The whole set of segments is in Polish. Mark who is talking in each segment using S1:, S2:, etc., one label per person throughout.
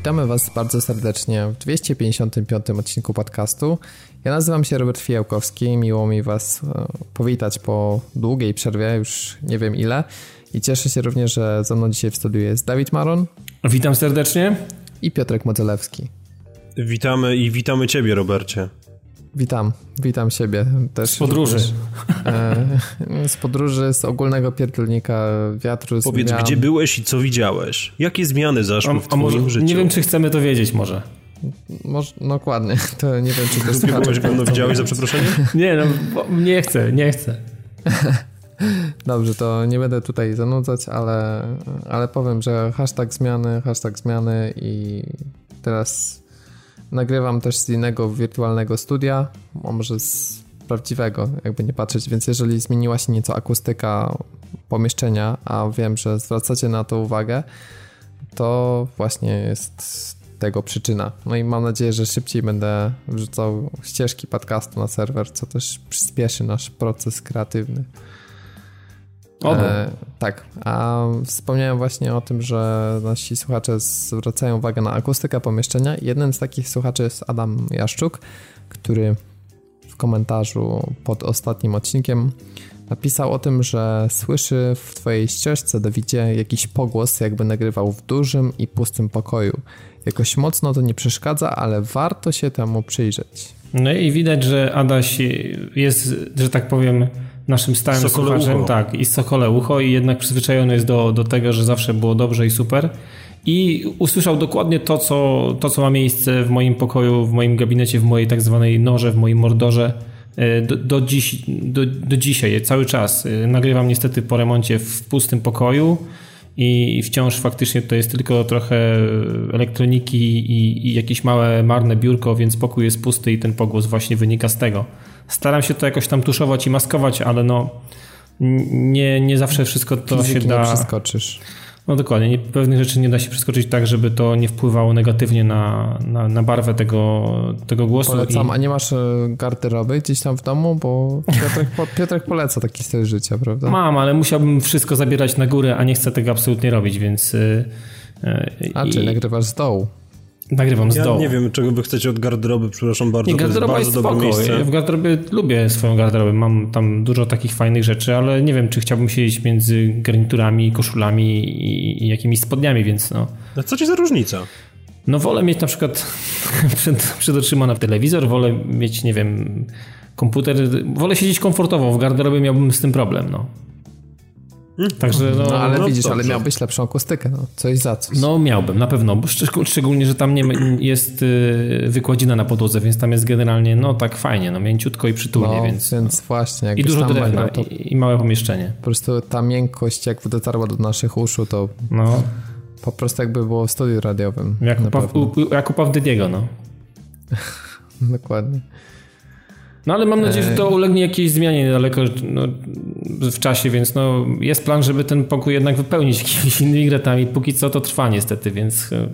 S1: Witamy Was bardzo serdecznie w 255. odcinku podcastu. Ja nazywam się Robert Fijałkowski. Miło mi Was e, powitać po długiej przerwie, już nie wiem ile. I cieszę się również, że ze mną dzisiaj w studiu jest Dawid Maron.
S2: Witam serdecznie.
S1: I Piotrek Modzelewski.
S3: Witamy i witamy Ciebie, Robercie.
S1: Witam, witam siebie też.
S2: Z podróży.
S1: e, z podróży, z ogólnego pierdolnika wiatru.
S3: Powiedz, zmian. gdzie byłeś i co widziałeś? Jakie zmiany zaszły a, w twoim
S2: może,
S3: życiu?
S2: Nie wiem, czy chcemy to wiedzieć może.
S1: Może, no dokładnie, to nie wiem, czy to
S3: Głupie byłeś, gówno widziałeś, za przeproszeniem?
S2: Nie, no, nie chcę, nie chcę.
S1: Dobrze, to nie będę tutaj zanudzać, ale, ale powiem, że hashtag zmiany, hashtag zmiany i teraz Nagrywam też z innego wirtualnego studia, a może z prawdziwego, jakby nie patrzeć, więc jeżeli zmieniła się nieco akustyka pomieszczenia, a wiem, że zwracacie na to uwagę, to właśnie jest tego przyczyna. No i mam nadzieję, że szybciej będę wrzucał ścieżki podcastu na serwer, co też przyspieszy nasz proces kreatywny. E, tak, a wspomniałem właśnie o tym, że nasi słuchacze zwracają uwagę na akustykę pomieszczenia. Jednym z takich słuchaczy jest Adam Jaszczuk, który w komentarzu pod ostatnim odcinkiem napisał o tym, że słyszy w twojej ścieżce, Dawidzie, jakiś pogłos, jakby nagrywał w dużym i pustym pokoju. Jakoś mocno to nie przeszkadza, ale warto się temu przyjrzeć.
S2: No i widać, że Adaś jest, że tak powiem, naszym stałym Sokole słuchaczem. Ucho. Tak, i Sokole Ucho i jednak przyzwyczajony jest do, do tego, że zawsze było dobrze i super. I usłyszał dokładnie to co, to, co ma miejsce w moim pokoju, w moim gabinecie, w mojej tak zwanej noże, w moim mordorze. E, do, do, dziś, do, do dzisiaj, cały czas. E, nagrywam niestety po remoncie w pustym pokoju i wciąż faktycznie to jest tylko trochę elektroniki i, i jakieś małe, marne biurko, więc pokój jest pusty i ten pogłos właśnie wynika z tego. Staram się to jakoś tam tuszować i maskować, ale no nie, nie zawsze wszystko to
S1: Fizyki
S2: się da.
S1: Nie przeskoczysz.
S2: No dokładnie, nie, pewnych rzeczy nie da się przeskoczyć tak, żeby to nie wpływało negatywnie na, na, na barwę tego, tego głosu.
S1: Polecam, i... a nie masz e, garderoby gdzieś tam w domu, bo Piotrek, Piotrek poleca taki styl życia, prawda?
S2: Mam, ale musiałbym wszystko zabierać na górę, a nie chcę tego absolutnie robić, więc... Yy,
S1: a, i... czy nagrywasz z dołu?
S2: Nagrywam z
S3: ja
S2: dołu.
S3: nie wiem, czego wy chcecie od garderoby, przepraszam bardzo. Nie, garderoba to jest, jest dobre miejsce.
S2: W garderobie lubię swoją garderobę, mam tam dużo takich fajnych rzeczy, ale nie wiem, czy chciałbym siedzieć między garniturami, koszulami i, i jakimiś spodniami, więc no.
S3: A co ci za różnica?
S2: No wolę mieć na przykład przed, przed oczyma na telewizor, wolę mieć, nie wiem, komputer, wolę siedzieć komfortowo, w garderobie miałbym z tym problem, no.
S1: Także no, no ale no, widzisz, dobrze. ale miałbyś lepszą akustykę, no, coś za coś.
S2: No miałbym, na pewno, bo szczególnie, że tam nie jest y, wykładzina na podłodze, więc tam jest generalnie, no tak fajnie, no mięciutko i przytulnie,
S1: no,
S2: więc...
S1: więc no. właśnie.
S2: I dużo drewna to... i, i małe pomieszczenie.
S1: Po prostu ta miękkość, jak dotarła do naszych uszu, to no. po prostu jakby było w studiu radiowym.
S2: Jak, u, u, jak u no.
S1: Dokładnie.
S2: No ale mam nadzieję, że to ulegnie jakiejś zmianie niedaleko no, w czasie, więc no, jest plan, żeby ten pokój jednak wypełnić jakimiś innymi gratami. Póki co to trwa niestety, więc e,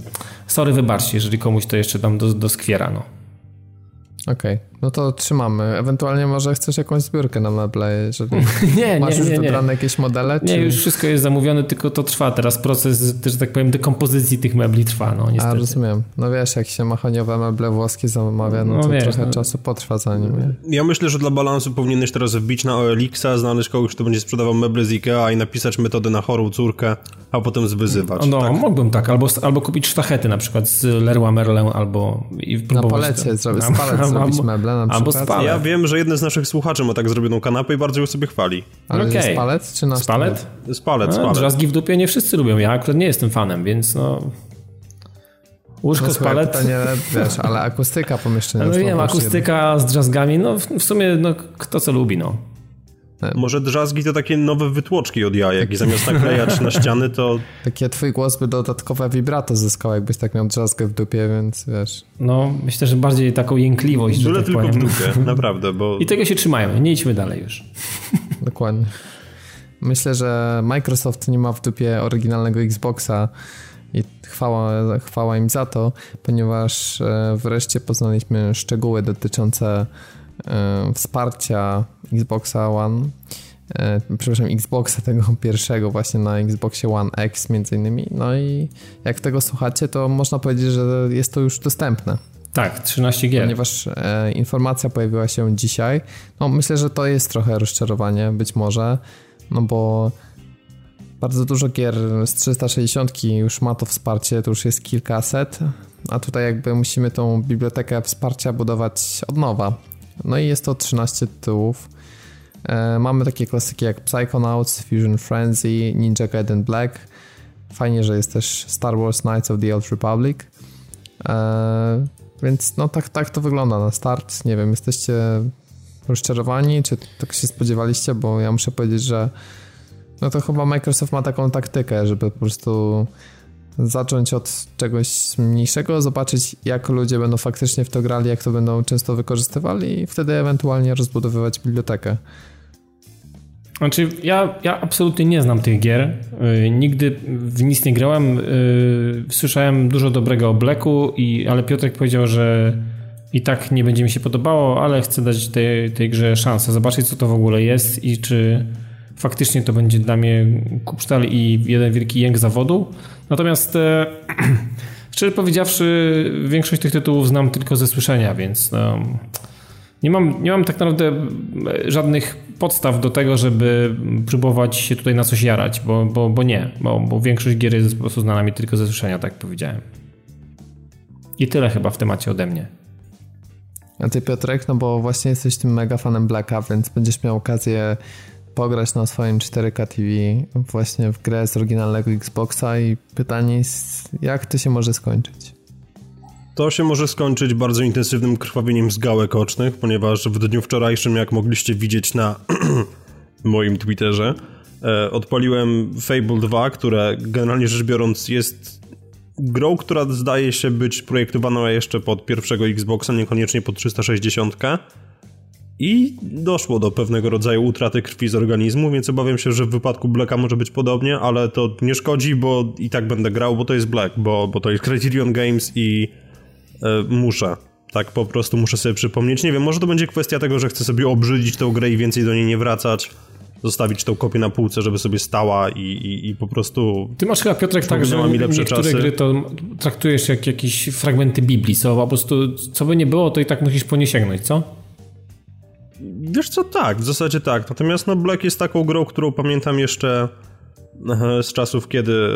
S2: sorry, wybaczcie, jeżeli komuś to jeszcze tam doskwiera. No.
S1: Okej, okay. no to trzymamy. Ewentualnie może chcesz jakąś zbiórkę na meble, jeżeli
S2: nie,
S1: masz
S2: nie,
S1: już
S2: nie,
S1: wybrane jakieś modele?
S2: Nie, już wszystko jest zamówione, tylko to trwa. Teraz proces, że tak powiem, dekompozycji tych mebli trwa, no niestety.
S1: A, rozumiem. No wiesz, jak się machoniowe meble włoskie zamawia, no, no to wiesz, trochę no. czasu potrwa zanim...
S3: Ja myślę, że dla balansu powinieneś teraz wbić na OLX-a, znaleźć kogoś, kto będzie sprzedawał meble z Ikea i napisać metodę na chorą córkę, a potem zwyzywać.
S2: No,
S3: tak?
S2: mógłbym tak. Albo, albo kupić sztachety na przykład z Leroy Merlin, albo i
S1: próbować... Na palecie, zrobić, z zrobić meble na przykład.
S2: Albo spalet.
S3: Ja wiem, że jeden z naszych słuchaczy ma tak zrobioną kanapę i bardzo ją sobie chwali.
S1: Ale okay. palet czy na
S2: Spalet?
S3: Spalet, spalet.
S2: Drzazgi w dupie nie wszyscy lubią. Ja akurat nie jestem fanem, więc no... Łóżko no, z palet.
S1: Pytanie, wiesz, ale akustyka pomieszczenia.
S2: No wiem, akustyka z drzazgami, no w, w sumie no, kto co lubi, no.
S3: Może drzazgi to takie nowe wytłoczki od jajek i zamiast naklejać na ściany to...
S1: Takie twój głos by dodatkowe vibrato zyskał, jakbyś tak miał drzazgę w dupie, więc wiesz...
S2: No, myślę, że bardziej taką jękliwość,
S3: Byle
S2: tak
S3: tylko
S2: powiem.
S3: w dupie, naprawdę, bo...
S2: I tego się trzymajmy, nie idźmy dalej już.
S1: Dokładnie. Myślę, że Microsoft nie ma w dupie oryginalnego Xboxa i chwała, chwała im za to, ponieważ e, wreszcie poznaliśmy szczegóły dotyczące wsparcia Xboxa One e, przepraszam, Xboxa tego pierwszego właśnie na Xboxie One X między innymi. No i jak tego słuchacie, to można powiedzieć, że jest to już dostępne.
S2: Tak, 13 gier.
S1: Ponieważ e, informacja pojawiła się dzisiaj. No myślę, że to jest trochę rozczarowanie, być może, no bo bardzo dużo gier z 360 już ma to wsparcie, to już jest kilkaset, a tutaj jakby musimy tą bibliotekę wsparcia budować od nowa. No i jest to 13 tytułów. E, mamy takie klasyki jak Psychonauts, Fusion Frenzy, Ninja Gaiden Black. Fajnie, że jest też Star Wars Knights of the Old Republic. E, więc no tak, tak to wygląda na start. Nie wiem, jesteście rozczarowani, czy tak się spodziewaliście, bo ja muszę powiedzieć, że no to chyba Microsoft ma taką taktykę, żeby po prostu zacząć od czegoś mniejszego, zobaczyć jak ludzie będą faktycznie w to grali, jak to będą często wykorzystywali i wtedy ewentualnie rozbudowywać bibliotekę.
S2: Znaczy, ja, ja absolutnie nie znam tych gier. Yy, nigdy w nic nie grałem. Yy, słyszałem dużo dobrego o Blacku, i, ale Piotrek powiedział, że i tak nie będzie mi się podobało, ale chcę dać tej, tej grze szansę, zobaczyć co to w ogóle jest i czy faktycznie to będzie dla mnie kupsztal i jeden wielki jęk zawodu. Natomiast e, szczerze powiedziawszy, większość tych tytułów znam tylko ze słyszenia, więc no, nie, mam, nie mam tak naprawdę żadnych podstaw do tego, żeby próbować się tutaj na coś jarać, bo, bo, bo nie, bo, bo większość gier jest po prostu znana mi tylko ze słyszenia, tak powiedziałem. I tyle chyba w temacie ode mnie.
S1: A ty Piotrek, no bo właśnie jesteś tym mega fanem Blacka, więc będziesz miał okazję pograć na swoim 4K TV właśnie w grę z oryginalnego Xboxa i pytanie jest, jak to się może skończyć?
S3: To się może skończyć bardzo intensywnym krwawieniem z gałek ocznych, ponieważ w dniu wczorajszym, jak mogliście widzieć na moim Twitterze, e, odpaliłem Fable 2, które generalnie rzecz biorąc jest grą, która zdaje się być projektowana jeszcze pod pierwszego Xboxa, niekoniecznie pod 360 i doszło do pewnego rodzaju utraty krwi z organizmu, więc obawiam się, że w wypadku Blacka może być podobnie, ale to nie szkodzi, bo i tak będę grał, bo to jest Black, bo, bo to jest Criterion Games i e, muszę. Tak po prostu muszę sobie przypomnieć. Nie wiem, może to będzie kwestia tego, że chcę sobie obrzydzić tę grę i więcej do niej nie wracać. Zostawić tą kopię na półce, żeby sobie stała i, i, i po prostu.
S2: Ty masz chyba Piotrek tak, że niektóre czasy. gry to traktujesz jak jakieś fragmenty Biblii, co po prostu co by nie było, to i tak musisz po nie sięgnąć, co?
S3: Wiesz co, tak, w zasadzie tak. Natomiast no Black jest taką grą, którą pamiętam jeszcze z czasów, kiedy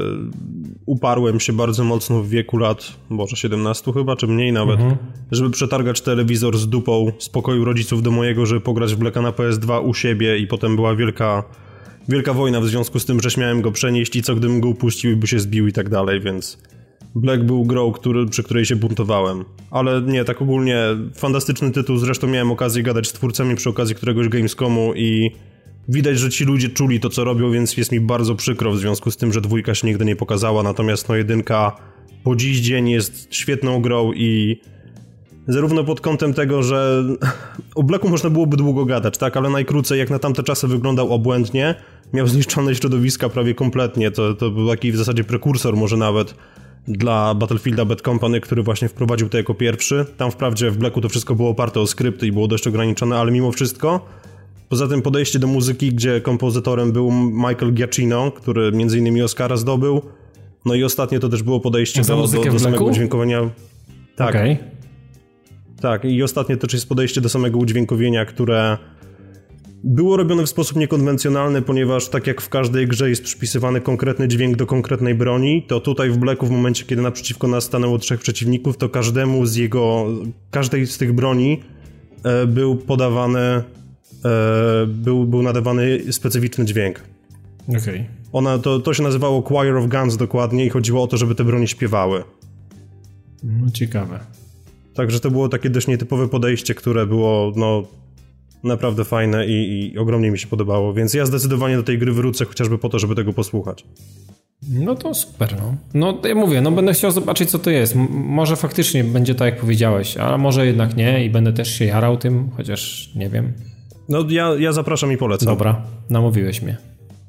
S3: uparłem się bardzo mocno w wieku lat, może 17 chyba, czy mniej nawet, mhm. żeby przetargać telewizor z dupą z pokoju rodziców do mojego, żeby pograć w Blacka na PS2 u siebie i potem była wielka wielka wojna w związku z tym, że śmiałem go przenieść i co gdybym go upuścił by się zbił i tak dalej, więc Black był grą, który, przy której się buntowałem. Ale nie, tak ogólnie fantastyczny tytuł, zresztą miałem okazję gadać z twórcami przy okazji któregoś Gamescomu i widać, że ci ludzie czuli to, co robią, więc jest mi bardzo przykro w związku z tym, że dwójka się nigdy nie pokazała, natomiast no jedynka po dziś dzień jest świetną grą i zarówno pod kątem tego, że o Blacku można byłoby długo gadać, tak, ale najkrócej jak na tamte czasy wyglądał obłędnie, miał zniszczone środowiska prawie kompletnie, to, to był taki w zasadzie prekursor może nawet dla Battlefielda Bad Company, który właśnie wprowadził to jako pierwszy. Tam wprawdzie w Blacku to wszystko było oparte o skrypty i było dość ograniczone, ale mimo wszystko Poza tym podejście do muzyki, gdzie kompozytorem był Michael Giacchino, który między innymi Oscara zdobył. No i ostatnio to też było podejście do, do, do samego udźwiękowienia. Tak. Okay. Tak, i ostatnie to też jest podejście do samego udźwiękowienia, które było robione w sposób niekonwencjonalny, ponieważ tak jak w każdej grze jest przypisywany konkretny dźwięk do konkretnej broni, to tutaj w Blacku w momencie, kiedy naprzeciwko nas stanęło trzech przeciwników, to każdemu z jego, każdej z tych broni e, był podawany, e, był, był nadawany specyficzny dźwięk.
S2: Okej. Okay.
S3: Ona, to, to się nazywało Choir of Guns dokładnie i chodziło o to, żeby te broni śpiewały.
S2: No ciekawe.
S3: Także to było takie dość nietypowe podejście, które było, no, naprawdę fajne i, i, ogromnie mi się podobało, więc ja zdecydowanie do tej gry wrócę chociażby po to, żeby tego posłuchać.
S2: No to super, no. No ja mówię, no będę chciał zobaczyć co to jest. M może faktycznie będzie tak jak powiedziałeś, a może jednak nie i będę też się jarał tym, chociaż nie wiem.
S3: No ja, ja zapraszam i polecam.
S2: Dobra, namówiłeś mnie.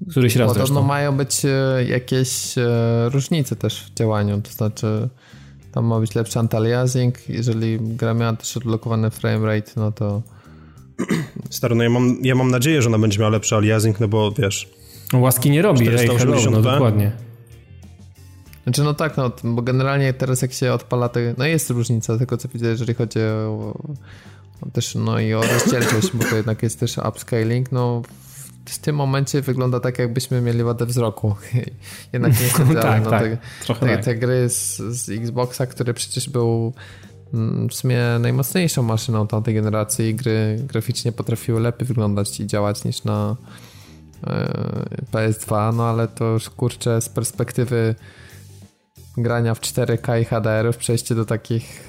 S2: Któryś raz Podobno zresztą.
S1: mają być e, jakieś e, różnice też w działaniu, to znaczy tam ma być lepszy anti-aliasing, jeżeli gra miała też odblokowany framerate, no to
S3: Stary, no ja mam, ja mam nadzieję, że ona będzie miała lepszy aliasing, no bo wiesz...
S2: Łaski nie robi, ej, hello, no dokładnie.
S1: Znaczy no tak, no, bo generalnie teraz jak się odpala, to no jest różnica tego co widzę, jeżeli chodzi o, o też no i o rozdzielczość, bo to jednak jest też upscaling, no w tym momencie wygląda tak, jakbyśmy mieli wadę wzroku. Jednak niestety, tak, no, tak, te, te, tak. te, gry z, z Xboxa, który przecież był w sumie najmocniejszą maszyną tamtej generacji gry graficznie potrafiły lepiej wyglądać i działać niż na e, PS2, no ale to już kurczę z perspektywy grania w 4K i HDR, przejście do takich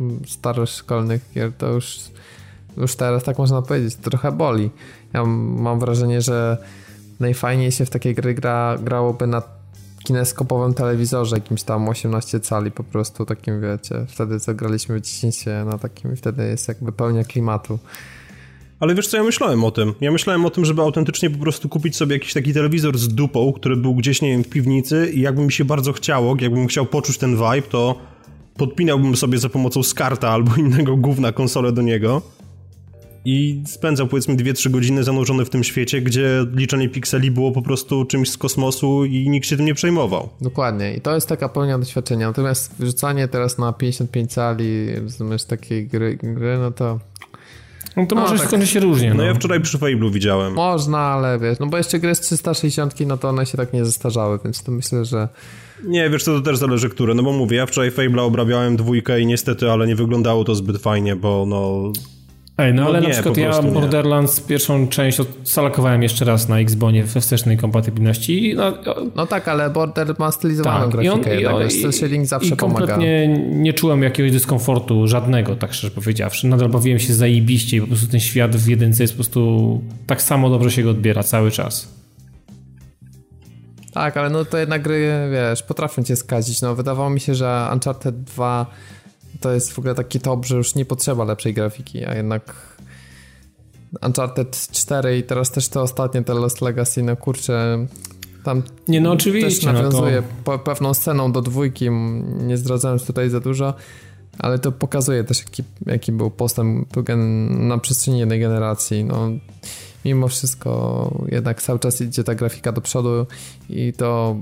S1: mm, staroszkolnych gier, to już, już teraz tak można powiedzieć, trochę boli. Ja mam wrażenie, że najfajniej się w takiej gry gra, grałoby na kineskopowym telewizorze, jakimś tam 18 cali po prostu, takim wiecie, wtedy co w 10 na takim i wtedy jest jakby pełnia klimatu.
S3: Ale wiesz co, ja myślałem o tym. Ja myślałem o tym, żeby autentycznie po prostu kupić sobie jakiś taki telewizor z dupą, który był gdzieś, nie wiem, w piwnicy i jakby mi się bardzo chciało, jakbym chciał poczuć ten vibe, to podpinałbym sobie za pomocą skarta albo innego gówna konsolę do niego i spędzał powiedzmy 2-3 godziny zanurzony w tym świecie, gdzie liczenie pikseli było po prostu czymś z kosmosu i nikt się tym nie przejmował.
S1: Dokładnie i to jest taka pełnia doświadczenia. Natomiast wyrzucanie teraz na 55 cali, rozumiesz, takiej gry, gry no to
S2: no to no, może tak. skończy się różnie.
S3: No. no ja wczoraj przy Fable'u widziałem.
S1: Można, ale wiesz, no bo jeszcze gry z 360, no to one się tak nie zestarzały, więc to myślę, że...
S3: Nie, wiesz co, to też zależy które, no bo mówię, ja wczoraj Fable'a obrabiałem dwójkę i niestety, ale nie wyglądało to zbyt fajnie, bo no...
S2: Ej, no, no ale nie, na przykład ja Borderlands nie. pierwszą część odsalakowałem jeszcze raz na Xbonie we wstecznej kompatybilności.
S1: No, no tak, ale Border ma stylizowaną tak, grafikę, i on, jednak, i, zawsze
S2: i kompletnie pomaga. nie czułem jakiegoś dyskomfortu, żadnego, tak szczerze powiedziawszy. Nadal bawiłem się zajebiście i po prostu ten świat w jedynce jest po prostu tak samo dobrze się go odbiera cały czas.
S1: Tak, ale no to jednak gry, wiesz, potrafią cię skazić. No wydawało mi się, że Uncharted 2 to jest w ogóle taki top, że już nie potrzeba lepszej grafiki, a jednak Uncharted 4 i teraz też te ostatnie, te Lost Legacy, no kurczę, tam
S2: nie, no oczywiście,
S1: też nawiązuje no to... pewną sceną do dwójki, nie zdradzając tutaj za dużo, ale to pokazuje też jaki, jaki był postęp na przestrzeni jednej generacji, no. Mimo wszystko jednak cały czas idzie ta grafika do przodu i to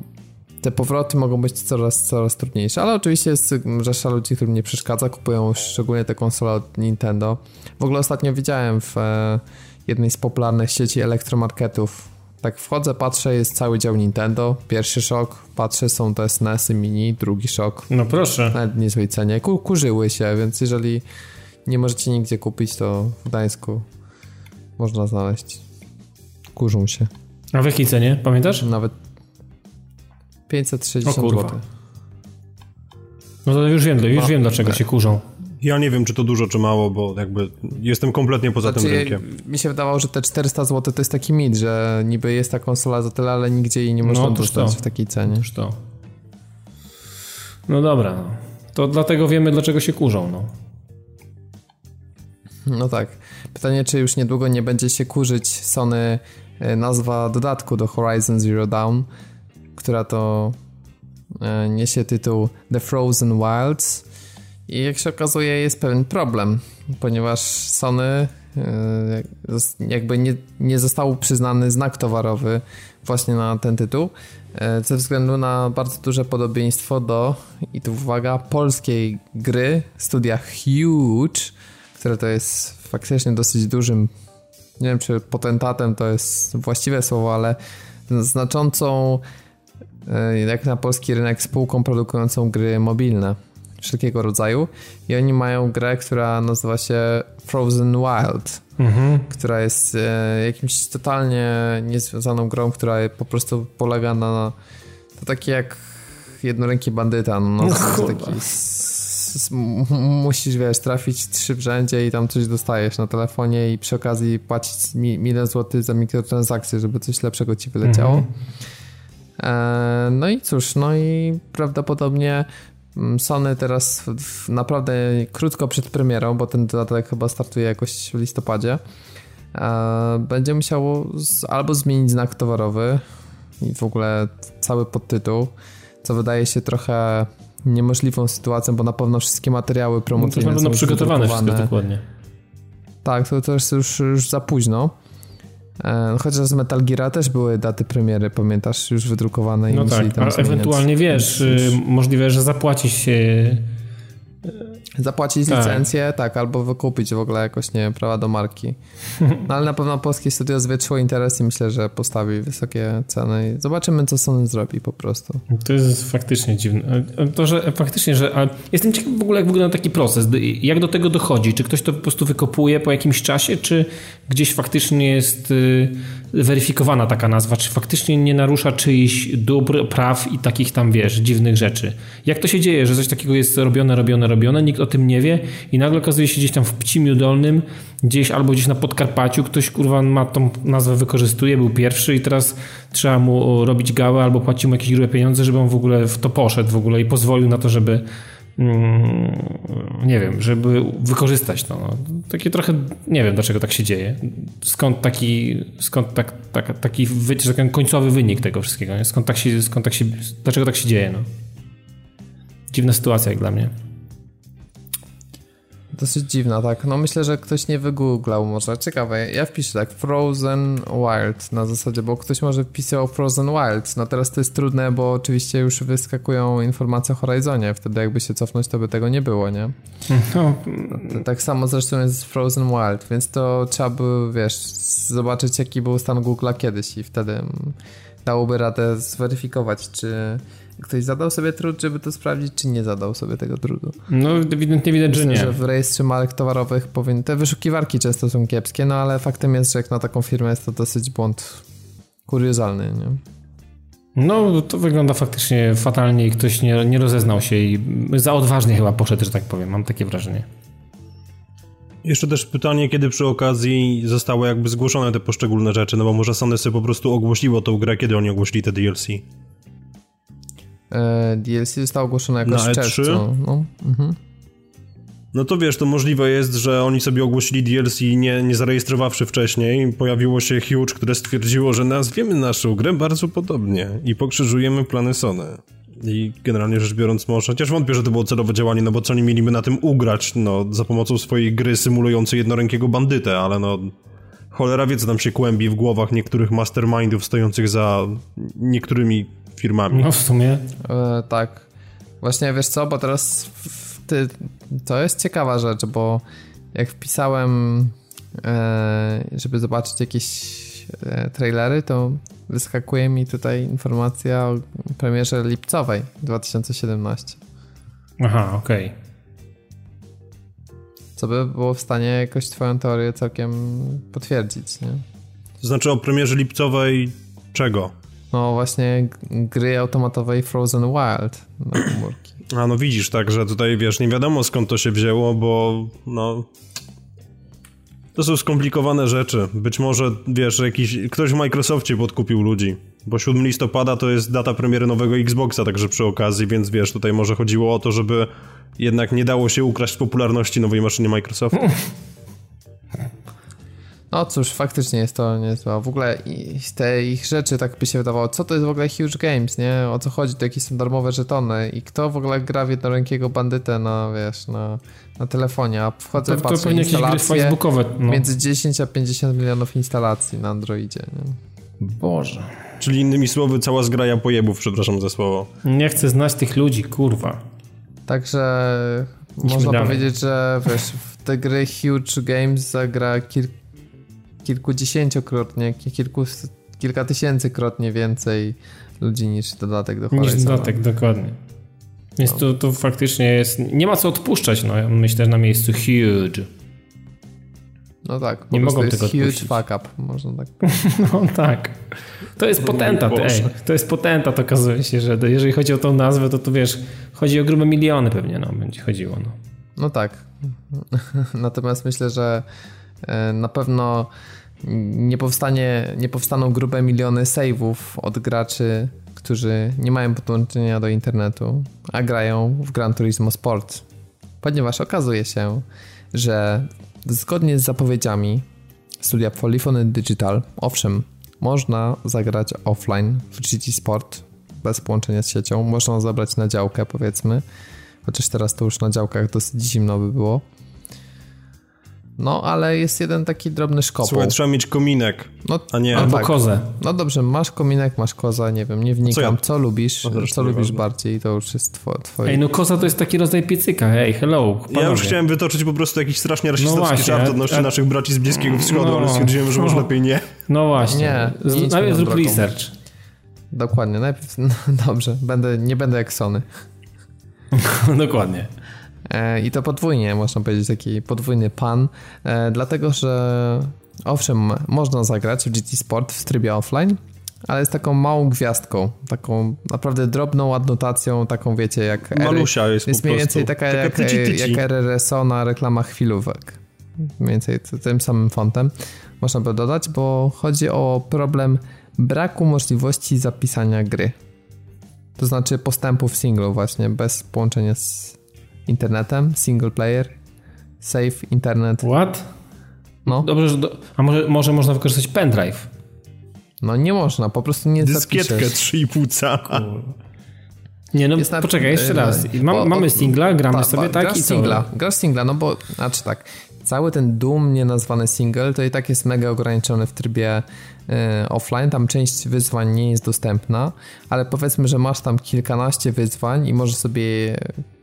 S1: te powroty mogą być coraz, coraz trudniejsze, ale oczywiście jest rzesza ludzi, którym nie przeszkadza, kupują szczególnie te konsole od Nintendo. W ogóle ostatnio widziałem w e, jednej z popularnych sieci elektromarketów, tak wchodzę, patrzę, jest cały dział Nintendo, pierwszy szok, patrzę, są te SNESy mini, drugi szok.
S2: No proszę.
S1: Nawet niezłej cenie, kurzyły się, więc jeżeli nie możecie nigdzie kupić, to w Gdańsku można znaleźć. Kurzą się.
S2: A w jakiej cenie, pamiętasz?
S1: Nawet 560 zł.
S2: No to już wiem, już wiem dlaczego się kurzą.
S3: Ja nie wiem, czy to dużo, czy mało, bo jakby jestem kompletnie poza znaczy, tym rynkiem.
S1: Mi się wydawało, że te 400 zł to jest taki mit, że niby jest ta konsola za tyle, ale nigdzie jej nie można no, dostać w takiej cenie.
S2: Już to. No dobra, no. to dlatego wiemy, dlaczego się kurzą. No.
S1: no tak. Pytanie, czy już niedługo nie będzie się kurzyć Sony e, nazwa dodatku do Horizon Zero Dawn, która to e, niesie tytuł The Frozen Wilds. I jak się okazuje jest pewien problem, ponieważ Sony e, jakby nie, nie został przyznany znak towarowy właśnie na ten tytuł e, ze względu na bardzo duże podobieństwo do i tu uwaga, polskiej gry studia Huge, które to jest faktycznie dosyć dużym nie wiem czy potentatem to jest właściwe słowo, ale znaczącą jak na polski rynek spółką produkującą gry mobilne wszelkiego rodzaju i oni mają grę, która nazywa się Frozen Wild, mhm. która jest e, jakimś totalnie niezwiązaną grą, która po prostu polega na to takie jak jednoręki bandyta, no, no taki musisz, wiesz, trafić trzy brzędzie i tam coś dostajesz na telefonie i przy okazji płacić mi, milion złotych za mikrotransakcje, żeby coś lepszego ci wyleciało. Mhm. E, no i cóż, no i prawdopodobnie mm, Sony teraz naprawdę krótko przed premierą, bo ten dodatek chyba startuje jakoś w listopadzie, e, będzie musiało albo zmienić znak towarowy i w ogóle cały podtytuł, co wydaje się trochę niemożliwą sytuacją, bo na pewno wszystkie materiały promocyjne no to
S2: są przygotowane wszystko dokładnie.
S1: Tak, to, jest już, już za późno. E, chociaż z Metal Gear też były daty premiery, pamiętasz, już wydrukowane.
S2: No tak, ale ewentualnie wiesz, y, możliwe, że zapłacić się
S1: Zapłacić tak. licencję, tak, albo wykupić w ogóle jakoś, nie prawa do marki. No ale na pewno polskie studio zwietrzyło interes i myślę, że postawi wysokie ceny i zobaczymy, co Sony zrobi po prostu.
S2: To jest faktycznie dziwne. To, że faktycznie, że... Jestem ciekaw w ogóle, jak wygląda taki proces. Jak do tego dochodzi? Czy ktoś to po prostu wykopuje po jakimś czasie, czy gdzieś faktycznie jest y, weryfikowana taka nazwa? Czy faktycznie nie narusza czyichś dóbr, praw i takich tam, wiesz, dziwnych rzeczy? Jak to się dzieje, że coś takiego jest robione, robione, robione, nikt o tym nie wie i nagle okazuje się gdzieś tam w Pcimiu Dolnym, gdzieś albo gdzieś na Podkarpaciu ktoś kurwa ma tą nazwę wykorzystuje, był pierwszy i teraz trzeba mu robić gałę albo płacić mu jakieś grube pieniądze, żeby on w ogóle w to poszedł w ogóle i pozwolił na to, żeby mm, nie wiem, żeby wykorzystać to. No. Takie trochę, nie wiem dlaczego tak się dzieje. Skąd taki, skąd tak, tak, taki, taki końcowy wynik tego wszystkiego, nie? Skąd tak się, skąd tak się, dlaczego tak się dzieje, no. Dziwna sytuacja jak dla mnie.
S1: Dosyć dziwna, tak. No myślę, że ktoś nie wygooglał może. Ciekawe, ja wpiszę tak Frozen Wild na zasadzie, bo ktoś może wpisał Frozen Wild. No teraz to jest trudne, bo oczywiście już wyskakują informacje o Horizonie. Wtedy jakby się cofnąć, to by tego nie było, nie? No. Tak samo zresztą jest z Frozen Wild, więc to trzeba by, wiesz, zobaczyć jaki był stan Google'a kiedyś i wtedy dałoby radę zweryfikować, czy ktoś zadał sobie trud, żeby to sprawdzić, czy nie zadał sobie tego trudu.
S2: No ewidentnie widać, że nie.
S1: Że w rejestrze marek towarowych powinny... Te wyszukiwarki często są kiepskie, no ale faktem jest, że jak na taką firmę jest to dosyć błąd kuriozalny, nie?
S2: No, to wygląda faktycznie fatalnie i ktoś nie, nie rozeznał się i za odważnie chyba poszedł, że tak powiem. Mam takie wrażenie.
S3: Jeszcze też pytanie, kiedy przy okazji zostały jakby zgłoszone te poszczególne rzeczy, no bo może Sony sobie po prostu ogłosiło tą grę, kiedy oni ogłosili te DLC.
S1: E, DLC zostało ogłoszone jakoś Na w e czerwcu. No. Mhm.
S3: no to wiesz, to możliwe jest, że oni sobie ogłosili DLC nie, nie zarejestrowawszy wcześniej. Pojawiło się Huge, które stwierdziło, że nazwiemy naszą grę bardzo podobnie i pokrzyżujemy plany Sony. I generalnie rzecz biorąc może, chociaż wątpię, że to było celowe działanie, no bo co oni mieliby na tym ugrać, no, za pomocą swojej gry symulującej jednorękiego bandytę, ale no, cholera wie, co tam się kłębi w głowach niektórych mastermindów stojących za niektórymi firmami.
S2: No w sumie.
S1: E, tak. Właśnie wiesz co, bo teraz ty, to jest ciekawa rzecz, bo jak wpisałem, e, żeby zobaczyć jakieś e, trailery, to wyskakuje mi tutaj informacja o premierze lipcowej 2017.
S2: Aha, okej. Okay.
S1: Co by było w stanie jakoś twoją teorię całkiem potwierdzić, nie?
S3: To znaczy o premierze lipcowej czego?
S1: No właśnie gry automatowej Frozen Wild na komórki.
S3: A no widzisz, tak, że tutaj wiesz, nie wiadomo skąd to się wzięło, bo no... To są skomplikowane rzeczy. Być może, wiesz, jakiś, ktoś w Microsoftie podkupił ludzi. Bo 7 listopada to jest data premiery nowego Xboxa, także przy okazji, więc wiesz, tutaj może chodziło o to, żeby jednak nie dało się ukraść popularności nowej maszyny Microsoftu.
S1: No cóż, faktycznie jest to niezłe. W ogóle z te ich rzeczy tak by się wydawało, co to jest w ogóle Huge Games, nie? O co chodzi? To jakieś są darmowe żetony i kto w ogóle gra w jednorękiego bandytę na, wiesz, na, na telefonie, a wchodzę,
S2: to, to patrzę instalacje facebookowe,
S1: no. między 10 a 50 milionów instalacji na Androidzie, nie?
S2: Boże.
S3: Czyli innymi słowy, cała zgraja pojebów, przepraszam za słowo.
S2: Nie chcę znać tych ludzi, kurwa.
S1: Także można powiedzieć, że wiesz, w te gry Huge Games zagra kilka kilkudziesięciokrotnie, kilku, kilka tysięcykrotnie więcej ludzi niż dodatek do Horizona.
S2: Niż dodatek, dokładnie. Więc no. to, to faktycznie jest... Nie ma co odpuszczać, no. Myślę, na miejscu huge.
S1: No tak, nie mogą tego huge odpuścić. fuck up, można tak
S2: No tak. To jest potentat, ej. To jest potentat, okazuje się, że jeżeli chodzi o tą nazwę, to to wiesz, chodzi o grube miliony pewnie, no, będzie chodziło, no.
S1: No tak. Natomiast myślę, że na pewno nie, powstanie, nie powstaną grube miliony save'ów od graczy, którzy nie mają podłączenia do internetu, a grają w Gran Turismo Sport. Ponieważ okazuje się, że zgodnie z zapowiedziami studia Polyphony Digital, owszem, można zagrać offline w GT Sport bez połączenia z siecią, można zabrać na działkę powiedzmy, chociaż teraz to już na działkach dosyć zimno by było No, ale jest jeden taki drobny szkopuł.
S3: Słuchaj, trzeba mieć kominek, no, a nie...
S2: Albo tak. kozę.
S1: No dobrze, masz kominek, masz kozę, nie wiem, nie wnikam, co, ja? co lubisz, no, co lubisz bardziej, to już jest two, twoje.
S2: Ej, no koza to jest taki rodzaj piecyka, hej, hello,
S3: panowie. Ja już chciałem wytoczyć po prostu jakiś strasznie rasistowski no żart odnośnie a... naszych braci z Bliskiego Wschodu, no, ale stwierdziłem, że no, może lepiej nie.
S2: No właśnie, nie, najpierw zrób research.
S1: Dokładnie, najpierw, no, dobrze, będę, nie będę jak Sony.
S2: Dokładnie.
S1: E, I to podwójnie, można powiedzieć, taki podwójny pan, e, dlatego że owszem, można zagrać w GT Sport w trybie offline, ale jest taką małą gwiazdką, taką naprawdę drobną adnotacją, taką wiecie, jak...
S3: Malusia jest
S1: Jest mniej więcej taka, taka jak, tyci, tyci. jak RRSO na reklamach chwilówek. Mniej więcej tym samym fontem można by dodać, bo chodzi o problem braku możliwości zapisania gry. To znaczy postępów singlu właśnie, bez połączenia z internetem, single player, save, internet.
S2: What? No. Dobrze, że do... a może, może można wykorzystać pendrive?
S1: No nie można, po prostu nie
S3: Dyskietkę 3,5 cala.
S2: Nie no, Jest poczekaj, jeszcze raz. Mam, mamy singla, gramy ta, sobie, tak?
S1: Grasz
S2: i
S1: singla, grasz singla, no bo, znaczy tak, cały ten dumnie nazwany single to i tak jest mega ograniczony w trybie y, offline, tam część wyzwań nie jest dostępna, ale powiedzmy, że masz tam kilkanaście wyzwań i możesz sobie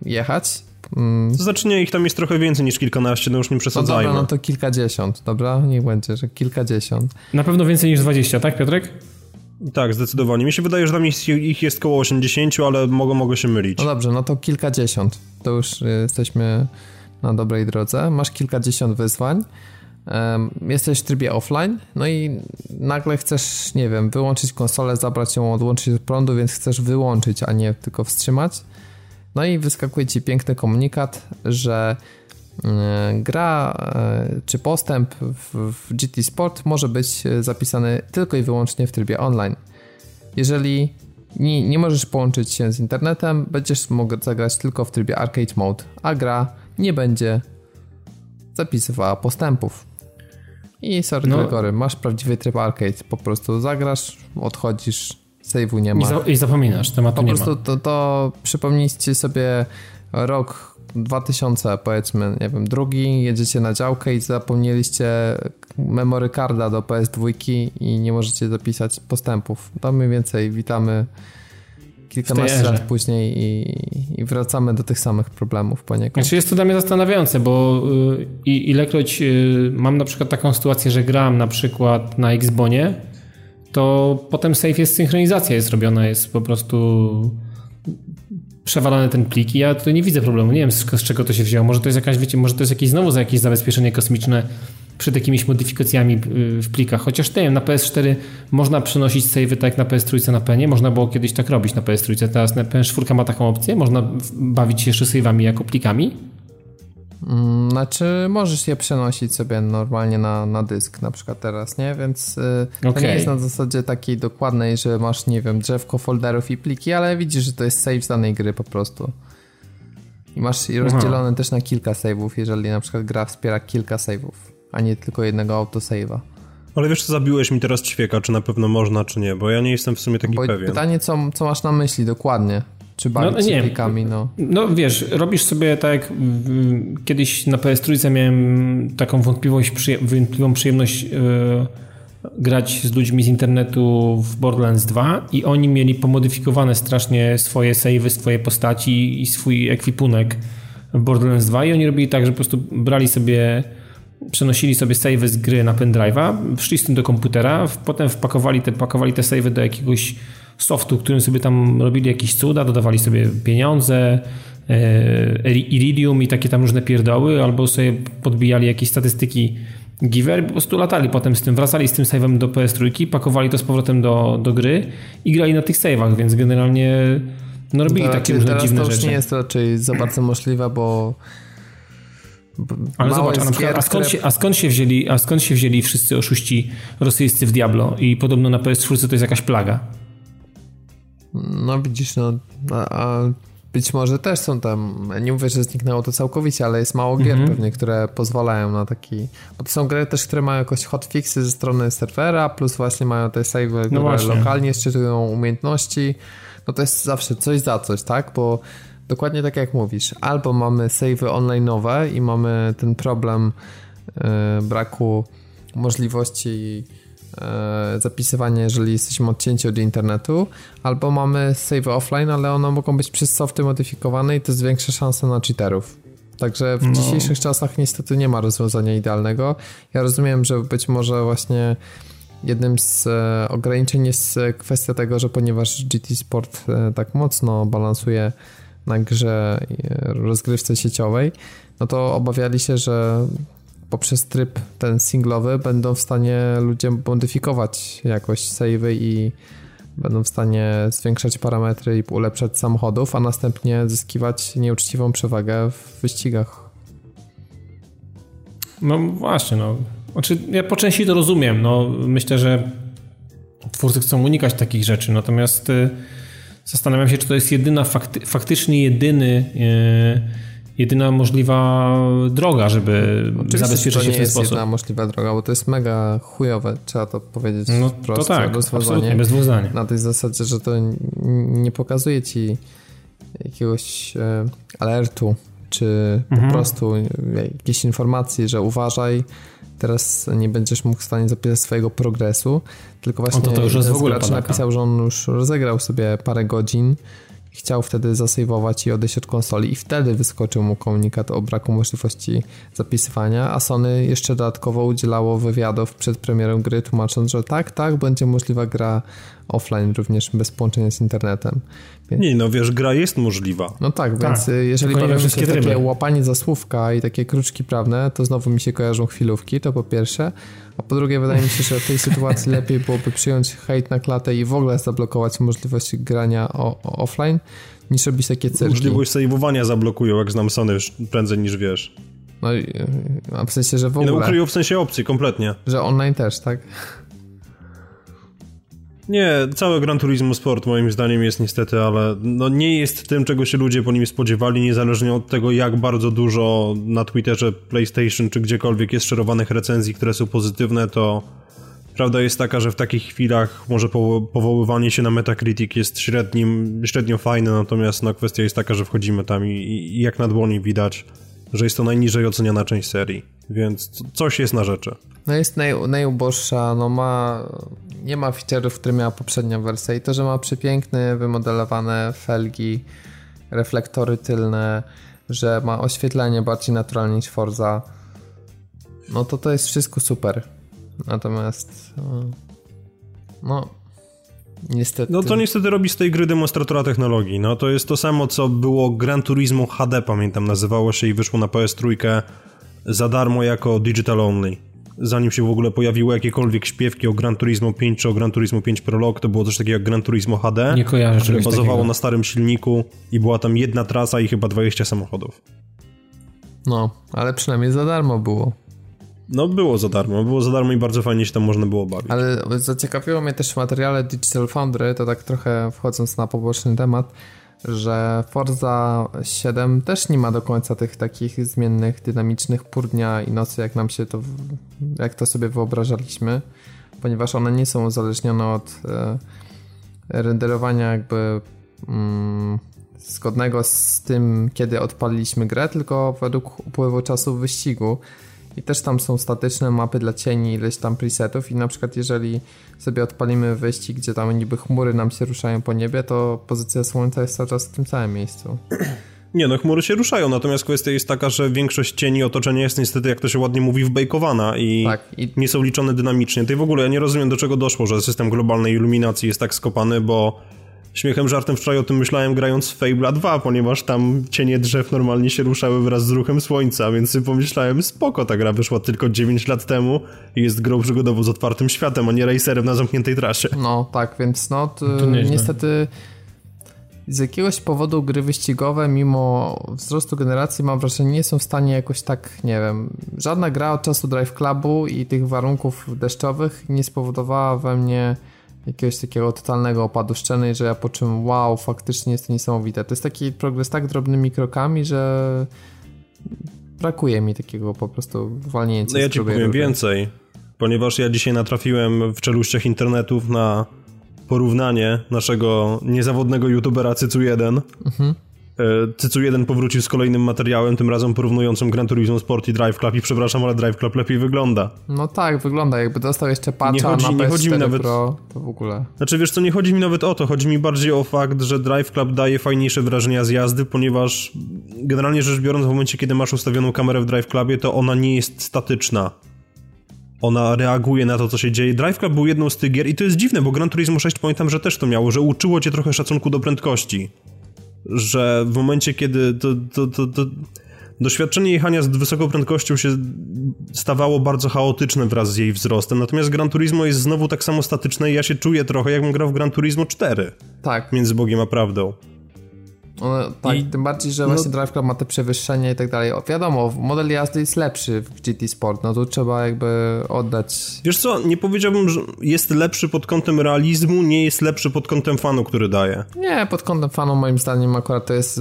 S1: jechać
S3: Mm. To znaczy nie, ich tam jest trochę więcej niż kilkanaście, no już nie przesadzajmy.
S1: No dobra, no to kilkadziesiąt, dobra? Niech będzie, że kilkadziesiąt.
S2: Na pewno więcej niż dwadzieścia, tak Piotrek?
S3: Tak, zdecydowanie. Mi się wydaje, że tam ich jest około 80, ale mogę, mogę się mylić.
S1: No dobrze, no to kilkadziesiąt. To już jesteśmy na dobrej drodze. Masz kilkadziesiąt wyzwań. Jesteś w trybie offline, no i nagle chcesz, nie wiem, wyłączyć konsolę, zabrać ją, odłączyć od prądu, więc chcesz wyłączyć, a nie tylko wstrzymać. No i wyskakuje ci piękny komunikat, że e, gra e, czy postęp w GT Sport może być zapisany tylko i wyłącznie w trybie online. Jeżeli nie, nie możesz połączyć się z internetem, będziesz mógł zagrać tylko w trybie arcade mode, a gra nie będzie zapisywała postępów. I sorry no. Gregory, masz prawdziwy tryb arcade, po prostu zagrasz, odchodzisz, save'u nie ma.
S2: I, za, I, zapominasz, tematu
S1: po
S2: nie
S1: ma. Po prostu to, to przypomnijcie sobie rok 2000 powiedzmy, nie wiem, drugi, jedziecie na działkę i zapomnieliście memory carda do PS2 i nie możecie zapisać postępów. To mniej więcej witamy kilkanaście lat później i, i, wracamy do tych samych problemów poniekąd.
S2: Znaczy jest to dla mnie zastanawiające, bo y, ilekroć y, mam na przykład taką sytuację, że gram na przykład na Xbonie to potem save jest synchronizacja jest robiona, jest po prostu przewalany ten plik i ja tutaj nie widzę problemu. Nie wiem z, z, czego to się wzięło. Może to jest jakaś, wiecie, może to jest jakieś znowu za jakieś zabezpieczenie kosmiczne przed jakimiś modyfikacjami y, w plikach. Chociaż nie wiem, na PS4 można przenosić save tak jak na PS3 na penie. Można było kiedyś tak robić na PS3. Teraz na PS4 ma taką opcję. Można bawić się jeszcze save'ami jako plikami.
S1: Mm, znaczy, możesz je przenosić sobie normalnie na, na dysk, na przykład teraz, nie? Więc okay. to nie jest na zasadzie takiej dokładnej, że masz, nie wiem, drzewko folderów i pliki, ale widzisz, że to jest save z danej gry po prostu. I masz je rozdzielone Aha. też na kilka save'ów, jeżeli na przykład gra wspiera kilka save'ów, a nie tylko jednego autosave'a.
S3: Ale wiesz co, zabiłeś mi teraz ćwieka, czy na pewno można, czy nie, bo ja nie jestem w sumie taki bo pewien.
S1: Pytanie, co, co masz na myśli dokładnie? Czy bawić no, no.
S2: No wiesz, robisz sobie tak jak kiedyś na PS3 miałem taką wątpliwość, wątpliwą przyjemność yy, grać z ludźmi z internetu w Borderlands 2 i oni mieli pomodyfikowane strasznie swoje savey, swoje postaci i swój ekwipunek w Borderlands 2 i oni robili tak, że po prostu brali sobie przenosili sobie savey z gry na pendrive'a, wszli z tym do komputera, potem wpakowali te, pakowali te savey do jakiegoś softu, którym sobie tam robili jakieś cuda, dodawali sobie pieniądze, e, iridium i takie tam różne pierdoły, albo sobie podbijali jakieś statystyki giver, po prostu latali potem z tym, wracali z tym save'em do PS3, pakowali to z powrotem do, do gry i grali na tych save'ach, więc generalnie no robili to takie różne dziwne
S1: rzeczy.
S2: to już
S1: nie jest raczej za bardzo możliwe, bo
S2: ale zobacz, a, przykład, a, skąd się, a, skąd się wzięli, a skąd się wzięli wszyscy oszuści rosyjscy w Diablo i podobno na PS4 to jest jakaś plaga?
S1: No widzisz, no a, a, być może też są tam, nie mówię, że zniknęło to całkowicie, ale jest mało gier mm -hmm. pewnie, które pozwalają na taki, bo to są gry też, które mają jakoś hotfixy ze strony serwera, plus właśnie mają te save, no które właśnie. lokalnie szczytują umiejętności, no to jest zawsze coś za coś, tak, bo dokładnie tak jak mówisz, albo mamy savey online'owe i mamy ten problem braku możliwości zapisywania, jeżeli jesteśmy odcięci od internetu, albo mamy save offline, ale one mogą być przez softy modyfikowane i to zwiększa szanse na cheaterów. Także w no. dzisiejszych czasach niestety nie ma rozwiązania idealnego. Ja rozumiem, że być może właśnie jednym z e, ograniczeń jest kwestia tego, że ponieważ GT Sport e, tak mocno balansuje na grze e, rozgrywce sieciowej, no to obawiali się, że poprzez tryb ten singlowy będą w stanie ludzie modyfikować jakoś savey i będą w stanie zwiększać parametry i ulepszać samochodów, a następnie zyskiwać nieuczciwą przewagę w wyścigach.
S2: No właśnie, no. Znaczy, ja po części to rozumiem. No, myślę, że twórcy chcą unikać takich rzeczy, natomiast y, zastanawiam się, czy to jest jedyna, fakty, faktycznie jedyny y, jedyna możliwa droga, żeby Oczywiście zabezpieczyć się w ten sposób.
S1: to nie jest jedyna możliwa droga, bo to jest mega chujowe, trzeba to powiedzieć no, wprost.
S2: To tak, absolutnie, bez dwóch.
S1: Na tej zasadzie, że to nie pokazuje ci jakiegoś e, alertu, czy mhm. po prostu jakiejś informacji, że uważaj, teraz nie będziesz mógł w stanie zapisać swojego progresu, tylko właśnie
S2: to, to już jest w ogóle
S1: napisał, że on już rozegrał sobie parę godzin, chciał wtedy zasejwować i odejść od konsoli. I wtedy wyskoczył mu komunikat o braku możliwości zapisywania, a Sony jeszcze dodatkowo udzielało wywiadów przed premierą gry, tłumacząc, że tak, tak, będzie możliwa gra offline również bez połączenia z internetem.
S3: Więc... Nie, no wiesz, gra jest możliwa.
S1: No tak, tak. więc y, jeżeli pojawią się takie łapanie za słówka i takie kruczki prawne, to znowu mi się kojarzą chwilówki, to po pierwsze, a po drugie wydaje mi się, że w tej sytuacji lepiej byłoby przyjąć hejt na klatę i w ogóle zablokować możliwość grania o, o offline, niż robić takie cyrki.
S3: Możliwość saveowania zablokują, jak znam Sony, prędzej niż wiesz.
S1: No, y, a w sensie, że w ogóle...
S3: Nie, no ukryją w sensie opcji, kompletnie.
S1: Że online też, tak?
S3: Nie, całe Gran Turismo Sport moim zdaniem jest niestety, ale no nie jest tym, czego się ludzie po nim spodziewali, niezależnie od tego, jak bardzo dużo na Twitterze, PlayStation czy gdziekolwiek jest szerowanych recenzji, które są pozytywne, to prawda jest taka, że w takich chwilach może powoływanie się na Metacritic jest średnim, średnio fajne, natomiast no, kwestia jest taka, że wchodzimy tam i, i jak na dłoni widać, że jest to najniżej oceniana część serii, więc coś jest na rzeczy.
S1: No jest naj, najuboższa, no ma nie ma feature'ów, które miała poprzednia wersja i to, że ma przepiękne, wymodelowane felgi, reflektory tylne, że ma oświetlenie bardziej naturalne niż Forza, no to to jest wszystko super. Natomiast no, no niestety...
S3: No to niestety robi z tej gry demonstratora technologii. No to jest to samo, co było Gran Turismo HD, pamiętam, nazywało się i wyszło na PS3 za darmo jako digital only zanim się w ogóle pojawiły jakiekolwiek śpiewki o Gran Turismo 5 czy o Gran Turismo 5 Prolog, to było coś takiego jak Gran Turismo HD,
S2: Nie kojarzę które
S3: bazowało
S2: takiego.
S3: na starym silniku i była tam jedna trasa i chyba 20 samochodów.
S1: No, ale przynajmniej za darmo było.
S3: No, było za darmo, było za darmo i bardzo fajnie się tam można było bawić.
S1: Ale zaciekawiło mnie też w materiale Digital Foundry, to tak trochę wchodząc na poboczny temat, że Forza 7 też nie ma do końca tych takich zmiennych, dynamicznych pór dnia i nocy, jak nam się to, jak to sobie wyobrażaliśmy, ponieważ one nie są uzależnione od e, renderowania jakby mm, zgodnego z tym, kiedy odpaliliśmy grę, tylko według upływu czasu wyścigu. I też tam są statyczne mapy dla cieni, ileś tam presetów i na przykład jeżeli sobie odpalimy wyścig, gdzie tam niby chmury nam się ruszają po niebie, to pozycja słońca jest cały czas w tym samym miejscu.
S3: Nie, no chmury się ruszają, natomiast kwestia jest taka, że większość cieni otoczenia jest niestety, jak to się ładnie mówi, wbejkowana i, tak, i... nie są liczone dynamicznie. To w ogóle ja nie rozumiem, do czego doszło, że system globalnej iluminacji jest tak skopany, bo Śmiechem, żartem wczoraj o tym myślałem grając w Fable 2, ponieważ tam cienie drzew normalnie się ruszały wraz z ruchem słońca, więc pomyślałem, spoko, ta gra wyszła tylko 9 lat temu i jest grą przygodową z otwartym światem, a nie racerem na zamkniętej trasie.
S1: No tak, więc no to, to niestety z jakiegoś powodu gry wyścigowe, mimo wzrostu generacji, mam wrażenie, nie są w stanie jakoś tak, nie wiem, żadna gra od czasu Drive Clubu i tych warunków deszczowych nie spowodowała we mnie jakiegoś takiego totalnego opadu szczeny, że ja poczułem, wow, faktycznie jest to niesamowite. To jest taki progres tak drobnymi krokami, że brakuje mi takiego po prostu walnięcia.
S3: No ja ci powiem więcej, ponieważ ja dzisiaj natrafiłem w czeluściach internetów na porównanie naszego niezawodnego youtubera Cycu1 mhm. E, Cycu 1 powrócił z kolejnym materiałem, tym razem porównującym Gran Turismo Sport i Drive Club i przepraszam, ale Drive Club lepiej wygląda.
S1: No tak, wygląda. Jakby dostał jeszcze patcha chodzi, na PS4 nie chodzi mi nawet... Pro, to w ogóle...
S3: Znaczy wiesz co, nie chodzi mi nawet o to, chodzi mi bardziej o fakt, że Drive Club daje fajniejsze wrażenia z jazdy, ponieważ generalnie rzecz biorąc w momencie, kiedy masz ustawioną kamerę w Drive Clubie, to ona nie jest statyczna. Ona reaguje na to, co się dzieje. Drive Club był jedną z tych gier i to jest dziwne, bo Gran Turismo 6 pamiętam, że też to miało, że uczyło cię trochę szacunku do prędkości że w momencie, kiedy to, to, to, to doświadczenie jechania z wysoką prędkością się stawało bardzo chaotyczne wraz z jej wzrostem, natomiast Gran Turismo jest znowu tak samo statyczne i ja się czuję trochę jakbym grał w Gran Turismo 4.
S1: Tak.
S3: Między Bogiem a prawdą.
S1: No, tak, I, tym bardziej, że no, właśnie Drive Club ma te przewyższenie i tak dalej. Wiadomo, model jazdy jest lepszy w GT Sport, no tu trzeba jakby oddać...
S3: Wiesz co, nie powiedziałbym, że jest lepszy pod kątem realizmu, nie jest lepszy pod kątem fanu, który daje.
S1: Nie, pod kątem fanu moim zdaniem akurat to jest...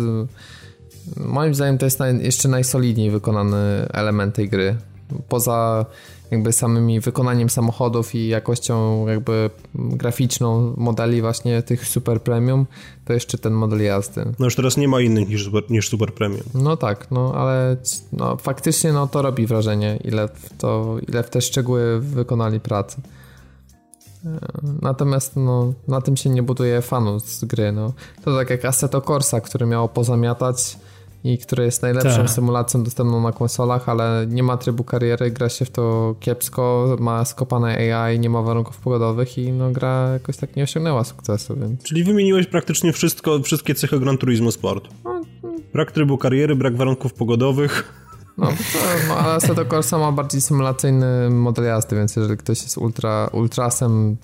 S1: Moim zdaniem to jest naj, jeszcze najsolidniej wykonany element tej gry. Poza jakby samymi wykonaniem samochodów i jakością jakby graficzną modeli właśnie tych super premium, to jeszcze ten model jazdy.
S3: No już teraz nie ma innych niż super, niż super premium.
S1: No tak, no ale no, faktycznie no to robi wrażenie, ile w, to, ile w te szczegóły wykonali pracy. E, natomiast no, na tym się nie buduje fanów z gry. No. To tak jak Assetto Corsa, który miało pozamiatać i które jest najlepszą tak. symulacją dostępną na konsolach, ale nie ma trybu kariery, gra się w to kiepsko, ma skopane AI, nie ma warunków pogodowych i no gra jakoś tak nie osiągnęła sukcesu, więc...
S3: Czyli wymieniłeś praktycznie wszystko, wszystkie cechy Gran Turismo Sport. No, brak trybu kariery, brak warunków pogodowych.
S1: No, to, no ale Assetto Corsa ma bardziej symulacyjny model jazdy, więc jeżeli ktoś jest ultra, ultrasem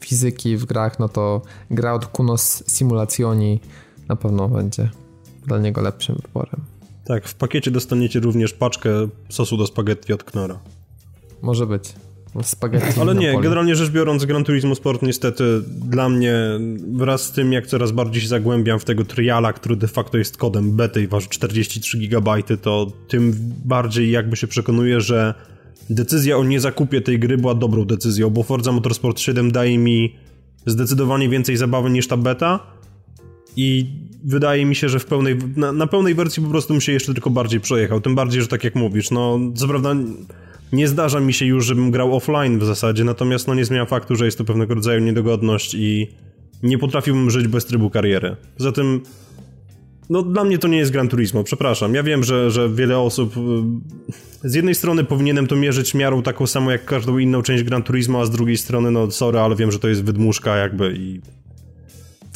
S1: fizyki w grach, no to gra od Kunos Simulazioni na pewno będzie dla niego lepszym wyborem.
S3: Tak, w pakiecie dostaniecie również paczkę sosu do spaghetti od Knora.
S1: Może być. Spaghetti
S3: Ale nie, generalnie rzecz biorąc, Gran Turismo Sport niestety dla mnie wraz z tym, jak coraz bardziej się zagłębiam w tego triala, który de facto jest kodem bety i waży 43 GB, to tym bardziej jakby się przekonuję, że decyzja o niezakupie tej gry była dobrą decyzją, bo Forza Motorsport 7 daje mi zdecydowanie więcej zabawy niż ta beta i wydaje mi się, że w pełnej, na, na, pełnej wersji po prostu bym się jeszcze tylko bardziej przejechał. Tym bardziej, że tak jak mówisz, no co prawda nie zdarza mi się już, żebym grał offline w zasadzie, natomiast no nie zmienia faktu, że jest to pewnego rodzaju niedogodność i nie potrafiłbym żyć bez trybu kariery. Zatem no dla mnie to nie jest Gran Turismo, przepraszam. Ja wiem, że, że wiele osób z jednej strony powinienem to mierzyć miarą taką samą jak każdą inną część Gran Turismo, a z drugiej strony no sorry, ale wiem, że to jest wydmuszka jakby i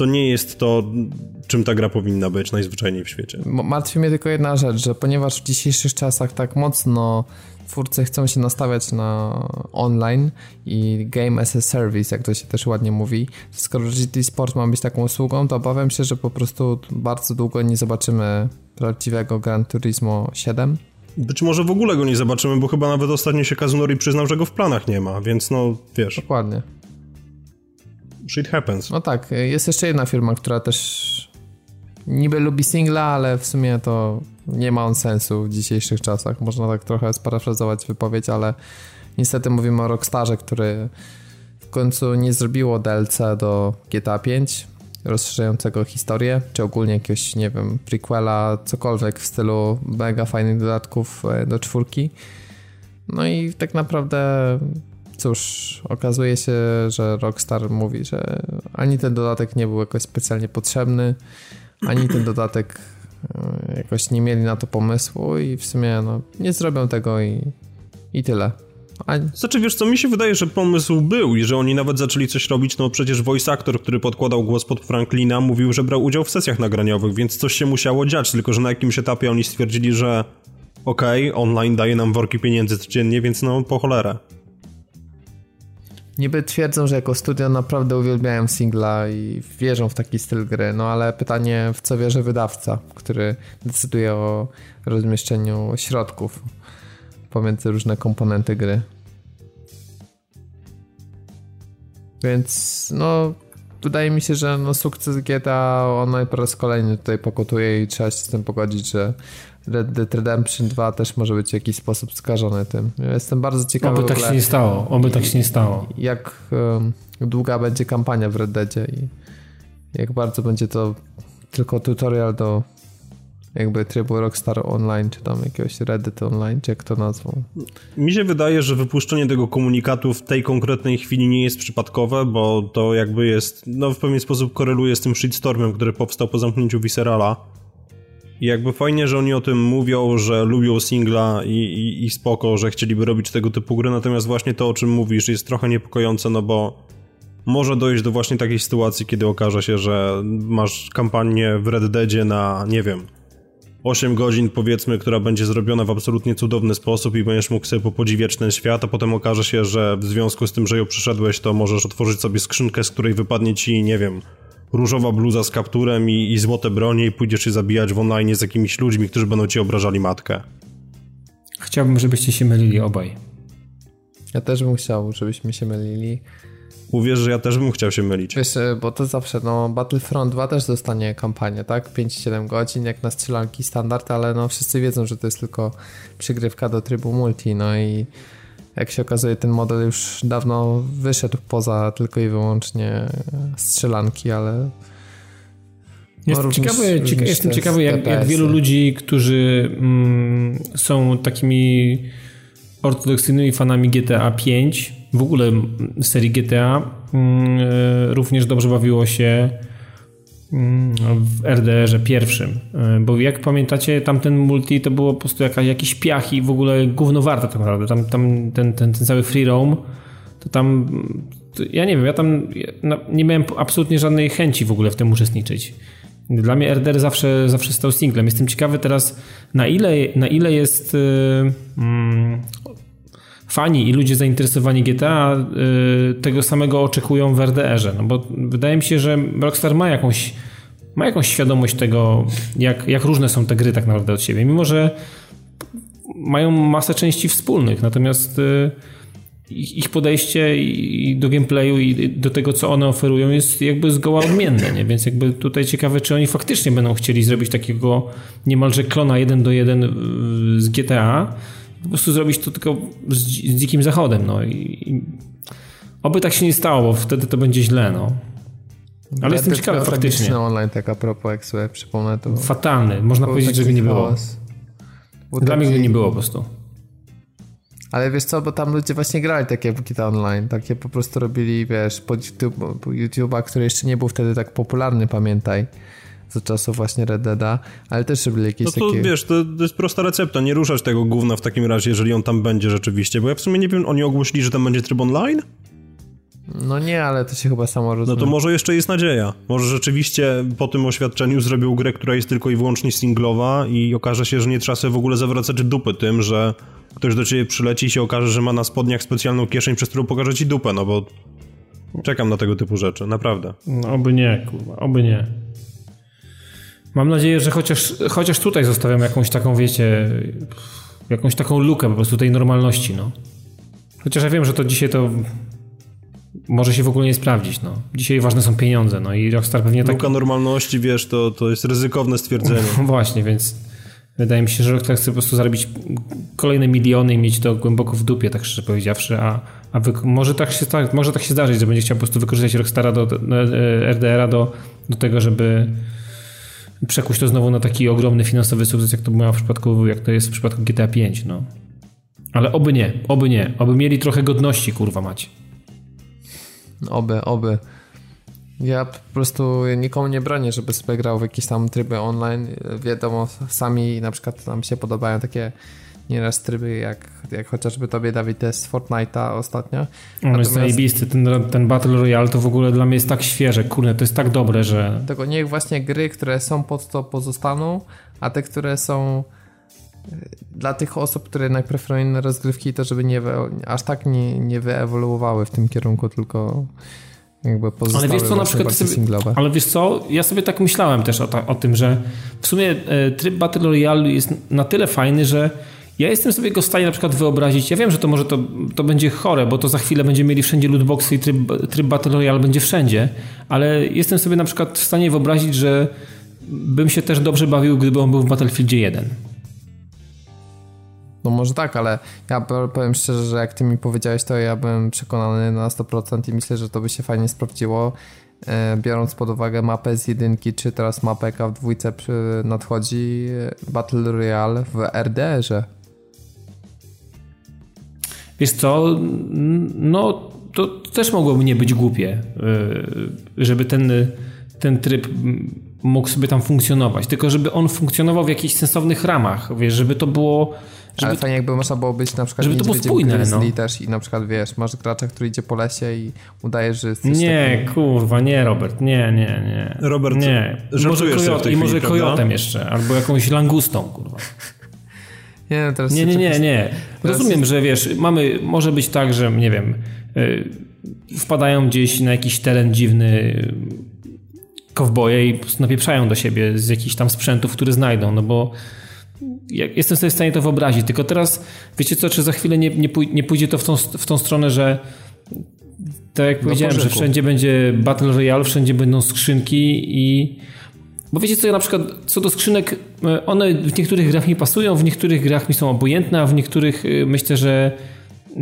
S3: to nie jest to, czym ta gra powinna być najzwyczajniej w świecie.
S1: Martwi mnie tylko jedna rzecz, że ponieważ w dzisiejszych czasach tak mocno twórcy chcą się nastawiać na online i game as a service, jak to się też ładnie mówi. Skoro GT Sport ma być taką usługą, to obawiam się, że po prostu bardzo długo nie zobaczymy prawdziwego Gran Turismo 7.
S3: Być może w ogóle go nie zobaczymy, bo chyba nawet ostatnio się Kazunori przyznał, że go w planach nie ma, więc no wiesz.
S1: Dokładnie
S3: shit happens.
S1: No tak, jest jeszcze jedna firma, która też niby lubi singla, ale w sumie to nie ma on sensu w dzisiejszych czasach. Można tak trochę sparafrazować wypowiedź, ale niestety mówimy o Rockstarze, który w końcu nie zrobiło DLC do GTA 5 rozszerzającego historię, czy ogólnie jakiegoś, nie wiem, prequela, cokolwiek w stylu mega fajnych dodatków e, do czwórki. No i tak naprawdę cóż, okazuje się, że Rockstar mówi, że ani ten dodatek nie był jakoś specjalnie potrzebny, ani ten dodatek e, jakoś nie mieli na to pomysłu i w sumie no, nie zrobią tego i, i tyle.
S3: A... Znaczy, wiesz co, mi się wydaje, że pomysł był i że oni nawet zaczęli coś robić, no przecież voice actor, który podkładał głos pod Franklina, mówił, że brał udział w sesjach nagraniowych, więc coś się musiało dziać, tylko że na jakimś etapie oni stwierdzili, że okej, okay, online daje nam worki pieniędzy codziennie, więc no po cholerę.
S1: Niby twierdzą, że jako studio naprawdę uwielbiają singla i wierzą w taki styl gry, no ale pytanie, w co wierzy wydawca, który decyduje o rozmieszczeniu środków pomiędzy różne komponenty gry. Więc no, wydaje mi się, że no, sukces GTA on po raz kolejny tutaj pokutuje i trzeba się z tym pogodzić, że Red Dead Redemption 2 też może być w jakiś sposób skażony tym. Ja jestem bardzo ciekawy.
S2: Oby tak się nie stało, oby tak się nie stało.
S1: Jak długa będzie kampania w Red Deadzie i jak bardzo będzie to tylko tutorial do jakby trybu Rockstar Online, czy tam jakiegoś Reddit Online, czy jak to nazwą.
S3: Mi się wydaje, że wypuszczenie tego komunikatu w tej konkretnej chwili nie jest przypadkowe, bo to jakby jest, no w pewien sposób koreluje z tym shitstormem, który powstał po zamknięciu Viscerala. I jakby fajnie, że oni o tym mówią, że lubią singla i, i, i spoko, że chcieliby robić tego typu gry, natomiast właśnie to, o czym mówisz, jest trochę niepokojące, no bo może dojść do właśnie takiej sytuacji, kiedy okaże się, że masz kampanię w Red Deadzie na, nie wiem, 8 godzin powiedzmy, która będzie zrobiona w absolutnie cudowny sposób i będziesz mógł sobie podziwiać ten świat, a potem okaże się, że w związku z tym, że ją przyszedłeś, to możesz otworzyć sobie skrzynkę, z której wypadnie ci, nie wiem, różowa bluza z kapturem i, i złote bronie i pójdziesz się zabijać w online z jakimiś ludźmi, którzy będą ci obrażali matkę.
S2: Chciałbym, żebyście się mylili obaj.
S1: Ja też bym chciał, żebyśmy się mylili.
S3: Uwierz, że ja też bym chciał się mylić.
S1: Wiesz, e, bo to zawsze, no Battlefront 2 też dostanie kampanię, tak? 5-7 godzin, jak na strzelanki standard, ale no wszyscy wiedzą, że to jest tylko przygrywka do trybu multi, no i jak się okazuje, ten model już dawno wyszedł poza tylko i wyłącznie strzelanki, ale.
S2: Jest no, ciekawy, cieka jestem ciekawy, jak, jak, wielu ludzi, którzy mm, są takimi ortodoksyjnymi fanami GTA 5, w ogóle serii GTA, mm, e, również dobrze bawiło się w RDR-ze pierwszym, e, bo jak pamiętacie, tamten multi to było po prostu jaka, jakiś piach i w ogóle gówno warte tak naprawdę. Tam, tam ten, ten, ten cały free roam, to tam, to ja nie wiem, ja tam ja nie miałem absolutnie żadnej chęci w ogóle w tym uczestniczyć. Dla mnie RDR zawsze, zawsze stał singlem. Jestem ciekawy teraz, na ile, na ile jest yy, fani i ludzie zainteresowani GTA yy, tego samego oczekują w RDR-ze. No bo wydaje mi się, że Rockstar ma jakąś ma jakąś świadomość tego, jak, jak różne są te gry tak naprawdę od siebie, mimo że mają masę części wspólnych, natomiast y, ich podejście i do gameplayu i do tego, co one oferują jest jakby zgoła odmienne, nie? więc jakby tutaj ciekawe, czy oni faktycznie będą chcieli zrobić takiego niemalże klona 1 do 1 y, z GTA, po prostu zrobić to tylko z, z dzikim zachodem, no i, i oby tak się nie stało, bo wtedy to będzie źle, no. Ale jestem ciekawy faktycznie.
S1: online, tak a propos, sobie przypomnę to...
S2: Fatalny, można powiedzieć, że go nie było. Dla mnie go nie było po prostu.
S1: Ale wiesz co, bo tam ludzie właśnie grali takie Bukita Online, takie po prostu robili, wiesz, pod YouTube, YouTube'a, który jeszcze nie był wtedy tak popularny, pamiętaj, za czasów właśnie Red Deada, ale też robili jakieś
S3: no to,
S1: takie...
S3: wiesz, to, to, jest prosta recepta, nie ruszać tego gówna w takim razie, jeżeli on tam będzie rzeczywiście, bo ja w sumie nie wiem, oni ogłosili, że tam będzie tryb online?
S1: No nie, ale to się chyba samo rozumie.
S3: No to może jeszcze jest nadzieja. Może rzeczywiście po tym oświadczeniu zrobił grę, która jest tylko i wyłącznie singlowa i okaże się, że nie trzeba sobie w ogóle zawracać dupy tym, że ktoś do ciebie przyleci i się okaże, że ma na spodniach specjalną kieszeń, przez którą pokaże ci dupę, no bo czekam na tego typu rzeczy, naprawdę.
S2: No, oby nie, kurwa, oby nie. Mam nadzieję, że chociaż, chociaż tutaj zostawiam jakąś taką, wiecie, jakąś taką lukę po prostu tej normalności, no. Chociaż ja wiem, że to dzisiaj to może się w ogóle nie sprawdzić. No. Dzisiaj ważne są pieniądze, no i Rockstar pewnie tak...
S3: Luka normalności, wiesz, to, to jest ryzykowne stwierdzenie.
S2: Właśnie, więc wydaje mi się, że Rockstar chce po prostu zarobić kolejne miliony i mieć to głęboko w dupie, tak szczerze powiedziawszy, a, a wy... może, tak się, tak, może tak się zdarzyć, że będzie chciał po prostu wykorzystać Rockstara do, do e, RDR-a do, do tego, żeby przekuć to znowu na taki ogromny finansowy sukces, jak to było w przypadku, jak to jest w przypadku GTA 5, no. Ale oby nie, oby nie, oby mieli trochę godności, kurwa mać.
S1: Oby, oby. Ja po prostu nikomu nie bronię, żeby sobie grał w jakieś tam tryby online. Wiadomo, sami na przykład nam się podobają takie nieraz tryby, jak, jak chociażby tobie, Dawid, test Fortnite'a ostatnio.
S2: On jest zajebisty, ten, ten Battle Royale to w ogóle dla mnie jest tak świeże, kurde, to jest tak dobre, że...
S1: Tego niech właśnie gry, które są pod to pozostaną, a te, które są dla tych osób, które jednak preferują inne rozgrywki, to żeby nie, aż tak nie, nie wyewoluowały w tym kierunku, tylko jakby pozostały ale wiesz co, na przykład sobie, singlowe.
S2: Ale wiesz co, ja sobie tak myślałem też o, ta, o tym, że w sumie e, tryb Battle Royale jest na tyle fajny, że ja jestem sobie go w stanie na przykład wyobrazić, ja wiem, że to może to, to będzie chore, bo to za chwilę będziemy mieli wszędzie lootboxy i tryb, tryb Battle Royale będzie wszędzie, ale jestem sobie na przykład w stanie wyobrazić, że bym się też dobrze bawił, gdyby on był w Battlefieldzie 1.
S1: No może tak, ale ja powiem szczerze, że jak ty mi powiedziałeś, to ja byłem przekonany na 100% i myślę, że to by się fajnie sprawdziło. E, biorąc pod uwagę mapę z jedynki, czy teraz mapę jaka w dwójce nadchodzi Battle Royale w RDR-ze.
S2: Wiesz co, no to też mogłoby nie być głupie, e, żeby ten, ten tryb mógł sobie tam funkcjonować, tylko żeby on funkcjonował w jakichś sensownych ramach, wiesz, żeby to było
S1: żeby Ale fajnie jakby można było być na przykład
S2: żeby to było spójne, no.
S1: też i na przykład wiesz, masz gracza, który idzie po lesie i udaje, że
S2: jesteś Nie, taki... kurwa, nie Robert, nie, nie, nie.
S3: Robert,
S2: nie. Może kojot, I może kojotem jeszcze, albo jakąś langustą, kurwa.
S1: Nie, teraz
S2: nie, nie, nie, nie. Rozumiem, że wiesz, mamy, może być tak, że nie wiem, y, wpadają gdzieś na jakiś teren dziwny kowboje i po prostu napieprzają do siebie z jakichś tam sprzętów, które znajdą, no bo jestem sobie w stanie to wyobrazić, tylko teraz wiecie co, czy za chwilę nie, nie, nie pójdzie to w tą, w tą stronę, że tak jak powiedziałem, że wszędzie będzie Battle Royale, wszędzie będą skrzynki i bo wiecie co, ja na przykład co do skrzynek, e, one w niektórych grach mi pasują, w niektórych grach mi są obojętne, a w niektórych e, myślę, że e,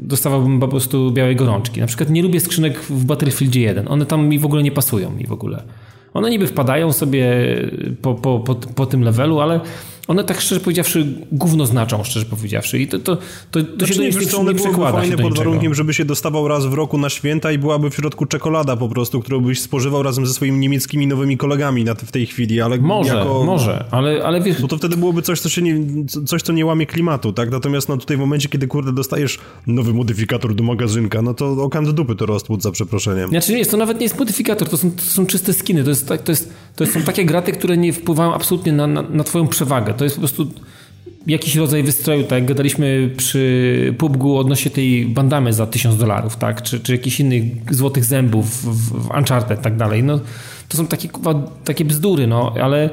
S2: dostawałbym po prostu białej gorączki. Na przykład nie lubię skrzynek w Battlefield 1. One tam mi w ogóle nie pasują mi w ogóle. One niby wpadają sobie po, po, po, po tym levelu, ale one tak szczerze powiedziawszy gówno znaczą, szczerze powiedziawszy. I to, to, to, to
S3: znaczy, się do wiesz, one byłyby fajne pod warunkiem, żeby się dostawał raz w roku na święta i byłaby w środku czekolada po prostu, którą byś spożywał razem ze swoimi niemieckimi nowymi kolegami na, w tej chwili, ale
S2: Może,
S3: jako...
S2: może, ale, ale wiesz...
S3: Bo to wtedy byłoby coś, co, się nie, coś, co nie łamie klimatu, tak? Natomiast no tutaj w momencie, kiedy kurde dostajesz nowy modyfikator do magazynka, no to okam do dupy to rozpłód za przeproszeniem.
S2: Znaczy nie jest, to nawet nie jest modyfikator, to są, to są czyste skiny, to, jest, to, jest, to są takie graty, które nie wpływają absolutnie na, na, na twoją przewagę. To jest po prostu jakiś rodzaj wystroju, tak jak gadaliśmy przy PUBG odnośnie tej bandamy za 1000 dolarów, tak, czy, czy jakichś innych złotych zębów w, w Uncharted tak dalej, no to są takie, takie bzdury, no, ale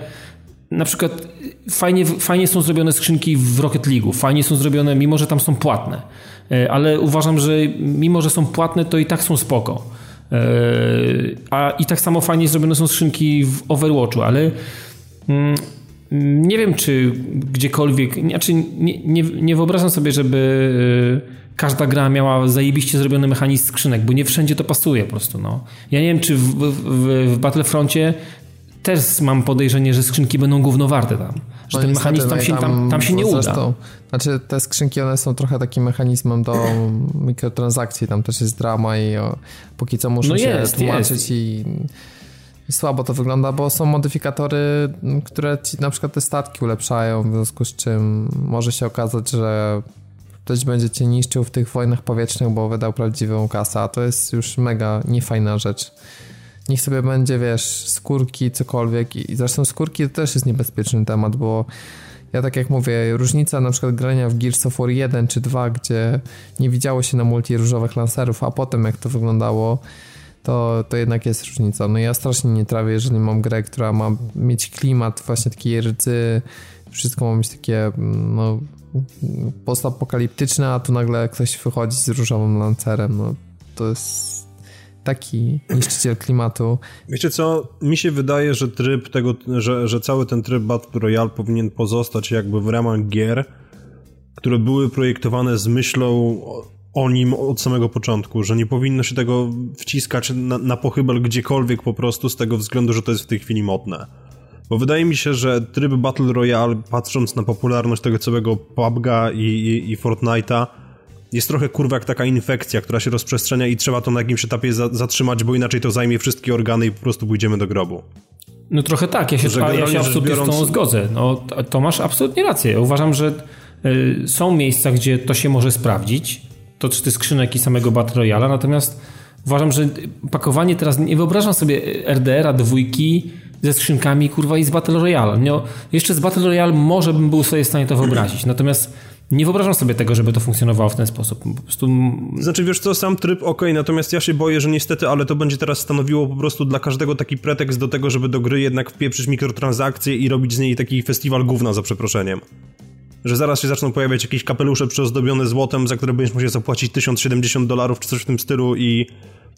S2: na przykład fajnie, fajnie są zrobione skrzynki w Rocket League, fajnie są zrobione, mimo że tam są płatne, e, ale uważam, że mimo, że są płatne, to i tak są spoko. E, a i tak samo fajnie zrobione są skrzynki w Overwatchu, ale mm, nie wiem, czy gdziekolwiek, znaczy nie, nie, nie wyobrażam sobie, żeby y, każda gra miała zajebiście zrobiony mechanizm skrzynek, bo nie wszędzie to pasuje po prostu. No. Ja nie wiem, czy w, w, w Battlefroncie też mam podejrzenie, że skrzynki będą gównowarte tam. Że no ten mechanizm tam, no się, tam, tam się nie uda.
S1: Znaczy te skrzynki one są trochę takim mechanizmem do mikrotransakcji, tam też jest drama i o, póki co muszą no się jest, tłumaczyć jest. i słabo to wygląda, bo są modyfikatory, które ci na przykład te statki ulepszają, w związku z czym może się okazać, że ktoś będzie cię niszczył w tych wojnach powietrznych, bo wydał prawdziwą kasę, a to jest już mega niefajna rzecz. Niech sobie będzie, wiesz, skórki, cokolwiek i zresztą skórki to też jest niebezpieczny temat, bo ja tak jak mówię, różnica na przykład grania w Gears of War 1 czy 2, gdzie nie widziało się na multi różowych lancerów, a potem jak to wyglądało, to, to jednak jest różnica. No ja strasznie nie trawię, jeżeli mam grę, która ma mieć klimat właśnie takiej rdzy, wszystko ma być takie mm, no, postapokaliptyczne, a tu nagle ktoś wychodzi z różowym lancerem. No, to jest taki niszczyciel klimatu.
S3: Wiecie co, mi się wydaje, że tryb tego, że, że cały ten tryb Battle Royale powinien pozostać jakby w ramach gier, które były projektowane z myślą o nim od samego początku, że nie powinno się tego wciskać na, na pochybel gdziekolwiek po prostu z tego względu, że to jest w tej chwili modne. Bo wydaje mi się, że tryb Battle Royale, patrząc na popularność tego całego PUBG'a i, i, i Fortnite'a, jest trochę kurwa jak taka infekcja, która się rozprzestrzenia i trzeba to na jakimś etapie za, zatrzymać, bo inaczej to zajmie wszystkie organy i po prostu pójdziemy do grobu.
S2: No trochę tak, ja się, ja się absolutnie biorąc... z tą zgodzę. No, to masz absolutnie rację. Uważam, że y, są miejsca, gdzie to się może sprawdzić, to czy te skrzynek i samego Battle Royale, natomiast uważam, że pakowanie teraz, nie wyobrażam sobie RDR-a dwójki ze skrzynkami, kurwa, i z Battle Royale. No, jeszcze z Battle Royale może bym był sobie w stanie to wyobrazić, natomiast nie wyobrażam sobie tego, żeby to funkcjonowało w ten sposób. Po prostu...
S3: Znaczy, wiesz co, sam tryb ok, natomiast ja się boję, że niestety, ale to będzie teraz stanowiło po prostu dla każdego taki pretekst do tego, żeby do gry jednak wpieprzyć mikrotransakcje i robić z niej taki festiwal gówna, za przeproszeniem że zaraz się zaczną pojawiać jakieś kapelusze przyozdobione złotem, za które będziesz musiał zapłacić 1070 dolarów czy coś w tym stylu i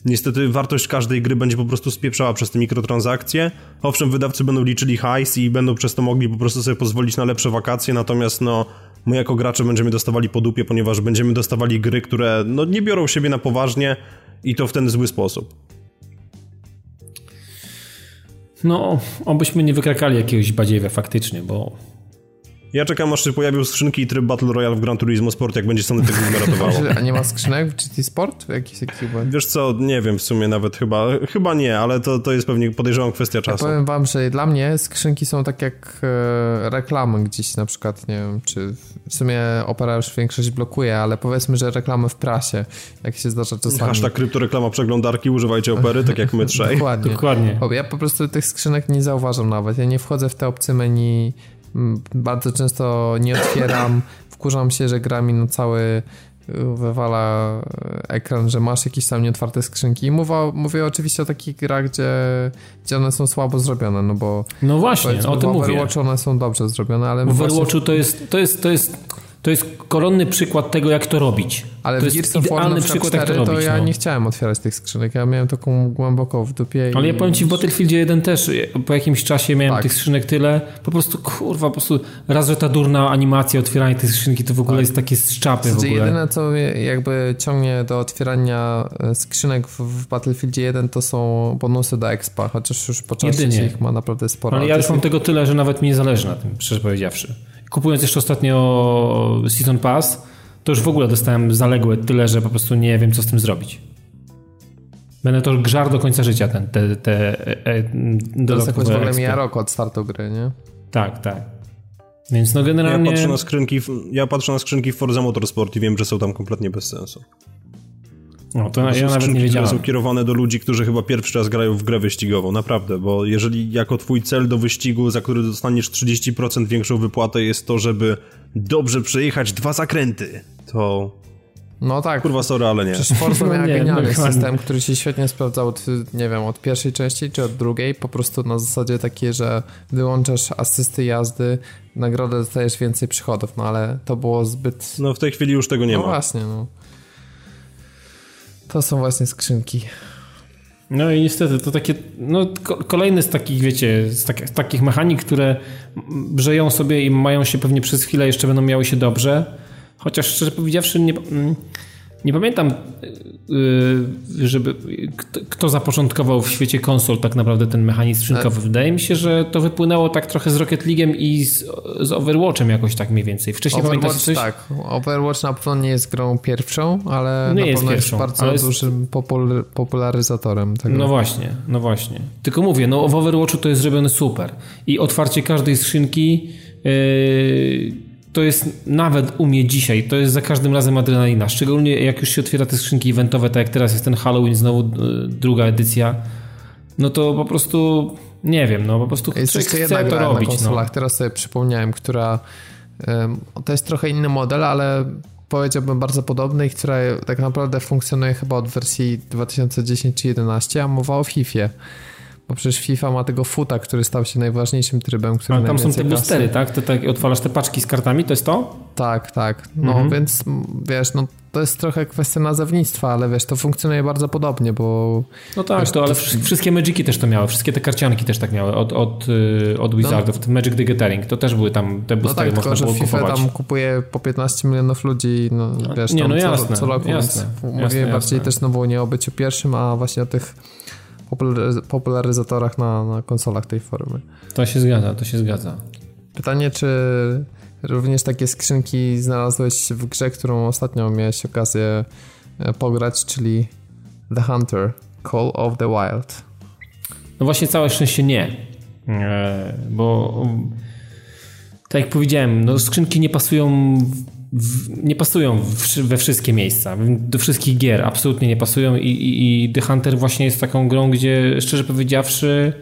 S3: Niestety wartość każdej gry będzie po prostu spieprzała przez te mikrotransakcje. Owszem, wydawcy będą liczyli hajs i będą przez to mogli po prostu sobie pozwolić na lepsze wakacje, natomiast no my jako gracze będziemy dostawali po dupie, ponieważ będziemy dostawali gry, które no nie biorą siebie na poważnie i to w ten zły sposób.
S2: No, obyśmy nie wykrakali jakiegoś badziewia faktycznie, bo
S3: ja czekam aż się pojawią skrzynki i tryb Battle Royale w Gran Turismo Sport, jak będzie Sony tego ratowało.
S1: A nie ma skrzynek w GT Sport? Jakiś taki
S3: Wiesz co, nie wiem w sumie nawet chyba, chyba nie, ale to, to jest pewnie podejrzewam kwestia czasu.
S1: Ja powiem wam, że dla mnie skrzynki są tak jak e, reklamy gdzieś na przykład, nie wiem, czy w sumie Opera już większość blokuje, ale powiedzmy, że reklamy w prasie, jak się zdarza czasami.
S3: Hashtag kryptoreklama przeglądarki, używajcie Opery, tak jak my trzej.
S1: Dokładnie.
S2: Dokładnie.
S1: Ja po prostu tych skrzynek nie zauważam nawet, ja nie wchodzę w te opcje menu bardzo często nie otwieram, wkurzam się, że gra mi no cały y, wywala ekran, że masz jakieś tam nieotwarte skrzynki. I mówię, mówię oczywiście o takich grach, gdzie, gdzie one są słabo zrobione, no bo...
S2: No właśnie, o tym mówię. W
S1: Overwatchu one są dobrze zrobione, ale...
S2: Overwatchu właśnie... to jest, to jest, to jest to jest koronny przykład tego, jak to robić.
S1: Ale
S2: to
S1: w of War przykład, 4 to, robić, to ja no. nie chciałem otwierać tych skrzynek. Ja miałem taką głęboko w dupie.
S2: Ale ja powiem ci, w Battlefieldzie 1 też po jakimś czasie miałem tak. tych skrzynek tyle. Po prostu, kurwa, po prostu raz, że ta durna animacja otwierania tych skrzynki to w ogóle tak. jest takie z czapy w ogóle.
S1: Jedyne, co jakby ciągnie do otwierania e, skrzynek w, w Battlefieldzie 1 to są bonusy do expa, chociaż już po czasie ich ma naprawdę sporo.
S2: Ale ja już mam tego tyle, że nawet mi nie zależy na tym, szczerze powiedziawszy kupując jeszcze ostatnio Season Pass, to już w ogóle dostałem zaległe tyle, że po prostu nie wiem, co z tym zrobić. Będę to grzar do końca życia, ten, te, te
S1: e, e To jest jakoś w ogóle mija rok od startu gry, nie?
S2: Tak, tak. Więc no generalnie...
S3: Ja patrzę na skrzynki, ja patrzę na skrzynki w Forza Motorsport i wiem, że są tam kompletnie bez sensu.
S2: No to ja nawet nie wiedziałem.
S3: są kierowane do ludzi, którzy chyba pierwszy raz grają w grę wyścigową, naprawdę, bo jeżeli jako twój cel do wyścigu, za który dostaniesz 30% większą wypłatę jest to, żeby dobrze przejechać dwa zakręty, to...
S1: No tak.
S3: Kurwa, sorry, ale nie.
S1: Przecież Forza miała no genialny system, który się świetnie sprawdzał od, nie wiem, od pierwszej części czy od drugiej, po prostu na zasadzie takie, że wyłączasz asysty jazdy, nagrodę dostajesz więcej przychodów, no ale to było zbyt...
S3: No w tej chwili już tego nie
S1: no
S3: ma.
S1: No właśnie, no. To są właśnie skrzynki.
S2: No i niestety to takie, no kolejny z takich, wiecie, z, tak, z takich mechanik, które brzeją sobie i mają się pewnie przez chwilę jeszcze będą miały się dobrze, chociaż szczerze powiedziawszy nie, mm, nie pamiętam, y, żeby kto zapoczątkował w świecie konsol tak naprawdę ten mechanizm skrzynkowy. Wydaje mi się, że to wypłynęło tak trochę z Rocket League'em i z, z Overwatchem jakoś tak mniej więcej. Wcześniej
S1: Overwatch,
S2: coś?
S1: tak. Overwatch na pewno nie jest grą pierwszą, ale nie na jest pewno pierwszą, jest bardzo dużym popularyzatorem tego.
S2: No właśnie, no właśnie. Tylko mówię, no w Overwatchu to jest zrobione super. I otwarcie każdej skrzynki yy, to jest nawet u mnie dzisiaj, to jest za każdym razem adrenalina. Szczególnie jak już się otwiera te skrzynki eventowe, tak jak teraz jest ten Halloween, znowu e, druga edycja, no to po prostu nie wiem, no po prostu
S1: jest
S2: chce,
S1: chce
S2: to robić.
S1: Na
S2: no. konsolach.
S1: No. Teraz sobie przypomniałem, która to jest trochę inny model, ale powiedziałbym bardzo podobny i która tak naprawdę funkcjonuje chyba od wersji 2010 czy 11, a mowa o FIFA. Bo przecież FIFA ma tego futa, który stał się najważniejszym trybem, który
S2: Ale tam są te boostery, tak? Ty tak otwalasz te paczki z kartami, to jest to?
S1: Tak, tak. No mhm. więc wiesz, no to jest trochę kwestia nazewnictwa, ale wiesz, to funkcjonuje bardzo podobnie, bo...
S2: No tak,
S1: wiesz,
S2: to, ale to... wszystkie Magiki też to miały, wszystkie te karcianki też tak miały od, od, y, od Wizardów, no. Magic the Gathering, to też były tam te boostery, no tak, można tylko, było FIFA kupować.
S1: tam kupuje po 15 milionów ludzi, no wiesz, nie, no jasne, co, co roku, jasne, więc mówię bardziej też no było nie o byciu pierwszym, a właśnie o tych popularyzatorach na, na konsolach tej formy.
S2: To się zgadza, to się zgadza.
S1: Pytanie, czy również takie skrzynki znalazłeś w grze, którą ostatnio miałeś okazję e, pograć, czyli The Hunter Call of the Wild.
S2: No właśnie całe szczęście nie, e, bo tak jak powiedziałem, no skrzynki nie pasują w, nie pasują w, we wszystkie miejsca, do wszystkich gier absolutnie nie pasują i, i, i The Hunter właśnie jest taką grą, gdzie szczerze powiedziawszy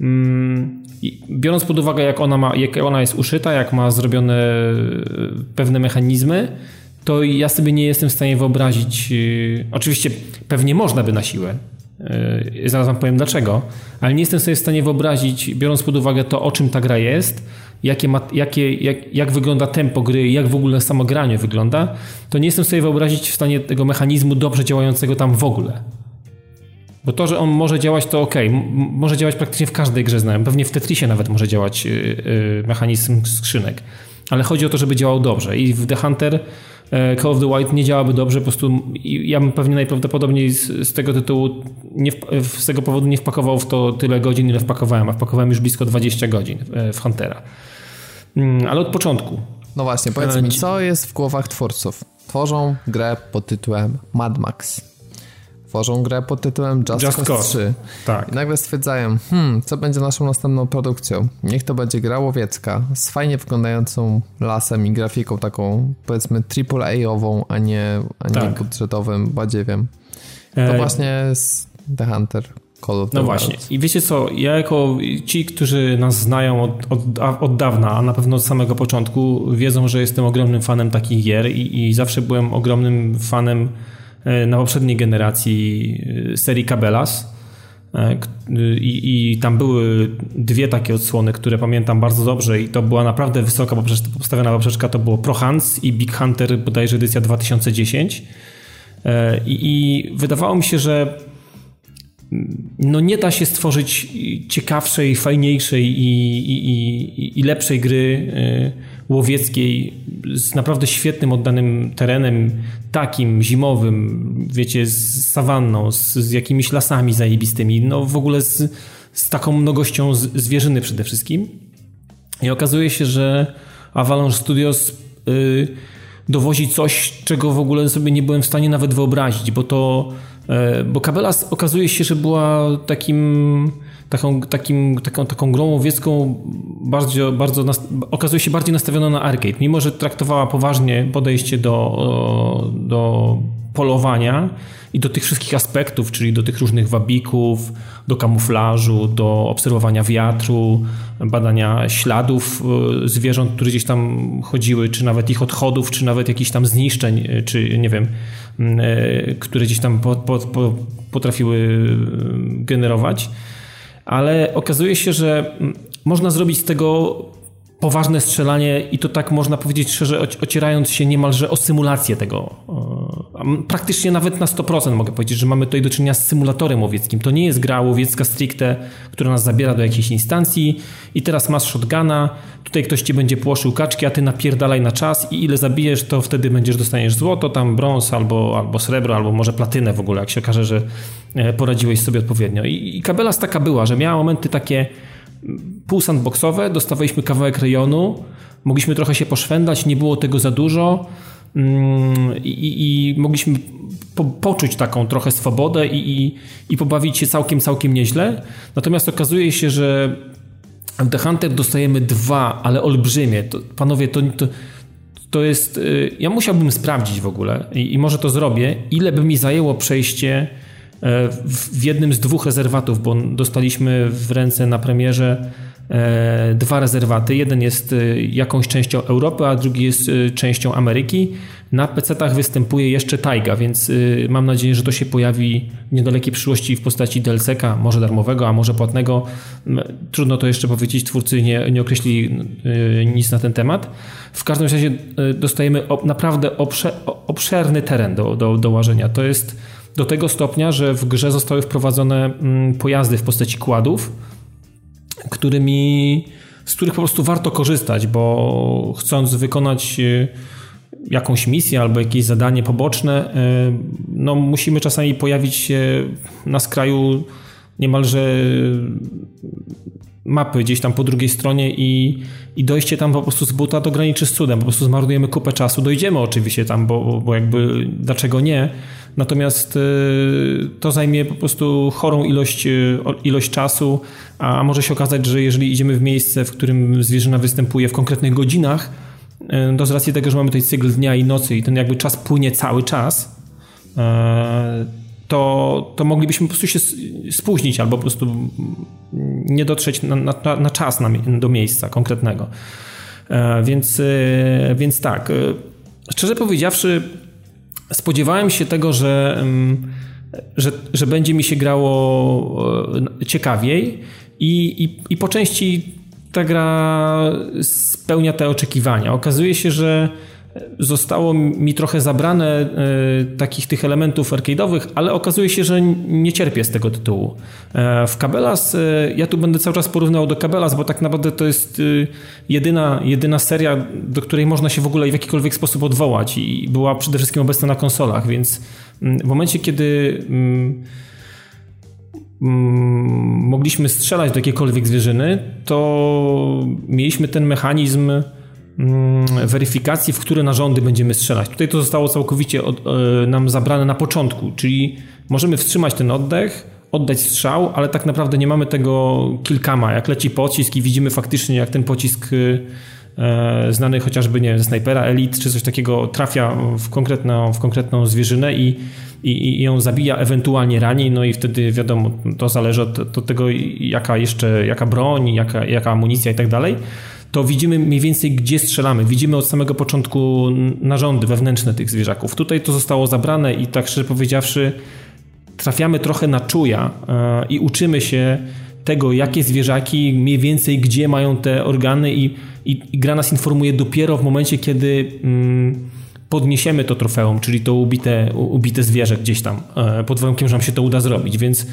S2: mm, biorąc pod uwagę jak ona, ma, jak ona jest uszyta, jak ma zrobione e, pewne mechanizmy, to ja sobie nie jestem w stanie wyobrazić, yy, oczywiście pewnie można by na siłę, yy, zaraz wam powiem dlaczego, ale nie jestem sobie w stanie wyobrazić, biorąc pod uwagę to, o czym ta gra jest, jakie ma, jakie, jak, jak wygląda tempo gry, jak w ogóle samo granie wygląda, to nie jestem sobie wyobrazić w stanie tego mechanizmu dobrze działającego tam w ogóle. Bo to, że on może działać, to ok. Może działać praktycznie w każdej grze znałem. Pewnie w Tetrisie nawet może działać yy, mechanizm skrzynek. Ale chodzi o to, żeby działał dobrze. I w The Hunter Call of the Wild nie działaby dobrze, po prostu ja bym pewnie najprawdopodobniej z, z tego tytułu, nie, z tego powodu nie wpakował w to tyle godzin, ile wpakowałem, a wpakowałem już blisko 20 godzin e, w Huntera. Mm, ale od początku.
S1: No właśnie, powiedz mi, co jest w głowach twórców? Tworzą grę pod tytułem Mad Max tworzą grę pod tytułem Just, Just Cause 3. Tak. I nagle stwierdzają, hmm, co będzie naszą następną produkcją? Niech to będzie gra łowiecka z fajnie wyglądającą lasem i grafiką taką, powiedzmy, AAA-ową, a nie, a nie tak. budżetowym badziewiem. To e... właśnie jest The Hunter. Call of
S2: no właśnie. I wiecie co, ja jako ci, którzy nas znają od, od, od dawna, a na pewno od samego początku, wiedzą, że jestem ogromnym fanem takich gier i, i zawsze byłem ogromnym fanem na poprzedniej generacji e, serii Cabela's. E, I, I, tam były dwie takie odsłony, które pamiętam bardzo dobrze i to była naprawdę wysoka postawiona poprzeczka, to było Pro Hans i Big Hunter bodajże edycja 2010 i, i wydawało mi się, że no nie da się stworzyć ciekawszej, fajniejszej i, i, i lepszej gry łowieckiej z naprawdę świetnym oddanym terenem, takim zimowym, wiecie, z sawanną, z, z jakimiś lasami zajebistymi, no w ogóle z, z taką mnogością zwierzyny przede wszystkim. I okazuje się, że Avalanche Studios yy, dowozi coś, czego w ogóle sobie nie byłem w stanie nawet wyobrazić, bo to, bo Cabela's okazuje się, że była takim taką, takim, taką, taką grą łowiecką bardzo, bardzo okazuje się bardziej nastawiona na arcade. Mimo, że traktowała poważnie podejście do, do polowania i do tych wszystkich aspektów, czyli do tych różnych wabików, do kamuflażu, do obserwowania wiatru, badania śladów e, zwierząt, które gdzieś tam chodziły, czy nawet ich odchodów, czy nawet jakichś tam zniszczeń, e, czy nie wiem, e, które gdzieś tam po, po, po, potrafiły generować. Ale okazuje się, że mm, można zrobić z tego poważne strzelanie i to tak można powiedzieć szczerze, ocierając się niemalże o symulację tego. Praktycznie nawet na 100% mogę powiedzieć, że mamy tutaj do czynienia z symulatorem łowieckim. To nie jest gra łowiecka stricte, która nas zabiera do jakiejś instancji i teraz masz shotguna, tutaj ktoś ci będzie płoszył kaczki, a ty napierdalaj na czas i ile zabijesz, to wtedy będziesz dostaniesz złoto, tam brąz albo, albo srebro, albo może platynę w ogóle, jak się okaże, że e, poradziłeś sobie odpowiednio. I, i Kabelas taka była, że miała momenty takie pół sandboxowe, dostawaliśmy kawałek rejonu, mogliśmy trochę się poszwendać, nie było tego za dużo mm, i, i, mogliśmy po, poczuć taką trochę swobodę i, i, i pobawić się całkiem, całkiem nieźle. Natomiast okazuje się, że w The Hunter dostajemy dwa, ale olbrzymie. To, panowie, to, to, to jest... Y, ja musiałbym sprawdzić w ogóle i, i może to zrobię, ile by mi zajęło przejście E, w jednym z dwóch rezerwatów, bo dostaliśmy w ręce na premierze dwa rezerwaty. Jeden jest e, jakąś częścią Europy, a drugi jest częścią Ameryki. Na PC-tach występuje jeszcze Taiga, więc mam nadzieję, że to się pojawi w niedalekiej przyszłości w postaci DLC-ka, może darmowego, a może płatnego. Trudno to jeszcze powiedzieć, twórcy nie, nie określili nic na ten temat. W każdym razie dostajemy naprawdę obszerny teren do, do, do łażenia. To jest do tego stopnia, że w grze zostały wprowadzone mm, pojazdy w postaci kładów, którymi, z których po prostu warto korzystać, bo chcąc wykonać y, jakąś misję albo jakieś zadanie poboczne, y, no musimy czasami pojawić się na skraju niemalże mapy gdzieś tam po drugiej stronie i, i dojście tam po prostu z buta to graniczy z cudem. Po prostu zmarnujemy kupę czasu. Dojdziemy oczywiście tam, bo, bo jakby dlaczego nie, Natomiast y, to zajmie po prostu chorą ilość, y, ilość czasu, a może się okazać, że jeżeli idziemy w miejsce, w którym zwierzyna występuje w konkretnych godzinach, y, to z racji tego, że mamy tutaj cykl dnia i nocy i ten jakby czas płynie cały czas, to, to moglibyśmy po prostu się spóźnić albo po prostu nie dotrzeć na, na, na czas na, do miejsca konkretnego. Więc, więc tak, szczerze powiedziawszy, spodziewałem się tego, że, że, że będzie mi się grało e, ciekawiej i, i, i po części ta gra spełnia te oczekiwania. Okazuje się, że zostało mi trochę zabrane e, takich tych elementów arcade'owych, ale okazuje się, że nie cierpię z tego tytułu. E, w Cabela's, e, ja tu będę cały czas porównywał do Cabela's, bo tak naprawdę to jest jedyna, jedyna seria, do której można się w ogóle w jakikolwiek sposób odwołać i była przede wszystkim obecna na konsolach, więc mm, w momencie, kiedy mm, mm, mogliśmy strzelać do jakiejkolwiek zwierzyny, to mieliśmy ten mechanizm weryfikacji, w które narządy będziemy strzelać. Tutaj to zostało całkowicie od, e, nam zabrane na początku, czyli możemy wstrzymać ten oddech, oddać strzał, ale tak naprawdę nie mamy tego kilkama. Jak leci pocisk i widzimy faktycznie, jak ten pocisk e, znany chociażby nie wiem, snajpera, elit czy coś takiego trafia w konkretną, w konkretną zwierzynę i, i, i ją zabija, ewentualnie rani, no i wtedy wiadomo, to zależy od, od tego, jaka jeszcze, jaka broń, jaka, jaka amunicja i tak dalej to widzimy mniej więcej, gdzie strzelamy. Widzimy od samego początku narządy wewnętrzne tych zwierzaków. Tutaj to zostało zabrane i tak szczerze powiedziawszy, trafiamy trochę na czuja e, i uczymy się tego, jakie zwierzaki, mniej więcej gdzie mają te organy i, i, i gra nas informuje dopiero w momencie, kiedy mm, podniesiemy to trofeum, czyli to ubite, ubite zwierzę gdzieś tam, e, pod warunkiem, że nam się to uda zrobić, więc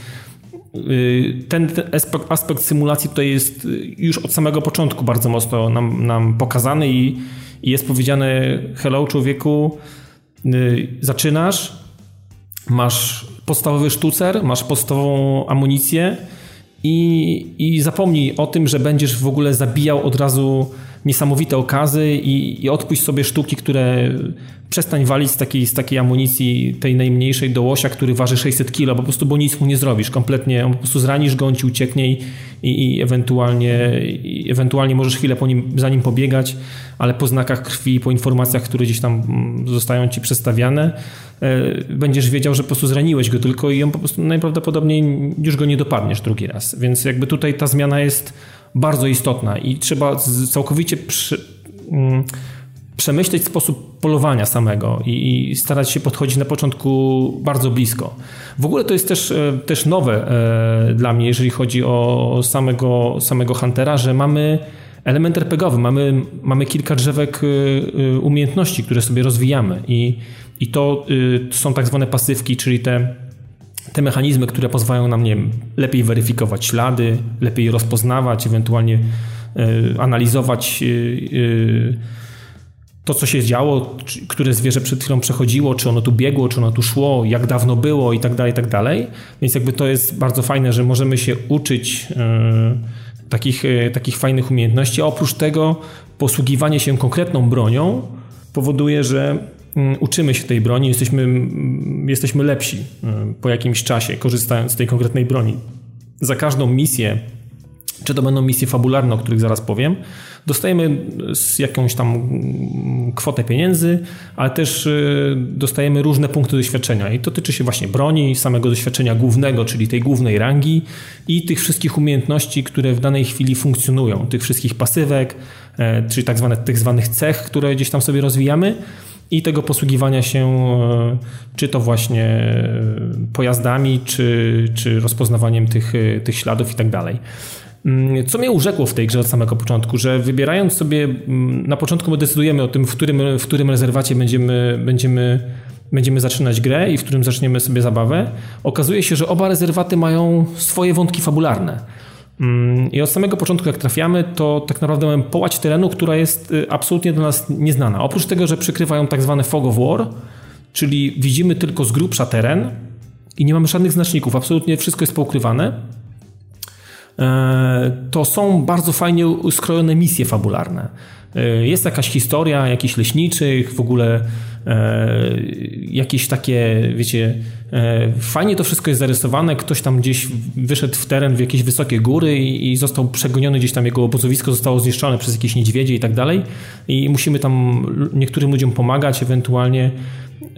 S2: ten, ten aspekt symulacji tutaj jest już od samego początku bardzo mocno nam, nam pokazany i, i jest powiedziane hello człowieku, y, zaczynasz, masz podstawowy sztucer, masz podstawową amunicję i, i zapomnij o tym, że będziesz w ogóle zabijał od razu niesamowite okazy i, i odpuść sobie sztuki, które przestań walić z takiej, z takiej amunicji tej najmniejszej do łosia, który waży 600 kg, po prostu bo nic mu nie zrobisz. Kompletnie, on po prostu zranisz go, on ci ucieknie i, i, ewentualnie, i ewentualnie możesz chwilę po nim, za nim pobiegać, ale po znakach krwi, po informacjach, które gdzieś tam mm, zostają ci przedstawiane, e, będziesz wiedział, że po prostu zraniłeś go tylko i on po prostu najprawdopodobniej już go nie dopadniesz drugi raz, więc jakby tutaj ta zmiana jest bardzo istotna i trzeba całkowicie przy, mm, przemyśleć sposób polowania samego i, i, starać się podchodzić na początku bardzo blisko. W ogóle to jest też, e, też nowe e, dla mnie, jeżeli chodzi o samego, samego Huntera, że mamy element RPGowy, mamy, mamy kilka drzewek e, umiejętności, które sobie rozwijamy i, i to, to są tak zwane pasywki, czyli te te mechanizmy, które pozwalają nam nie wiem, lepiej weryfikować ślady, lepiej rozpoznawać, ewentualnie y, analizować y, to, co się działo, które zwierzę przed chwilą przechodziło, czy ono tu biegło, czy ono tu szło, jak dawno było i tak dalej, i tak dalej. Więc jakby to jest bardzo fajne, że możemy się uczyć takich, takich fajnych umiejętności, a oprócz tego posługiwanie się konkretną bronią powoduje, że uczymy się tej broni, jesteśmy, mm, jesteśmy lepsi mm, po jakimś czasie, korzystając z tej konkretnej broni. Za każdą misję, czy to będą misje fabularne, o których zaraz powiem, dostajemy jakąś tam kwotę pieniędzy, ale też y, dostajemy różne punkty doświadczenia. I to tyczy się właśnie broni, samego doświadczenia głównego, czyli tej głównej rangi i tych wszystkich umiejętności, które w danej chwili funkcjonują, tych wszystkich pasywek, e, czyli tak zwanych, tych zwanych cech, które gdzieś tam sobie rozwijamy i tego posługiwania się e, czy to właśnie e, pojazdami, czy, czy rozpoznawaniem tych, e, tych śladów i tak dalej. Mm, co mnie urzekło w tej grze od samego początku, że wybierając sobie, mm, na początku my decydujemy o tym, w którym, w którym rezerwacie będziemy, będziemy, będziemy zaczynać grę i w którym zaczniemy sobie zabawę, okazuje się, że oba rezerwaty mają swoje wątki fabularne. Mm, I od samego początku, jak trafiamy, to tak naprawdę mamy połać terenu, która jest y, absolutnie dla nas nieznana. Oprócz tego, że przykrywają tak zwane fog of war, czyli widzimy tylko z grubsza teren i nie mamy żadnych znaczników, absolutnie wszystko jest poukrywane, e, to są bardzo fajnie skrojone misje fabularne. E, jest jakaś historia jakichś leśniczych, w ogóle jakieś takie, wiecie, e, fajnie to wszystko jest zarysowane. Ktoś tam gdzieś wyszedł w teren w jakieś wysokie góry i, i został przegoniony, gdzieś tam jego obozowisko zostało zniszczone przez jakieś niedźwiedzie i tak dalej. I musimy tam niektórym ludziom pomagać, ewentualnie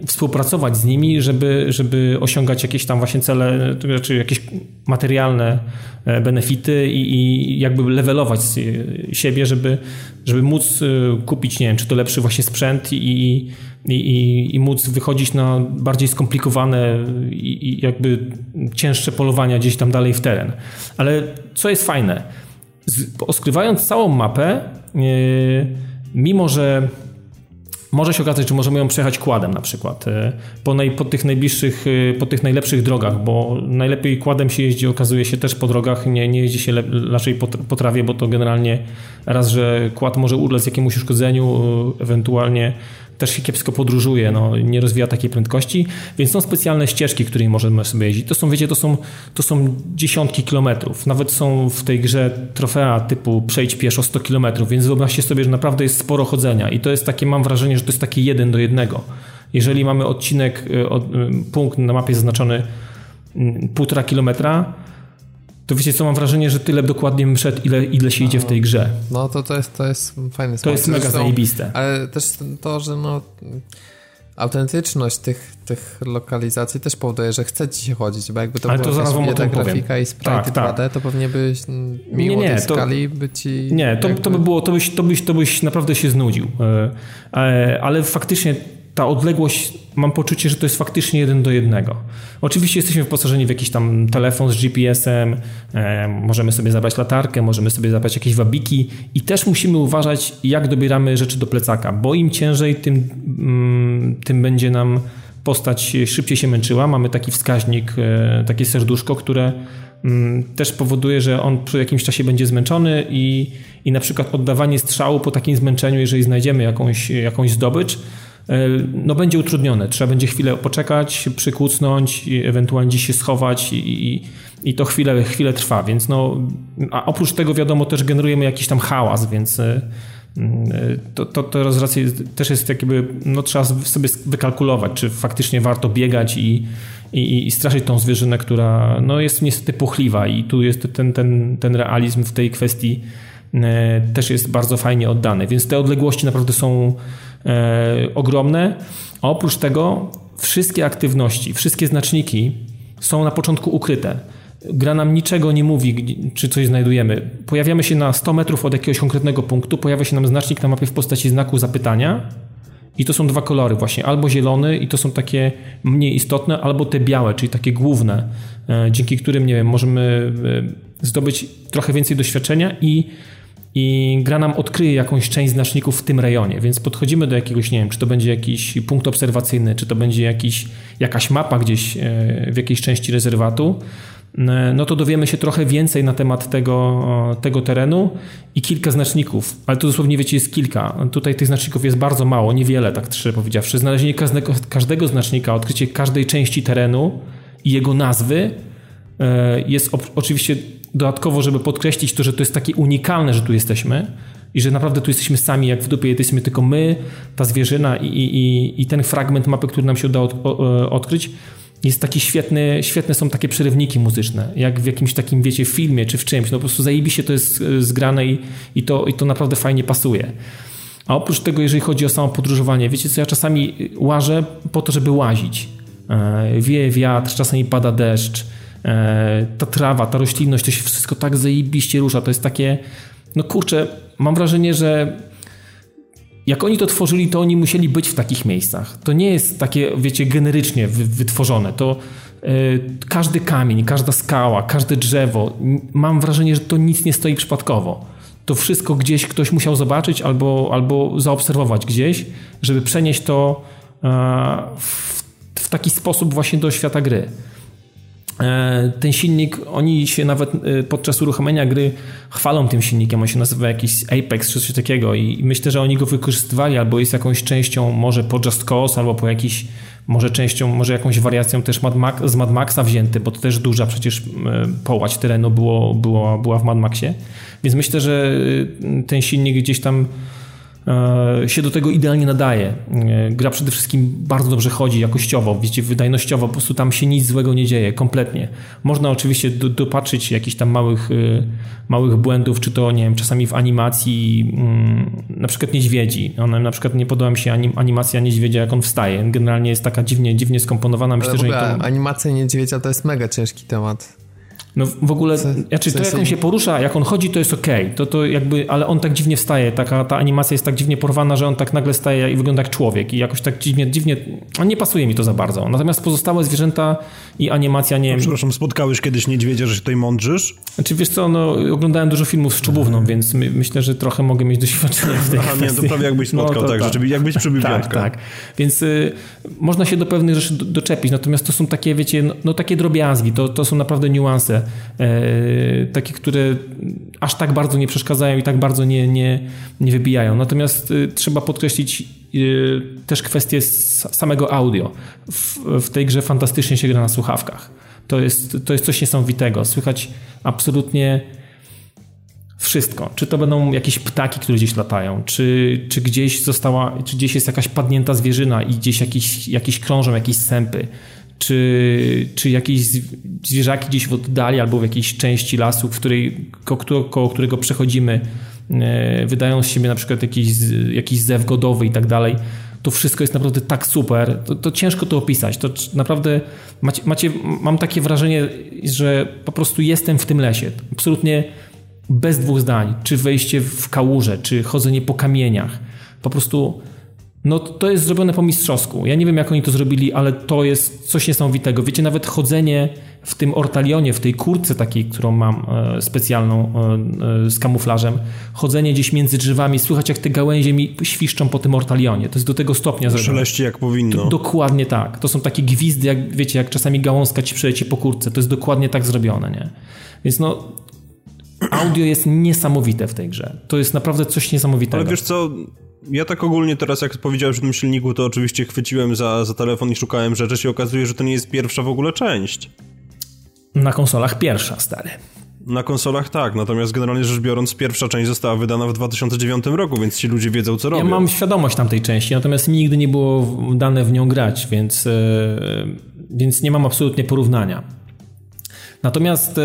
S2: współpracować z nimi, żeby, żeby osiągać jakieś tam właśnie cele, czy znaczy jakieś materialne e, benefity i, i jakby levelować siebie, żeby, żeby móc e, kupić, nie wiem, czy to lepszy właśnie sprzęt i, i, i móc wychodzić na bardziej skomplikowane i, i jakby cięższe polowania gdzieś tam dalej w teren. Ale co jest fajne, oskrywając całą mapę, yy, mimo że może się okazać, że możemy ją przejechać kładem na przykład e, po, naj, po tych najbliższych, e, po tych najlepszych drogach, bo najlepiej kładem się jeździ, okazuje się też po drogach, nie, nie jeździ się raczej po, po trawie, bo to generalnie raz, że kład może ulec jakiemuś uszkodzeniu, e, ewentualnie też się kiepsko podróżuje, no, nie rozwija takiej prędkości, więc są specjalne ścieżki, którymi możemy sobie jeździć. To są, wiecie, to są, to są dziesiątki kilometrów. Nawet są w tej grze trofea typu przejdź pieszo 100 kilometrów, więc wyobraźcie sobie, że naprawdę jest sporo chodzenia i to jest takie, mam wrażenie, że to jest takie jeden do jednego. Jeżeli mamy odcinek, y, y, punkt na mapie zaznaczony półtora kilometra, to wiecie co, mam wrażenie, że tyle dokładnie szedł, ile, ile się idzie w tej grze.
S1: No to, to, jest, to jest fajny
S2: To jest mega zajebiste.
S1: Ale też to, że no autentyczność tych, tych lokalizacji też powoduje, że chce ci się chodzić, bo jakby to
S2: Ale była to zaraz
S1: ta grafika powiem. i sprite tak, 2D, tak. to pewnie byś mimo nie, nie, tej to, skali by ci...
S2: Nie, to, jakby... to by było, to byś, to, byś, to byś naprawdę się znudził. E, e, ale faktycznie ta odległość, mam poczucie, że to jest faktycznie jeden do jednego. Oczywiście jesteśmy wyposażeni w jakiś tam telefon z GPS-em, e, możemy sobie zabrać latarkę, możemy sobie zabrać jakieś wabiki i też musimy uważać, jak dobieramy rzeczy do plecaka, bo im ciężej, tym, mm, tym będzie nam postać szybciej się męczyła. Mamy taki wskaźnik, e, takie serduszko, które mm, też powoduje, że on po jakimś czasie będzie zmęczony i, i na przykład oddawanie strzału po takim zmęczeniu, jeżeli znajdziemy jakąś, jakąś zdobycz, no będzie utrudnione. Trzeba będzie chwilę poczekać, przykucnąć, ewentualnie się schować i, i, i, to chwilę, chwilę trwa, więc no, a oprócz tego wiadomo też generujemy jakiś tam hałas, więc e, mm, to, to, to też jest jakby, no trzeba sobie wykalkulować, czy faktycznie warto biegać i, i, i straszyć tą zwierzynę, która no jest niestety pochliwa i tu jest ten, ten, ten realizm w tej kwestii e, też jest bardzo fajnie oddany, więc te odległości naprawdę są e, ogromne. A oprócz tego wszystkie aktywności, wszystkie znaczniki są na początku ukryte. Gra nam niczego nie mówi, czy coś znajdujemy. Pojawiamy się na 100 metrów od jakiegoś konkretnego punktu, pojawia się nam znacznik na mapie w postaci znaku zapytania i to są dwa kolory właśnie, albo zielony i to są takie mniej istotne, albo te białe, czyli takie główne, e, dzięki którym, nie wiem, możemy e, zdobyć trochę więcej doświadczenia i i gra nam odkryje jakąś część znaczników w tym rejonie, więc podchodzimy do jakiegoś, nie wiem, czy to będzie jakiś punkt obserwacyjny, czy to będzie jakiś, jakaś mapa gdzieś e, w jakiejś części rezerwatu, e, no to dowiemy się trochę więcej na temat tego, tego terenu i kilka znaczników, ale to dosłownie wiecie, jest kilka. Tutaj tych znaczników jest bardzo mało, niewiele, tak szczerze powiedziawszy. Znalezienie każdego, każdego znacznika, odkrycie każdej części terenu i jego nazwy e, jest oczywiście dodatkowo, żeby podkreślić to, że to jest takie unikalne, że tu jesteśmy i że naprawdę tu jesteśmy sami, jak w dupie jesteśmy tylko my, ta zwierzyna i, i, i ten fragment mapy, który nam się udało e, odkryć, jest taki świetny, świetne są takie przerywniki muzyczne, jak w jakimś takim, wiecie, filmie czy w czymś. No po prostu zajebiście to jest e, zgrane i, i, to, i to naprawdę fajnie pasuje. A oprócz tego, jeżeli chodzi o samo podróżowanie, wiecie co, ja czasami łażę po to, żeby łazić. E, wieje wiatr, czasami pada deszcz, ta trawa, ta roślinność, to się wszystko tak zajebiście rusza. To jest takie, no kurczę, mam wrażenie, że jak oni to tworzyli, to oni musieli być w takich miejscach. To nie jest takie, wiecie, generycznie wytworzone. To e, każdy kamień, każda skała, każde drzewo, mam wrażenie, że to nic nie stoi przypadkowo. To wszystko gdzieś ktoś musiał zobaczyć albo, albo zaobserwować gdzieś, żeby przenieść to e, w, w taki sposób właśnie do świata gry. E, ten silnik, oni się nawet e, podczas uruchomienia gry chwalą tym silnikiem, on się nazywa jakiś Apex czy coś takiego i myślę, że oni go wykorzystywali albo jest jakąś częścią może po Just Cause albo po jakiś, może częścią, może jakąś wariacją też Mad Max, z Mad Maxa wzięty, bo to też duża przecież e, połać terenu było, było, była w Mad Maxie, więc myślę, że ten silnik gdzieś tam się do tego idealnie nadaje. E, gra przede wszystkim bardzo dobrze chodzi jakościowo, widzicie, wydajnościowo, po prostu tam się nic złego nie dzieje, kompletnie. Można oczywiście do, dopatrzyć jakichś tam małych, e, małych błędów, czy to, nie wiem, czasami w animacji, mm, na przykład niedźwiedzi. One, na przykład nie podoba mi się animacja niedźwiedzia, jak on wstaje. Generalnie jest taka dziwnie, dziwnie skomponowana.
S1: Myślę, Ale w ogóle że to... animacja niedźwiedzia to jest mega ciężki temat.
S2: No w ogóle, znaczy to jak on się porusza, jak on chodzi, to jest okej, okay. to, to jakby, ale on tak dziwnie wstaje, taka, ta animacja jest tak dziwnie porwana, że on tak nagle staje i wygląda jak człowiek i jakoś tak dziwnie, dziwnie, a nie pasuje mi to za bardzo. Natomiast pozostałe zwierzęta i animacja nie... No,
S3: przepraszam, spotkałeś kiedyś niedźwiedzia, że się tutaj mądrzysz?
S2: Znaczy wiesz co, no oglądałem dużo filmów z czubówną, więc my, myślę, że trochę mogę mieć doświadczenie w tej Aha,
S3: kwestii. nie, to prawie jakbyś no, spotkał, no, tak, tak, żeby, jakbyś przybił
S2: Tak, piątkę. tak, więc y, można się do pewnych rzeczy do, doczepić, natomiast to są takie, wiecie, no, no takie drobiazgi, to, to są naprawdę niuanse, takie, które aż tak bardzo nie przeszkadzają i tak bardzo nie, nie, nie wybijają. Natomiast y, trzeba podkreślić y, też kwestię samego audio. W, w tej grze fantastycznie się gra na słuchawkach. To jest, to jest coś niesamowitego. Słychać absolutnie wszystko. Czy to będą jakieś ptaki, które gdzieś latają, czy, czy gdzieś została, czy gdzieś jest jakaś padnięta zwierzyna i gdzieś jakiś, jakiś krążą jakieś sępy, czy, czy jakieś zwierzaki gdzieś w oddali albo w jakiejś części lasu, w której, koło, koło którego przechodzimy, e, wydają z siebie na przykład jakiś, jakiś zew godowy i tak dalej. To wszystko jest naprawdę tak super, to, to ciężko to opisać. To naprawdę macie, macie, mam takie wrażenie, że po prostu jestem w tym lesie. Absolutnie bez dwóch zdań. Czy wejście w kałuże, czy chodzenie po kamieniach. Po prostu no to jest zrobione po mistrzowsku. Ja nie wiem, jak oni to zrobili, ale to jest coś niesamowitego. Wiecie, nawet chodzenie w tym ortalionie, w tej kurce takiej, którą mam e, specjalną e, e, z kamuflażem, chodzenie gdzieś między drzewami, słychać jak te gałęzie mi świszczą po tym ortalionie. To jest do tego stopnia
S3: zrobione. Szeleści jak powinno.
S2: To, dokładnie tak. To są takie gwizdy, jak wiecie, jak czasami gałązka ci przeleci po kurce. To jest dokładnie tak zrobione, nie? Więc no, audio jest niesamowite w tej grze. To jest naprawdę coś niesamowitego.
S3: Ale wiesz co, ja tak ogólnie teraz, jak powiedziałeś o tym silniku, to oczywiście chwyciłem za, za telefon i szukałem rzeczy. się okazuje, że to nie jest pierwsza w ogóle część.
S2: Na konsolach pierwsza, stary.
S3: Na konsolach tak, natomiast generalnie rzecz biorąc, pierwsza część została wydana w 2009 roku, więc ci ludzie wiedzą, co robią.
S2: Ja mam świadomość tamtej części, natomiast mi nigdy nie było dane w nią grać, więc, yy, więc nie mam absolutnie porównania. Natomiast e,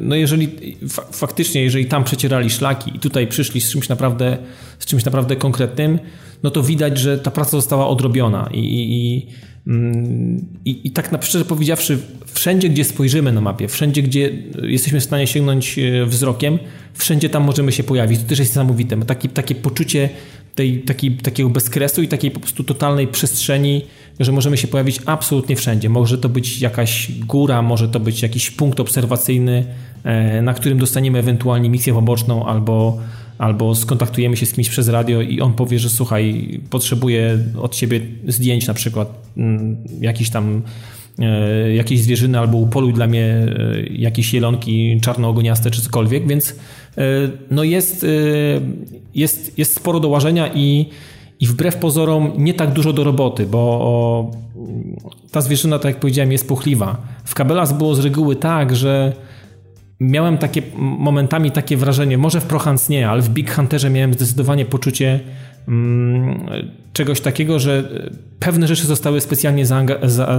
S2: no jeżeli faktycznie, jeżeli tam przecierali szlaki i tutaj przyszli z czymś naprawdę, z czymś naprawdę konkretnym, no to widać, że ta praca została odrobiona i, i, mm, i, i tak na szczerze powiedziawszy, wszędzie, gdzie spojrzymy na mapie, wszędzie, gdzie jesteśmy w stanie sięgnąć e, wzrokiem, wszędzie tam możemy się pojawić. To też jest niesamowite. Taki, takie poczucie tej, taki, takiego bezkresu i takiej po prostu totalnej przestrzeni, że możemy się pojawić absolutnie wszędzie. Może to być jakaś góra, może to być jakiś punkt obserwacyjny, e, na którym dostaniemy ewentualnie misję poboczną albo, albo skontaktujemy się z kimś przez radio i on powie, że słuchaj, potrzebuję od ciebie zdjęć na przykład mm, jakiś tam e, jakiejś zwierzyny albo upoluj dla mnie e, jakieś jelonki czarnoogoniaste czy cokolwiek, więc no jest, jest, jest sporo do łażenia i i wbrew pozorom nie tak dużo do roboty, bo ta zwierzyna, tak jak powiedziałem, jest puchliwa. W Kabelas było z reguły tak, że miałem takie momentami takie wrażenie, może w Prohans nie, ale w Big Hunterze miałem zdecydowanie poczucie mm, czegoś takiego, że pewne rzeczy zostały specjalnie za, za,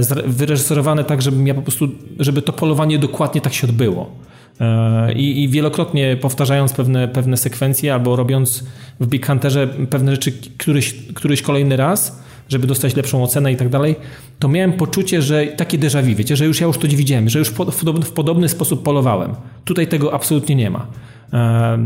S2: za, wyreżyserowane tak, ja po prostu, żeby to polowanie dokładnie tak się odbyło. E, I, I, wielokrotnie powtarzając pewne, pewne sekwencje albo robiąc w Big Hunterze pewne rzeczy któryś, któryś kolejny raz, żeby dostać lepszą ocenę i tak dalej, to miałem poczucie, że takie déjà vu, wiecie, że już ja już to widziałem, że już w, podobny, sposób polowałem. Tutaj tego absolutnie nie ma. E,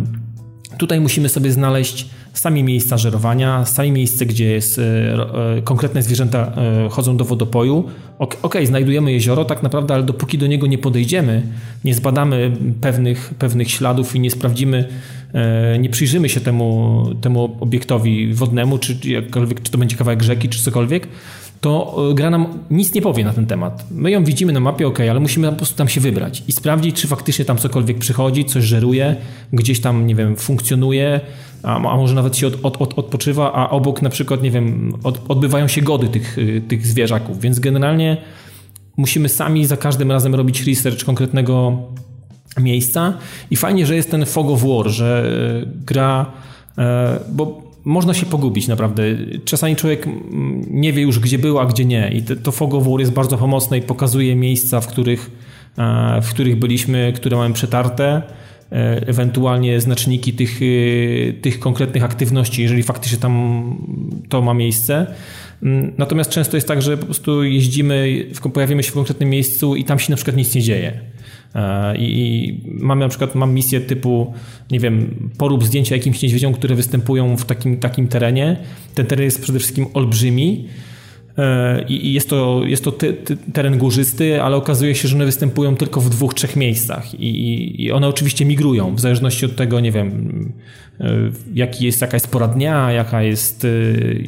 S2: tutaj musimy sobie znaleźć sami miejsca żerowania, sami miejsce, gdzie jest e, e, konkretne zwierzęta e, chodzą do wodopoju. Ok, okay, znajdujemy jezioro tak naprawdę, ale dopóki do niego nie podejdziemy, nie zbadamy pewnych, pewnych śladów i nie sprawdzimy, nie przyjrzymy się temu, temu obiektowi wodnemu, czy, jakkolwiek, czy to będzie kawałek rzeki, czy cokolwiek, to gra nam nic nie powie na ten temat. My ją widzimy na mapie, ok, ale musimy po prostu tam się wybrać i sprawdzić, czy faktycznie tam cokolwiek przychodzi, coś żeruje, gdzieś tam, nie wiem, funkcjonuje, a, może nawet się od, od, od, odpoczywa, a obok na przykład, nie wiem, od, odbywają się gody tych, y, tych zwierzaków, więc generalnie musimy sami za każdym razem robić research konkretnego miejsca. I fajnie, że jest ten fog of war, że y, gra, e, bo można się pogubić naprawdę. Czasami człowiek nie wie już gdzie był, a gdzie nie. I to fog of war jest bardzo pomocne i pokazuje miejsca, w których, e, w których byliśmy, które mamy przetarte ewentualnie znaczniki tych, e, tych konkretnych aktywności, jeżeli faktycznie tam to ma miejsce. Mm, natomiast często jest tak, że po prostu jeździmy, pojawimy się w konkretnym miejscu i tam się na przykład nic nie dzieje. E, I mamy na przykład, mam misję typu, nie wiem, porób zdjęcia jakimś niedźwiedziom, które występują w takim, takim terenie. Ten teren jest przede wszystkim olbrzymi E, i jest to, jest to ty, ty, teren górzysty, ale okazuje się, że one występują tylko w dwóch, trzech miejscach i, i one oczywiście migrują w zależności od tego, nie wiem, e, jaki jest, jaka jest pora dnia, jaka jest, e,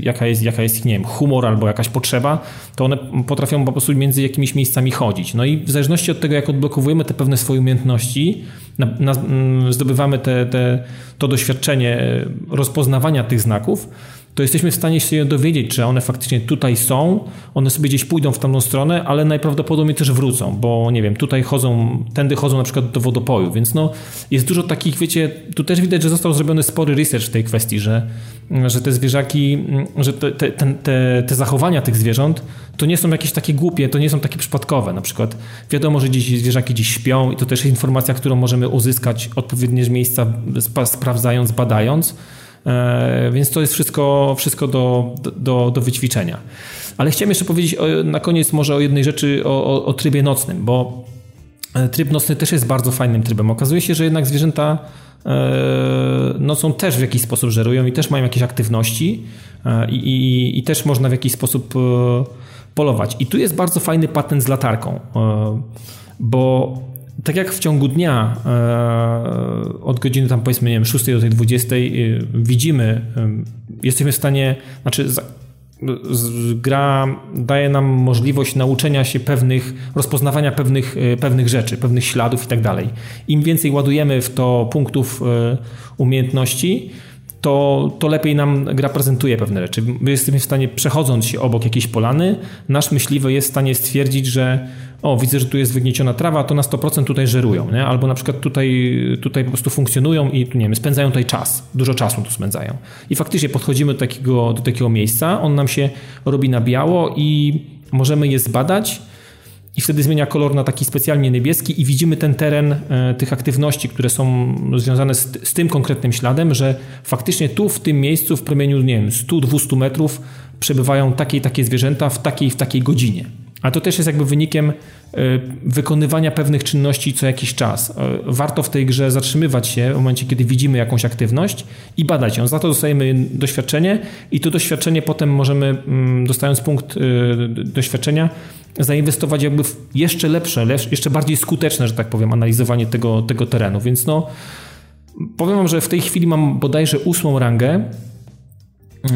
S2: jaka jest, jaka jest nie wiem, humor albo jakaś potrzeba, to one potrafią po prostu między jakimiś miejscami chodzić. No i w zależności od tego, jak odblokowujemy te pewne swoje umiejętności, na, na, zdobywamy te, te, to doświadczenie rozpoznawania tych znaków, to jesteśmy w stanie się dowiedzieć, czy one faktycznie tutaj są, one sobie gdzieś pójdą w tamtą stronę, ale najprawdopodobniej też wrócą, bo nie wiem, tutaj chodzą, tędy chodzą na przykład do wodopoju, więc no jest dużo takich, wiecie, tu też widać, że został zrobiony spory research w tej kwestii, że, że te zwierzaki, że te, te, te, te zachowania tych zwierząt to nie są jakieś takie głupie, to nie są takie przypadkowe. Na przykład wiadomo, że dziś zwierzaki dziś śpią i to też jest informacja, którą możemy uzyskać odpowiednie z miejsca, sprawdzając, badając, więc to jest wszystko, wszystko do, do, do wyćwiczenia. Ale chciałem jeszcze powiedzieć na koniec może o jednej rzeczy, o, o, o trybie nocnym, bo e, tryb nocny też jest bardzo fajnym trybem. Okazuje się, że jednak zwierzęta e, nocą też w jakiś sposób żerują i też mają jakieś aktywności i, i, i też można w jakiś sposób polować. I tu jest bardzo fajny patent z latarką, bo tak jak w ciągu dnia e, od godziny tam powiedzmy nie wiem 6 do tej 20 e, widzimy, e, jesteśmy w stanie, znaczy gra daje nam możliwość nauczenia się pewnych, rozpoznawania pewnych, pewnych rzeczy, pewnych śladów i tak dalej. Im więcej ładujemy w to punktów umiejętności, to, to lepiej nam gra prezentuje pewne rzeczy. My jesteśmy w stanie, przechodząc się obok jakiejś polany, nasz myśliwy jest w stanie stwierdzić, że o, widzę, że tu jest wygnieciona trawa, to na 100% tutaj żerują, nie? albo na przykład tutaj, tutaj po prostu funkcjonują i nie wiem, spędzają tutaj czas, dużo czasu tu spędzają. I faktycznie podchodzimy do takiego, do takiego miejsca, on nam się robi na biało i możemy je zbadać, i wtedy zmienia kolor na taki specjalnie niebieski i widzimy ten teren e, tych aktywności, które są związane z, z, tym konkretnym śladem, że faktycznie tu w tym miejscu w promieniu, nie wiem, 100-200 metrów przebywają takie i takie zwierzęta w takiej w takiej godzinie. A to też jest jakby wynikiem e, wykonywania pewnych czynności co jakiś czas. E, warto w tej grze zatrzymywać się w momencie, kiedy widzimy jakąś aktywność i badać ją. Za to dostajemy doświadczenie i to doświadczenie potem możemy, mm, dostając punkt doświadczenia, zainwestować jakby w jeszcze lepsze, jeszcze bardziej skuteczne, że tak powiem, analizowanie tego, tego terenu. Więc no, powiem wam, że w tej chwili mam bodajże ósmą rangę yy,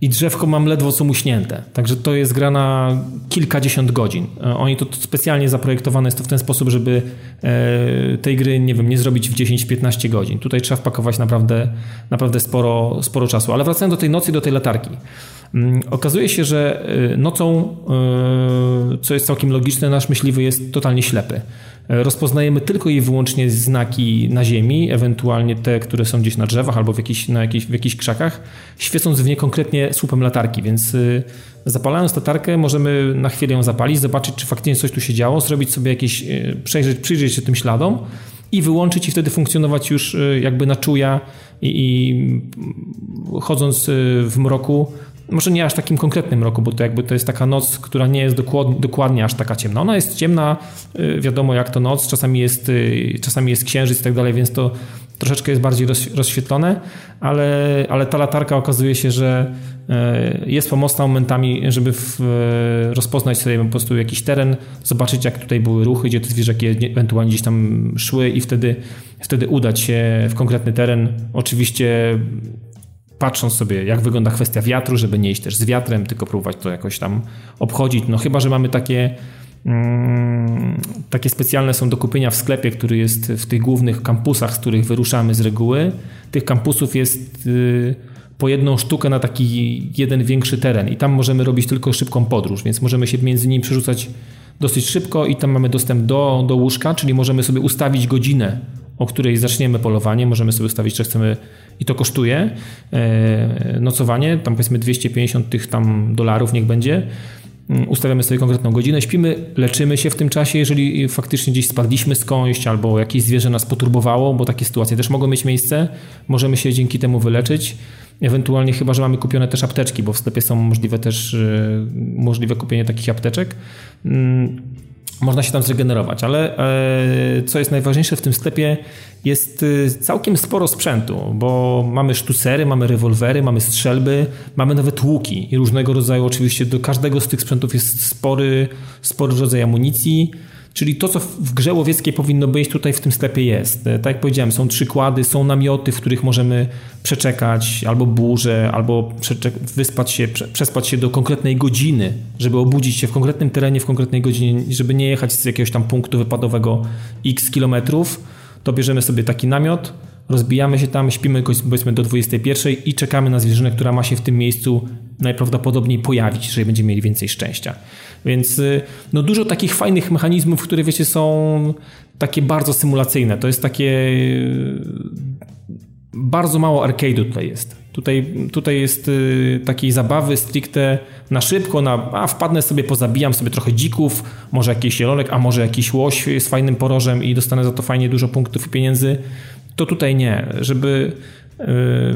S2: i drzewko mam ledwo co muśnięte. Także to jest gra na kilkadziesiąt godzin. Yy, oni to specjalnie zaprojektowane jest to w ten sposób, żeby yy, tej gry, nie wiem, nie zrobić w 10-15 godzin. Tutaj trzeba wpakować naprawdę, naprawdę sporo, sporo czasu. Ale wracając do tej nocy, do tej latarki. Mm, okazuje się, że y, nocą, co jest całkiem logiczne, nasz myśliwy jest totalnie ślepy. E, rozpoznajemy tylko i wyłącznie znaki na ziemi, ewentualnie te, które są gdzieś na drzewach albo w, jakiś, na jakiś, w jakichś krzakach, świecąc w nie konkretnie słupem latarki, więc y, zapalając latarkę możemy na chwilę ją zapalić, zobaczyć, czy faktycznie coś tu się działo, zrobić sobie jakieś, przejrzeć, przyjrzeć się tym śladom i wyłączyć i wtedy funkcjonować już jakby na czuja i, i chodząc w mroku może nie aż takim konkretnym roku, bo to jakby to jest taka noc, która nie jest dokładnie, dokładnie aż taka ciemna. Ona jest ciemna, y, wiadomo jak to noc, czasami jest, y, czasami jest księżyc i tak dalej, więc to troszeczkę jest bardziej rozświetlone, ale, ale ta latarka okazuje się, że y, jest pomocna momentami, żeby w, rozpoznać sobie po prostu jakiś teren, zobaczyć jak tutaj były ruchy, gdzie te zwierzaki ewentualnie gdzieś tam szły i wtedy, wtedy udać się w konkretny teren. Oczywiście patrząc sobie, jak wygląda kwestia wiatru, żeby nie iść też z wiatrem, tylko próbować to jakoś tam obchodzić. No chyba, że mamy takie mm, takie specjalne są do kupienia w sklepie, który jest w tych głównych kampusach, z których wyruszamy z reguły. Tych kampusów jest y, po jedną sztukę na taki jeden większy teren i tam możemy robić tylko szybką podróż, więc możemy się między nimi przerzucać dosyć szybko i tam mamy dostęp do, do łóżka, czyli możemy sobie ustawić godzinę, o której zaczniemy polowanie. Możemy sobie ustawić, że chcemy i to kosztuje e, nocowanie, tam powiedzmy 250 tych tam dolarów niech będzie. Mm, ustawiamy sobie konkretną godzinę, śpimy, leczymy się w tym czasie, jeżeli faktycznie gdzieś spadliśmy skądś albo jakieś zwierzę nas poturbowało, bo takie sytuacje też mogą mieć miejsce, możemy się dzięki temu wyleczyć. Ewentualnie chyba, że mamy kupione też apteczki, bo w sklepie są możliwe też y, możliwe kupienie takich apteczek. Można się tam zregenerować, ale e, co jest najważniejsze w tym sklepie jest y, całkiem sporo sprzętu, bo mamy sztucery, mamy rewolwery, mamy strzelby, mamy nawet łuki i różnego rodzaju oczywiście do każdego z tych sprzętów jest spory, spory rodzaj amunicji, Czyli to, co w grze łowieckiej powinno być, tutaj w tym sklepie jest. E, tak jak powiedziałem, są przykłady, są namioty, w których możemy przeczekać albo burzę, albo wyspać się, przespać się do konkretnej godziny, żeby obudzić się w konkretnym terenie, w konkretnej godzinie, żeby nie jechać z jakiegoś tam punktu wypadowego x kilometrów, to bierzemy sobie taki namiot, rozbijamy się tam, śpimy powiedzmy do 21 i czekamy na zwierzynę, która ma się w tym miejscu najprawdopodobniej pojawić, jeżeli będziemy mieli więcej szczęścia. Więc y, no dużo takich fajnych mechanizmów, które wiecie są takie bardzo symulacyjne. To jest takie y, bardzo mało arcade'u tutaj jest. Tutaj, tutaj jest y, takiej zabawy stricte na szybko, na a wpadnę sobie, pozabijam sobie trochę dzików, może jakiś jelolek, a może jakiś łoś z fajnym porożem i dostanę za to fajnie dużo punktów i pieniędzy. To tutaj nie. Żeby